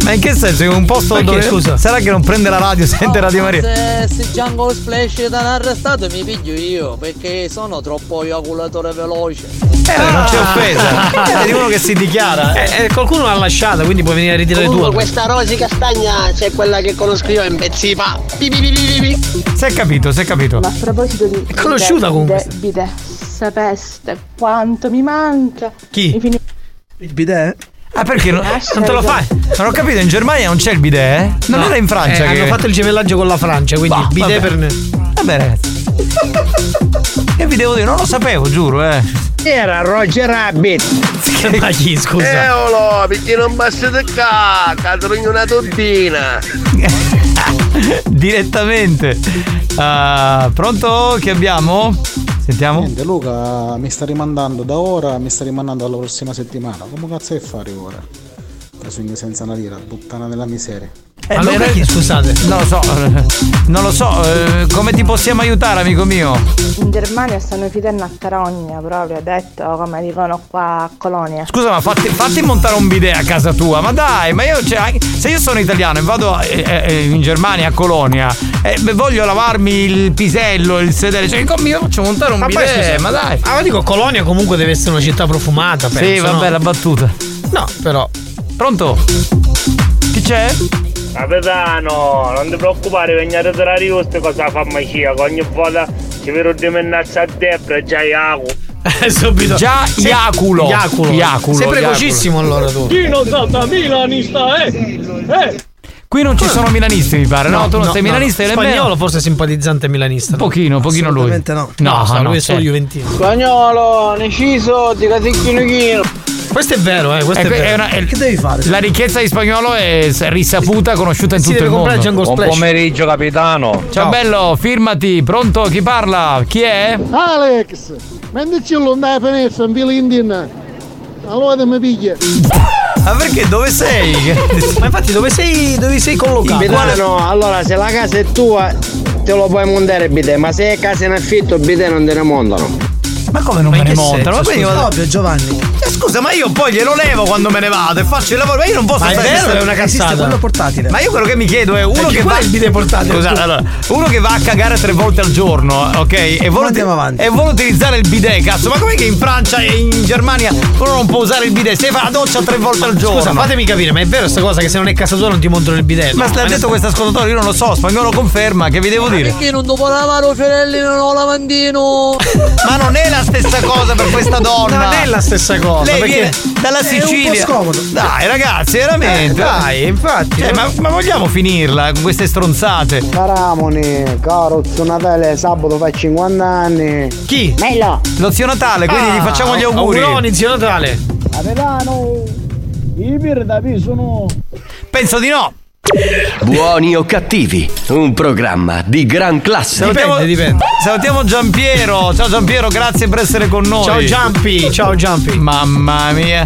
Ma in che senso? In un posto Perché, dove. scusa? Sarà che non prende la radio, sente Radio Maria. Se, se Django Splash t'hanno arrestato mi piglio io perché sono troppo ejaculatore veloce. Eh, non c'è offesa. [laughs] È di uno che si dichiara. Eh, eh, qualcuno l'ha lasciata, quindi puoi venire a ritirare tu. Questa Rosi Castagna c'è quella che conosco io in Bezzipa. Si è capito, si è capito. Ma a proposito di. È conosciuta comunque. bidet, sapeste quanto mi manca. Chi? Il bidet? Ah, perché non, Lascia non te lo fai? Non ho capito, in Germania non c'è il bidet? eh? Non No. era in Francia Eh, che. hanno fatto il gemellaggio con la Francia, quindi Bah, il bidet vabbè. per. Vabbè, ragazzi. Che vi devo dire? Non lo sapevo, giuro, eh. Era Roger Rabbit. [laughs] Ma chi, scusa? Eolo, perché non basta di cacca, trovi una tordina. [laughs] Direttamente. Ah, pronto? Che abbiamo? Sentiamo. Niente, Luca mi sta rimandando da ora, mi sta rimandando alla prossima settimana. Come cazzo è fare ora? Preso senza una lira, puttana della miseria. Eh, beh, chi, scusate? Non lo so, eh, non lo so. eh, come ti possiamo aiutare, amico mio? In Germania stanno chiudendo a Carogna, proprio, ha detto come dicono qua a Colonia. Scusa, ma fatti, fatti montare un bidet a casa tua. Ma dai, ma io cioè, anche- se io sono italiano e vado eh, eh, in Germania a Colonia e voglio lavarmi il pisello, il sedere, cioè come mi faccio montare un Ma poi, bidet? scusa, ma dai. Ah, ma dico, Colonia comunque deve essere una città profumata. Sì, penso, vabbè, no? la battuta. No, però. Pronto? Chi c'è? Capitano, non ti preoccupare, vieni a ritirare io queste cose a farmacia, che ogni volta ci vedo di mennazza a Debra, già Iaco. Subito. Già Sei- Iaculo. Iaculo. Iaculo, Sei Iaculo. precocissimo allora tu. Chi non salta milanista, eh? Eh! Qui non ci sono milanisti, mi pare, no? tu non sei milanista nemmeno. Spagnolo forse simpatizzante milanista. Un pochino, un pochino lui. Assolutamente no. No, No, no, lui è solo certo. Juventino. Spagnolo, Neciso, di Casicchino Chino. Questo è vero, eh, questo Ecco, è vero. è una- è- che devi fare? La ricchezza di spagnolo è risaputa, conosciuta in Si tutto il mondo. Buon pomeriggio capitano. Ciao bello, firmati, pronto? Chi parla? Chi è? Alex, mendici lo andai a finestra, in fila indina. Allora mi piglia. [laughs] Ma perché dove sei? [laughs] Ma infatti dove sei, dove sei collocato? Capitano, allora se la casa è tua, te lo puoi montare bidet, ma se è casa in affitto bidet non te ne montano. Ma come non Ma me ne montano? Ma quindi vado- Ovvio, Giovanni. Eh, scusa, ma io poi glielo levo quando me ne vado e faccio il lavoro. Ma io non posso Ma è stare vero, esiste- è una cazzata. Quello portatile. Ma io quello che mi chiedo è uno Perché che va. è il bidet portatile? Scusa, allora, uno che va a cagare tre volte al giorno, ok? E vuole, andiamo avanti. e vuole utilizzare il bidet, cazzo. Ma com'è che in Francia e in Germania uno non può usare il bidet? Se fa la doccia tre volte al giorno. Scusa, fatemi capire, ma è vero sta cosa che se non è casa tua non ti montano il bidet? Ma No, l'ha detto questo ascoltatore, io non lo so, spagnolo conferma, che vi devo dire? Perché non dopo lavare i fiorelli non ho lavandino? [laughs] Ma non è la stessa cosa per questa donna. Non è la stessa cosa, Lei perché viene dalla è un po' Sicilia. scomodo. Dai, ragazzi, veramente. Eh, dai, infatti. Cioè, ma, ma vogliamo finirla con queste stronzate? Caramoni, caro zio Natale, sabato fa 50 anni. Chi? Mello. Lo zio Natale, quindi Ah, gli facciamo gli auguri. Auguroni, zio Natale. Capitano, i birra da sono. Penso di no. Buoni o cattivi, un programma di gran classe. Salutiamo, salutiamo Giampiero. Ciao Giampiero, grazie per essere con noi. Ciao Giampi, ciao Giampi. Mamma mia.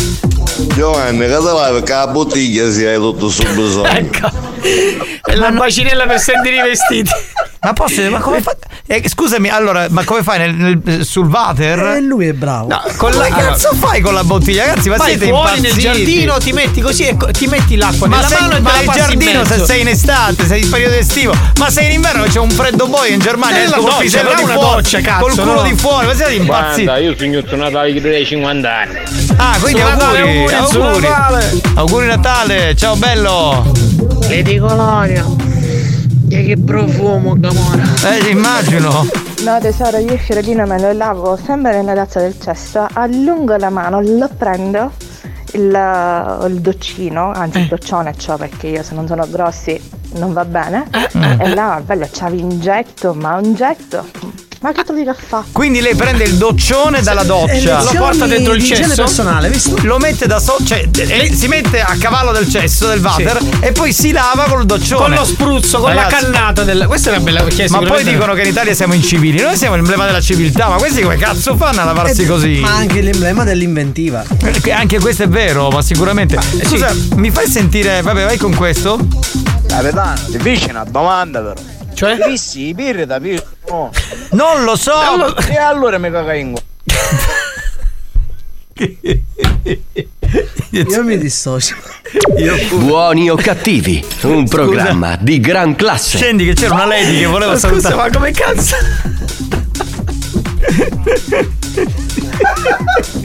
Giovanni, cosa vai? Perché la bottiglia si hai tutto sul bisogno. Ecco. La bacinella per sentire i vestiti. [laughs] Ma posso ma come fai? Eh, scusami, allora, ma come fai nel, nel- sul water? E lui è bravo. No, con la, Come cazzo fai con la bottiglia? Ragazzi, ma Vai siete fuori nel impazziti? giardino, ti metti così e co- ti metti l'acqua Ma, nella sei, mano ma il in giardino se sei in estate, sei in periodo estivo, ma sei in inverno c'è un freddo boia in Germania, col doccia, pisello però di una fuori, doccia, cazzo, col culo no? di fuori, ma siete impazziti? Guarda, io sono Zio Natale che dei 50 anni. Ah, quindi Su Natale, auguri, auguri, su auguri. Natale. Auguri Natale, ciao bello. Lady Colonia. Che, che profumo, Gamora. Eh, immagino. No tesoro, io il fiorellino me lo lavo sempre nella tazza del cesso, allungo la mano, lo prendo, il, il doccino, anzi il doccione ciò perché io se non sono grossi non va bene, e là bello c'avi un getto, ma un getto, ma che te lo dico a fa? Quindi lei prende il doccione dalla doccia, lezioni lo porta dentro il cesso, personale, visto? lo mette da sotto, cioè eh, si mette a cavallo del cesso del water e poi si lava col doccione. Con lo spruzzo, con la cannata del. Questa è una bella perché Ma poi dicono che in Italia siamo incivili, noi siamo l'emblema della civiltà, ma questi come cazzo fanno a lavarsi Eh, così? Ma anche l'emblema dell'inventiva. Eh, Anche questo è vero, ma sicuramente. Scusa, mi fai sentire. Vabbè, vai con questo? Capitano, ti dice una domanda però. Cioè? Vissi i birra da. No. Non lo so. E allora mi caga in Io mi dissocio. Buoni o cattivi, un programma di gran classe. Scendi che c'era una lady che voleva Ma scusa, salutare. ma come cazzo? [laughs]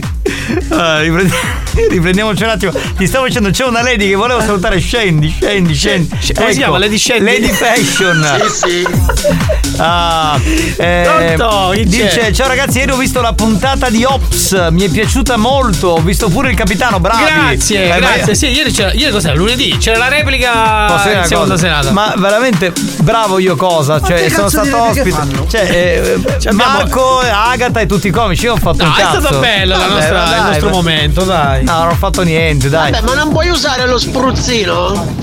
Ah, riprendi- [laughs] riprendiamoci un attimo. Ti stavo dicendo, c'è una lady che voleva salutare Scendi, Scendi, Scendi. Sc- come si chiama? Lady Scendi? Lady Fashion. Sì, sì. Ah, [laughs] eh, Pronto? Dice ciao ragazzi ieri ho visto la puntata di Ops mi è piaciuta molto ho visto pure il capitano bravi Grazie, Eh, ma- grazie. Sì, ieri c'era. Ieri cos'era? Lunedì? C'era la replica Posso dire seconda serata. Ma veramente bravo io cosa? Cioè, sono stato ospite. Cioè, eh, Marco, Agata e tutti i comici. Io ho fatto No, un è cazzo. stato bello la Vabbè, nostra- dai, il nostro dai. momento, dai. No, non ho fatto niente, dai. Vabbè, ma non puoi usare lo spruzzino?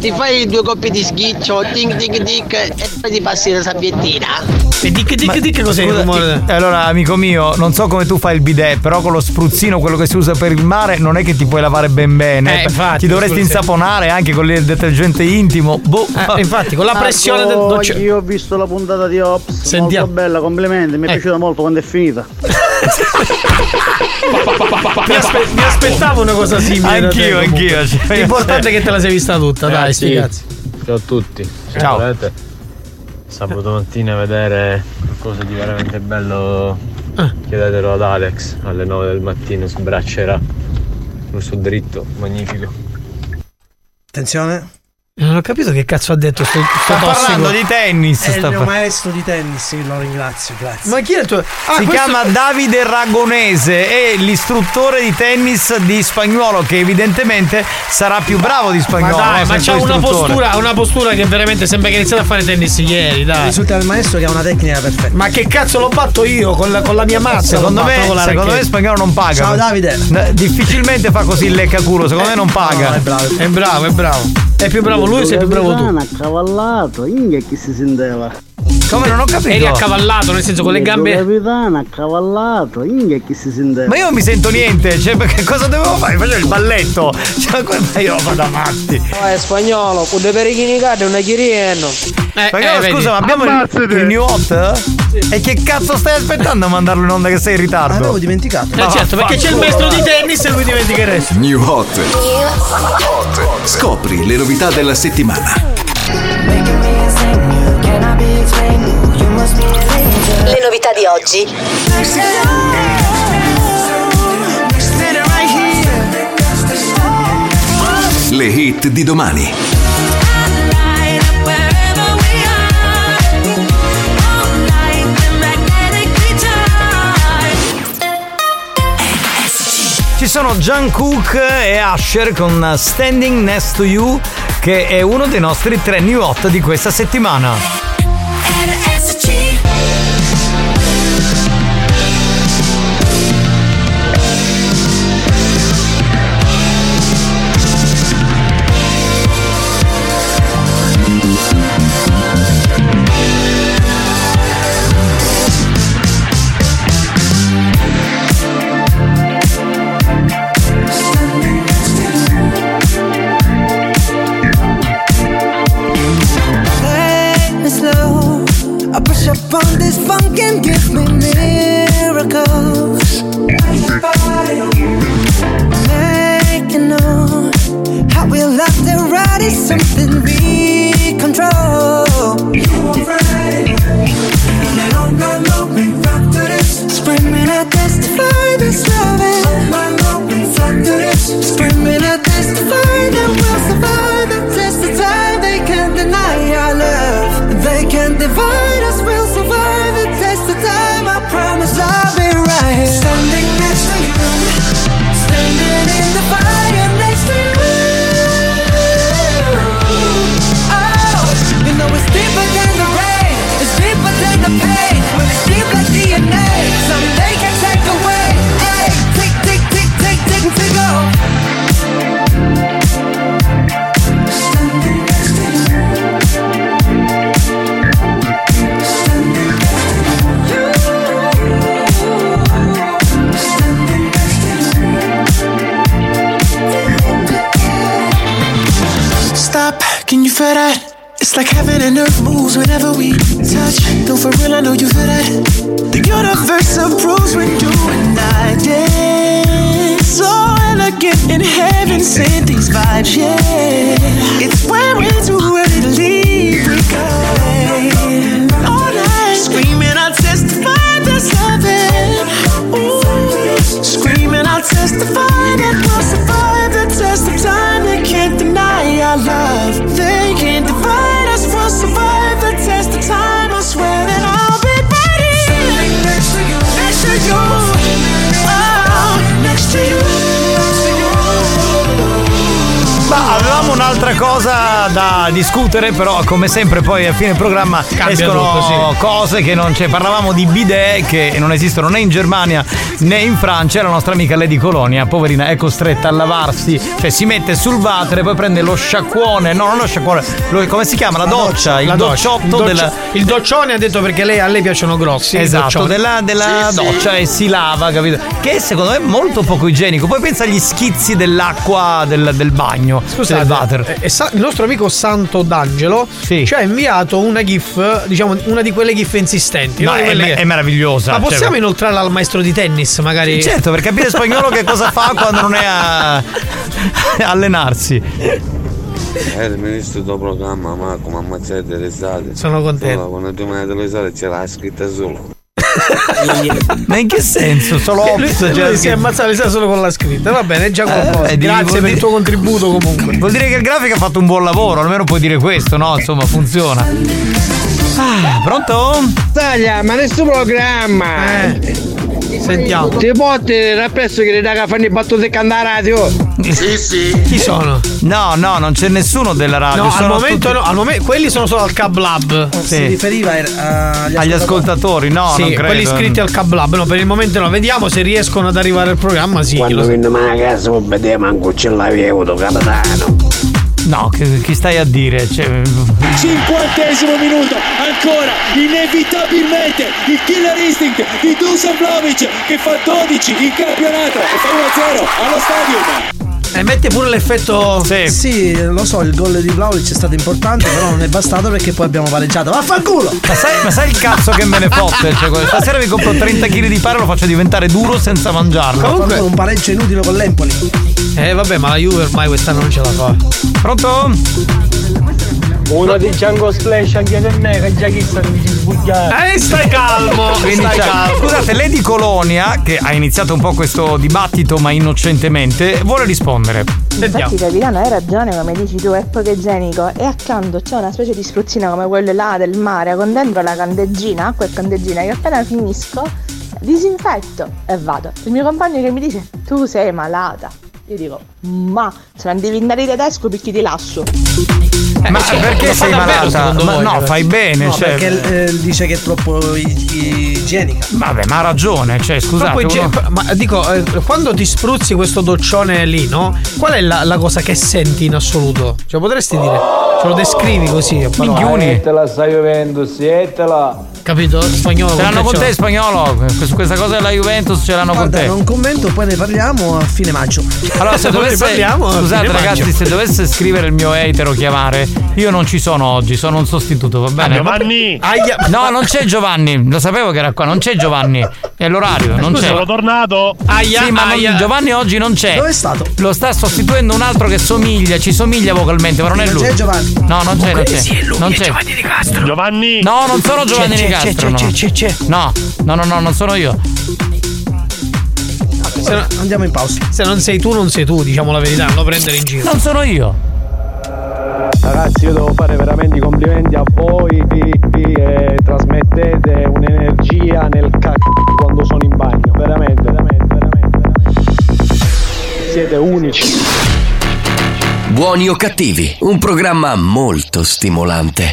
Ti fai due coppie di schiccio, tic tic tic, e poi ti passi la sabbiettina. E dic dic dic cos'è il Scusa, rumore? eh, Allora, amico mio, non so come tu fai il bidet, però con lo spruzzino, quello che si usa per il mare, non è che ti puoi lavare ben bene. Eh, infatti, ti dovresti insaponare anche con il detergente intimo. Boh. Eh, infatti, con la pressione del doccio. Io ho visto la puntata di Ops. Sentiamo. Molto bella, complimenti. Mi è Eh. piaciuta molto quando è finita. [laughs] Mi, aspe- mi aspettavo una cosa simile. Anch'io, anch'io, cioè, L'importante è che te la sei vista tutta, dai, Ragazzi, sti cazzi. Ciao a tutti. Ciao. Volete sabato mattina vedere qualcosa di veramente bello? Chiedetelo ad Alex alle 9 del mattino, sbraccerà. Giusto dritto, magnifico. Attenzione. Non ho capito che cazzo ha detto sto, sto Sta tossico. parlando di tennis. È il mio par- maestro di tennis, lo ringrazio, grazie. Ma chi è il tuo. Ah, si chiama Davide Ragonese, è l'istruttore di tennis di spagnolo che evidentemente sarà più bravo di Ma spagnolo. dai, no? ma c'ha una postura, una postura che veramente sembra che ha iniziato a fare tennis ieri, dai. Risulta il maestro che ha una tecnica perfetta. Ma che cazzo lo batto io con la, con la mia mazza? Secondo me, secondo me spagnolo non paga. Ciao, Davide. No, difficilmente fa così il leccaculo, secondo me non paga. No, è bravo. È bravo, è bravo. È più bravo lui, sei più bravo tu. accavallato, inghia chi si senteva. Come non ho capito? Eri accavallato, nel senso con le gambe. capitano accavallato, inghia chi si sente. Ma io non mi sento niente, cioè perché cosa dovevo fare? Facevo il balletto. Cioè, come io vado avanti? Oh, è spagnolo, con due perichini cade una chirieno. Eh, Spagnolo, scusa, ma abbiamo il, il new hot? E che cazzo stai aspettando a mandarlo in onda che sei in ritardo? Avevo dimenticato. Eh certo, perché c'è il maestro di tennis e lui dimentica il resto. New Hot. Scopri le novità della settimana. Le novità di oggi. Le hit di domani. Ci sono John Cook e Asher con Standing Next to You, che è uno dei nostri tre new hot di questa settimana. Divide us. We'll survive the test of time. I promise I'll be right here. Standing next to you. Standing in the fire next to you. Oh, you know it's deeper than the rain. It's deeper than the pain. But it's deep you that? It's like heaven and earth moves whenever we touch. Though for real, I know you feel that. The universe approves when you and I dance. So elegant in heaven, sent these vibes, yeah. It's when we're too ready to leave, we go. All night, screaming, I testify that's loving. Ooh, screaming, I'll testify un'altra cosa da discutere, però come sempre poi a fine programma Cambia escono tutto, sì. cose che non c'è. Parlavamo di bidet che non esistono né in Germania né in Francia. La nostra amica Lady Colonia, poverina, è costretta a lavarsi, cioè si mette sul water e poi prende lo sciacquone, no, non lo sciacquone, lo- come si chiama? La doccia, il La doccia. docciotto il, doccia- della. il doccione ha detto perché lei, a lei piacciono grossi. il Esatto, della, della doccia e si lava, capito? Che secondo me è molto poco igienico. Poi pensa agli schizzi dell'acqua del, del bagno, Scusate, del water. Eh, eh, sa- il nostro amico Santo D'Angelo ci ha inviato una GIF, diciamo una di quelle GIF insistenti. No, no? Di è me- che- è meravigliosa, Ma possiamo cioè- inoltrarla al maestro di tennis, magari? Certo, per capire spagnolo che cosa fa quando non è a [laughs] allenarsi. Eh, il ministro del programma, ma come ammazzate l'estate. Sono contento. Solo Quando tu mi hai detto l'estate c'era la scritta solo. Ma in che senso? Solo lui, ops, lui cioè, si è ammazzato sa solo con la scritta. Va bene, è già qualcosa. Eh, dici, Grazie per dire- il tuo contributo comunque. Vuol dire che il grafico ha fatto un buon lavoro, almeno puoi dire questo, no? Insomma, funziona. Ah, pronto? Taglia, ma nessun programma! Eh, Sentiamo. Ti porti rappresso che le raga fanno i battute cantare radio? Sì, sì. Chi sono? No, no, non c'è nessuno della radio. No, al momento tutti- no, al momento quelli sono solo al Cab Lab. Si riferiva agli, Agli ascoltatori, no, sì, non credo. quelli iscritti al Cab Lab. No, per il momento no. Vediamo se riescono ad arrivare al programma. Sì, Quando venno a casa, vediamo anche ce l'avevo, capitano. No, che, chi stai a dire? Cioè, Cinquantesimo minuto, ancora, inevitabilmente, il killer instinct di Dusan Vlaovic che fa 12 in campionato e fa 1-0 allo stadium. E mette pure l'effetto. Sì. lo so, il gol di Vlaovic è stato importante, però non è bastato perché poi abbiamo pareggiato. Vaffanculo! ma, sai, ma sai il cazzo che me ne fotte? [laughs] Cioè, stasera mi compro 30 kg di pane e lo faccio diventare duro senza mangiarlo. Comunque un pareggio inutile con l'Empoli. Eh vabbè, ma la Juve ormai quest'anno non ce la fa. Pronto? Uno di Django Splash anche per me, che già chissà che mi ci sbugliare. Eh, stai calmo, Quindi [laughs] stai calmo. Scusate, Lady Colonia, che ha iniziato un po' questo dibattito ma innocentemente, vuole rispondere. Infatti capitano hai ragione come dici tu, è poco igienico e accanto c'è una specie di spruzzino come quelle là del mare con dentro la candeggina, acqua e candeggina che appena finisco disinfetto e vado. Il mio compagno che mi dice tu sei malata. Io dico ma se non devi andare in tedesco perché ti lascio. Ma perché sei malata? Ma no, fai bene. No, cioè- perché eh, dice che è troppo igienica. Vabbè, ma ha ragione, cioè, scusate. Uno- ma dico, eh, quando ti spruzzi questo doccione lì, no? Qual è la, la cosa che senti in assoluto? Cioè, potresti dire, ce lo descrivi così a parole? Eh, te la stai Juventus, e te la. Capito? Spagnolo. Ce l'hanno con te, spagnolo. Su questa cosa della Juventus ce l'hanno con Guarda, te. non commento, poi ne parliamo a fine maggio. Allora, [laughs] se dovesse. parliamo Scusate, ragazzi, se dovesse scrivere il mio hater o chiamare, io non ci sono oggi, sono un sostituto, va bene? Giovanni! [laughs] No, non c'è Giovanni, lo sapevo che era qua, non c'è Giovanni. È l'orario, non Scusa, c'è. sono tornato. Aia, sì, ma non- aia. Giovanni oggi non c'è. Dove è stato? Lo sta sostituendo un altro che somiglia, ci somiglia vocalmente, ma non è Non lui. c'è Giovanni. No, non c'è, non c'è. Sì, è lui, non c'è. Giovanni Di Castro. Giovanni! No, non sono Giovanni C'è, Di c'è, Castro. c'è, no. c'è, c'è, c'è. No, no, no, no, non sono io. Se no- Andiamo in pausa. Se non sei tu, non sei tu, diciamo la verità, non lo prendere in giro. Non sono io. Ragazzi, io devo fare veramente i complimenti a voi che trasmettete un'energia nel c***o quando sono in bagno. Veramente, veramente, veramente, veramente. Siete unici. Buoni o cattivi, un programma molto stimolante.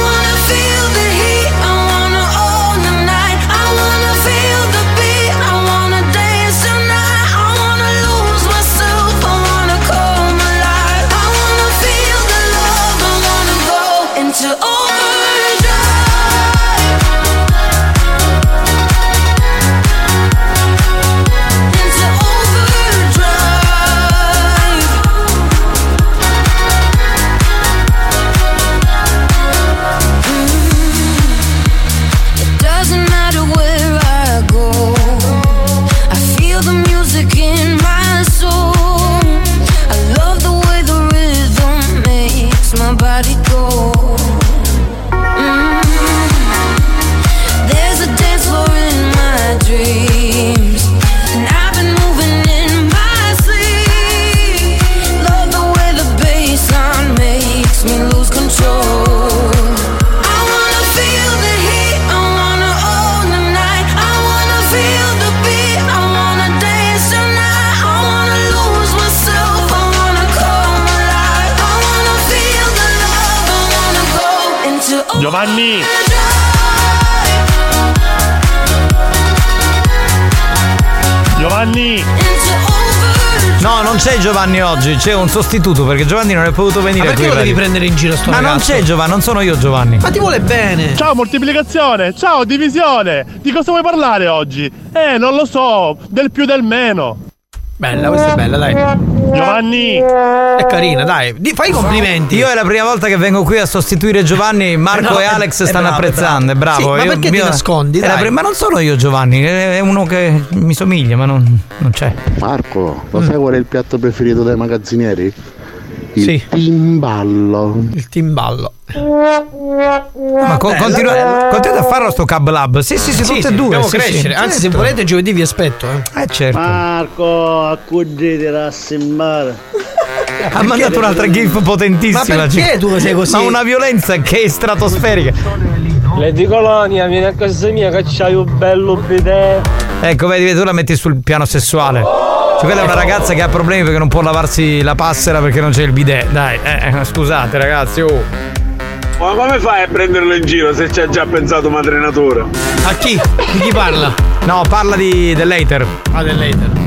C'è Giovanni oggi, c'è un sostituto perché Giovanni non è potuto venire Ma perché qui. lo devi prendere in giro sto Ma non ragazzo? c'è Giovanni, non sono io Giovanni. Ma ti vuole bene. Ciao moltiplicazione! Ciao divisione! Di cosa vuoi parlare oggi? Eh, non lo so, del più del meno. Bella, questa è bella, dai. Giovanni! È carina, dai. Di- fai i complimenti. Io è la prima volta che vengo qui a sostituire Giovanni, Marco [laughs] No, e Alex è stanno bravo, è apprezzando, è bravo. Sì, ma Io- perché ti io- nascondi, la dai? prima- ma non sono io Giovanni, è uno che mi somiglia, ma non, non c'è. Marco, lo sai qual è il piatto preferito dai magazzinieri? Il Sì. timballo. Il timballo. Ma co- continua- continuate a farlo sto Cab Lab. Sì, sì, sì, Sì, tutte sì, e due. Dobbiamo sì, crescere. sì. Anzi, se Certo. volete, giovedì vi aspetto. Eh, Eh certo. Marco, accuditi da simbare. Ha mandato un'altra gif potentissima. Ma perché tu sei così? Ma una violenza che è stratosferica. Lady Colonia, vieni a casa mia che c'hai un bello bidet. Ecco, vedi, tu la metti sul piano sessuale. Cioè, quella è una ragazza che ha problemi perché non può lavarsi la passera perché non c'è il bidet. Dai, eh, scusate ragazzi, oh. Ma come fai a prenderlo in giro se ci ha già pensato madrenatura? A chi? Di chi parla? No, parla di dell'hater. Ah, dell'hater.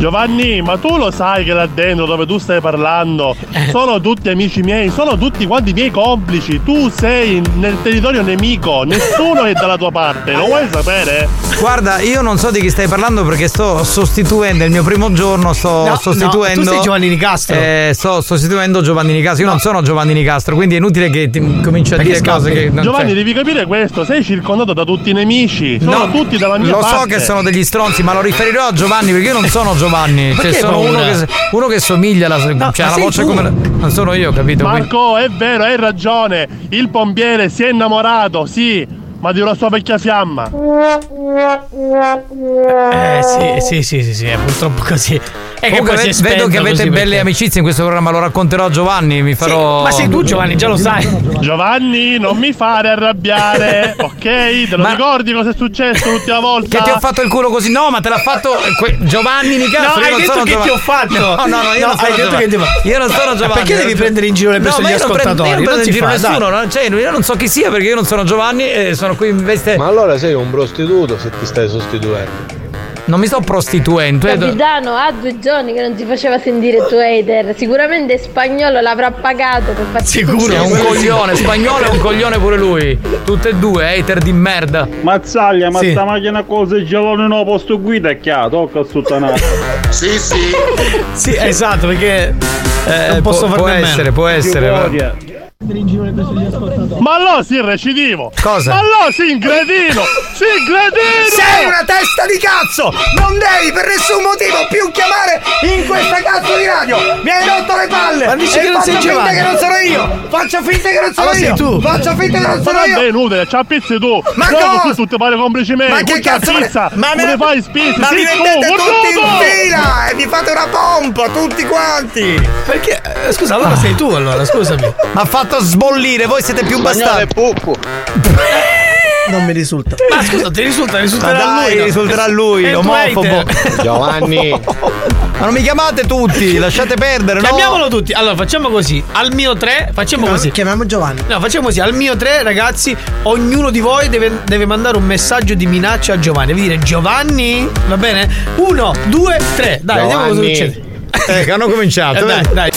Giovanni, ma tu lo sai che là dentro dove tu stai parlando sono tutti amici miei, sono tutti quanti miei complici. Tu sei nel territorio nemico, nessuno è dalla tua parte, lo vuoi sapere? Guarda, io non so di chi stai parlando perché sto sostituendo il mio primo giorno, sto No, sostituendo. no, tu sei Giovanni Nicastro. Eh, sto sostituendo Giovanni Nicastro. Io non sono Giovanni Nicastro, quindi è inutile che ti cominci a Perché dire cose scappi? che. non Giovanni, c'è. devi capire questo, sei circondato da tutti i nemici, sono No, tutti dalla mia Lo parte. so che sono degli stronzi, ma lo riferirò a Giovanni perché io non sono Giovanni. Cioè, Perché sono uno che, uno che somiglia alla, cioè, ma la voce tu. come. la- Non sono io, capito? Quindi- Marco, è vero, hai ragione. Il pompiere si è innamorato, sì, ma di una sua vecchia fiamma. Eh sì, sì, sì, sì, sì, è purtroppo così. Che Comunque, ve- vedo che avete belle perché- amicizie in questo programma, lo racconterò a Giovanni. Mi farò. ma sei tu, Giovanni, già lo sai. Giovanni, non mi fare arrabbiare, [laughs] ok? Te lo ricordi cosa è successo l'ultima volta? Che ti ho fatto il culo così? No, ma te l'ha fatto que- Giovanni Nicastro. No, io hai non detto sono che Giovanni. ti ho fatto. No, no, no, io No, non sono hai detto Giovanni. che ti- Io non sono Ma Giovanni. perché devi prendere in giro le persone, no, ma gli io non prendo- ascoltatori? Io non in giro nessuno. non- cioè, io non so chi sia perché io non sono Giovanni e sono qui in veste. Ma allora sei un prostituto se ti stai sostituendo. Non mi sto prostituendo. eh, do- Capitano, ha due giorni che non ti faceva sentire il tuo hater. Sicuramente spagnolo l'avrà pagato per farti Sicuro, è un coglione, spagnolo è un coglione pure lui. Tutte e due, hater di merda. Mazzaglia, ma Sì. sta macchina cosa gelone no posto guida è chiaro, tocca a sottanare. [laughs] Sì, sì. Sì, esatto, perché eh, non può- posso può farne a meno. essere, può essere, va. Ma allora sì, recidivo! Cosa? Ma allora sì, ingredino! Sì, ingredino! Sei una testa di cazzo! Non devi per nessun motivo più chiamare in questa cazzo di radio! Mi hai rotto le palle! Ma dici E che non sei faccio finta Giovanni? che non sono io! Faccio finta che non sono Allora sei io! tu. Faccio finta che non Ma sono vabbè, io! inutile, c'ha pizzi tu! Ma Dopo cosa? tu tutti pare complici me! Ma che cazzo pizza! Ma me ne fai spese! Ma sì, vi tu, mettete tutti in tu! fila e vi fate una pompa, tutti quanti! Perché? eh, Scusa, allora sei tu allora, scusami. Ma ha fatto sbollire, voi siete più bastardi. Non mi risulta. Ma scusa, ti risulta, Ma risulterà dai, lui. no? risulterà lui, È omofobo. hater. [laughs] Giovanni. Ma non mi chiamate tutti, [laughs] lasciate perdere, no? Chiamiamolo tutti. Allora, facciamo così. Al mio 3, facciamo così. Chiamiamo Giovanni. No, facciamo così. Al mio 3, ragazzi, ognuno di voi deve, deve mandare un messaggio di minaccia a Giovanni. Devi dire Giovanni, va bene? Uno, due, tre. Dai, vediamo cosa Giovanni. succede. Ecco, hanno cominciato. Eh, dai, dai.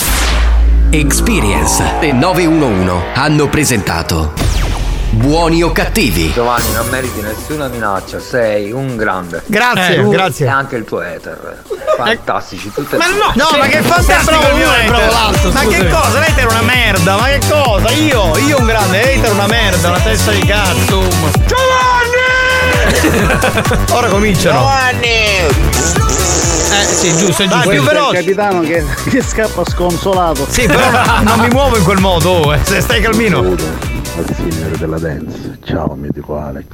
Experience e 911 hanno presentato Buoni o cattivi? Giovanni, non meriti nessuna minaccia, sei un grande. Grazie, Tu grazie. E anche il tuo ether. Fantastici, tutte e Ma no, No, Sì. ma che fantastico il mio e l'altro, Ma che cosa? L'hater è una merda, ma che cosa? Io, io un grande hater, una merda, una testa di cazzo. Giovanni! Ora cominciano. Eh, sì, giusto, è Dai, giusto. più veloce. capitano che, che scappa sconsolato. Sì, però [laughs] non mi muovo in quel modo, oh, eh, se stai calmino. Al signore della dance. Ciao, mitico Alex.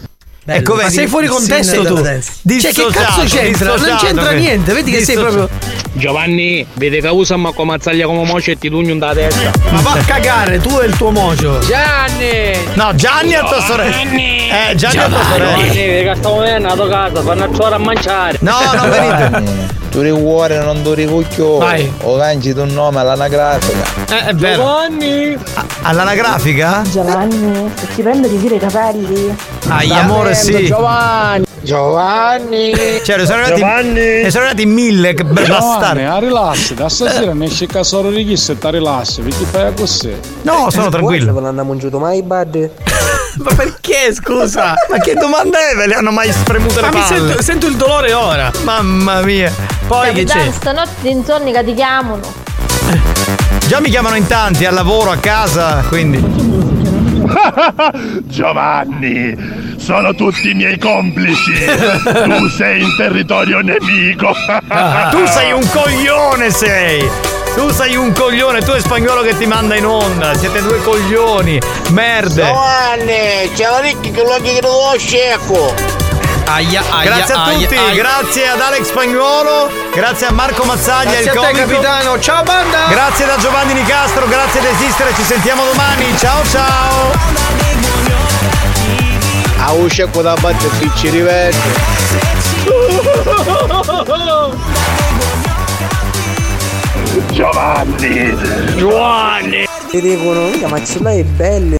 Ecco, Ma vedi, sei fuori il contesto tu. Cioè, che cazzo c'entra? Non c'entra niente, vedi che sei proprio. Giovanni, vede che usa ma come mazzaglia come moce e ti dugno da testa. Ma va a [laughs] cagare, tu e il tuo mocio. Gianni! No, Gianni a tua sorella. Eh, Gianni a tua sorella. Giovanni, vedi che stavo venendo a tua casa, fanno a a mangiare. No, non venite. Tu cuore non tu ricucchio. Vai. O canci tu un nome all'anagrafica. Eh, è vero. Giovanni! All'anagrafica? Giovanni, se ti prendo di dire i capelli. Ai, amore, sì. Giovanni. Giovanni. Cioè, ne sono arrivati, Giovanni. ne sono arrivati mille che Giovanni, bastardi. a rilassi, da stasera ne esce casoro di chissà e ti rilassi, perché fai così. No, sono tranquillo. Non hanno mangiato mai bad. [laughs] Ma perché, scusa? Ma che domanda è? Ve le hanno mai spremute le Ma mi palle? sento, sento il dolore ora. Mamma mia. Poi che Capitano, c'è? stanotte insonnica ti chiamano. Già mi chiamano in tanti, al lavoro, a casa, quindi. [laughs] Giovanni, sono tutti i miei complici. tu sei in territorio nemico. [laughs] tu sei un [laughs] coglione, sei! Tu sei un coglione, tu è spagnolo che ti manda in onda. Siete due coglioni. Merde. Giovanni, c'è la ricchi che lo chiedo lo scecco. Aia, aia, Grazie a aia, tutti, aia. grazie ad Alex Spagnuolo, grazie a Marco Mazzaglia, Grazie il a te, comico. capitano. Ciao, banda. Grazie da Giovanni Nicastro, grazie ad Esistere, ci sentiamo domani. Ciao ciao. A usce con la batte qui ci rivede. Giovanni! Giovanni! Ti dicono, "Minchia, ma ce l'hai belle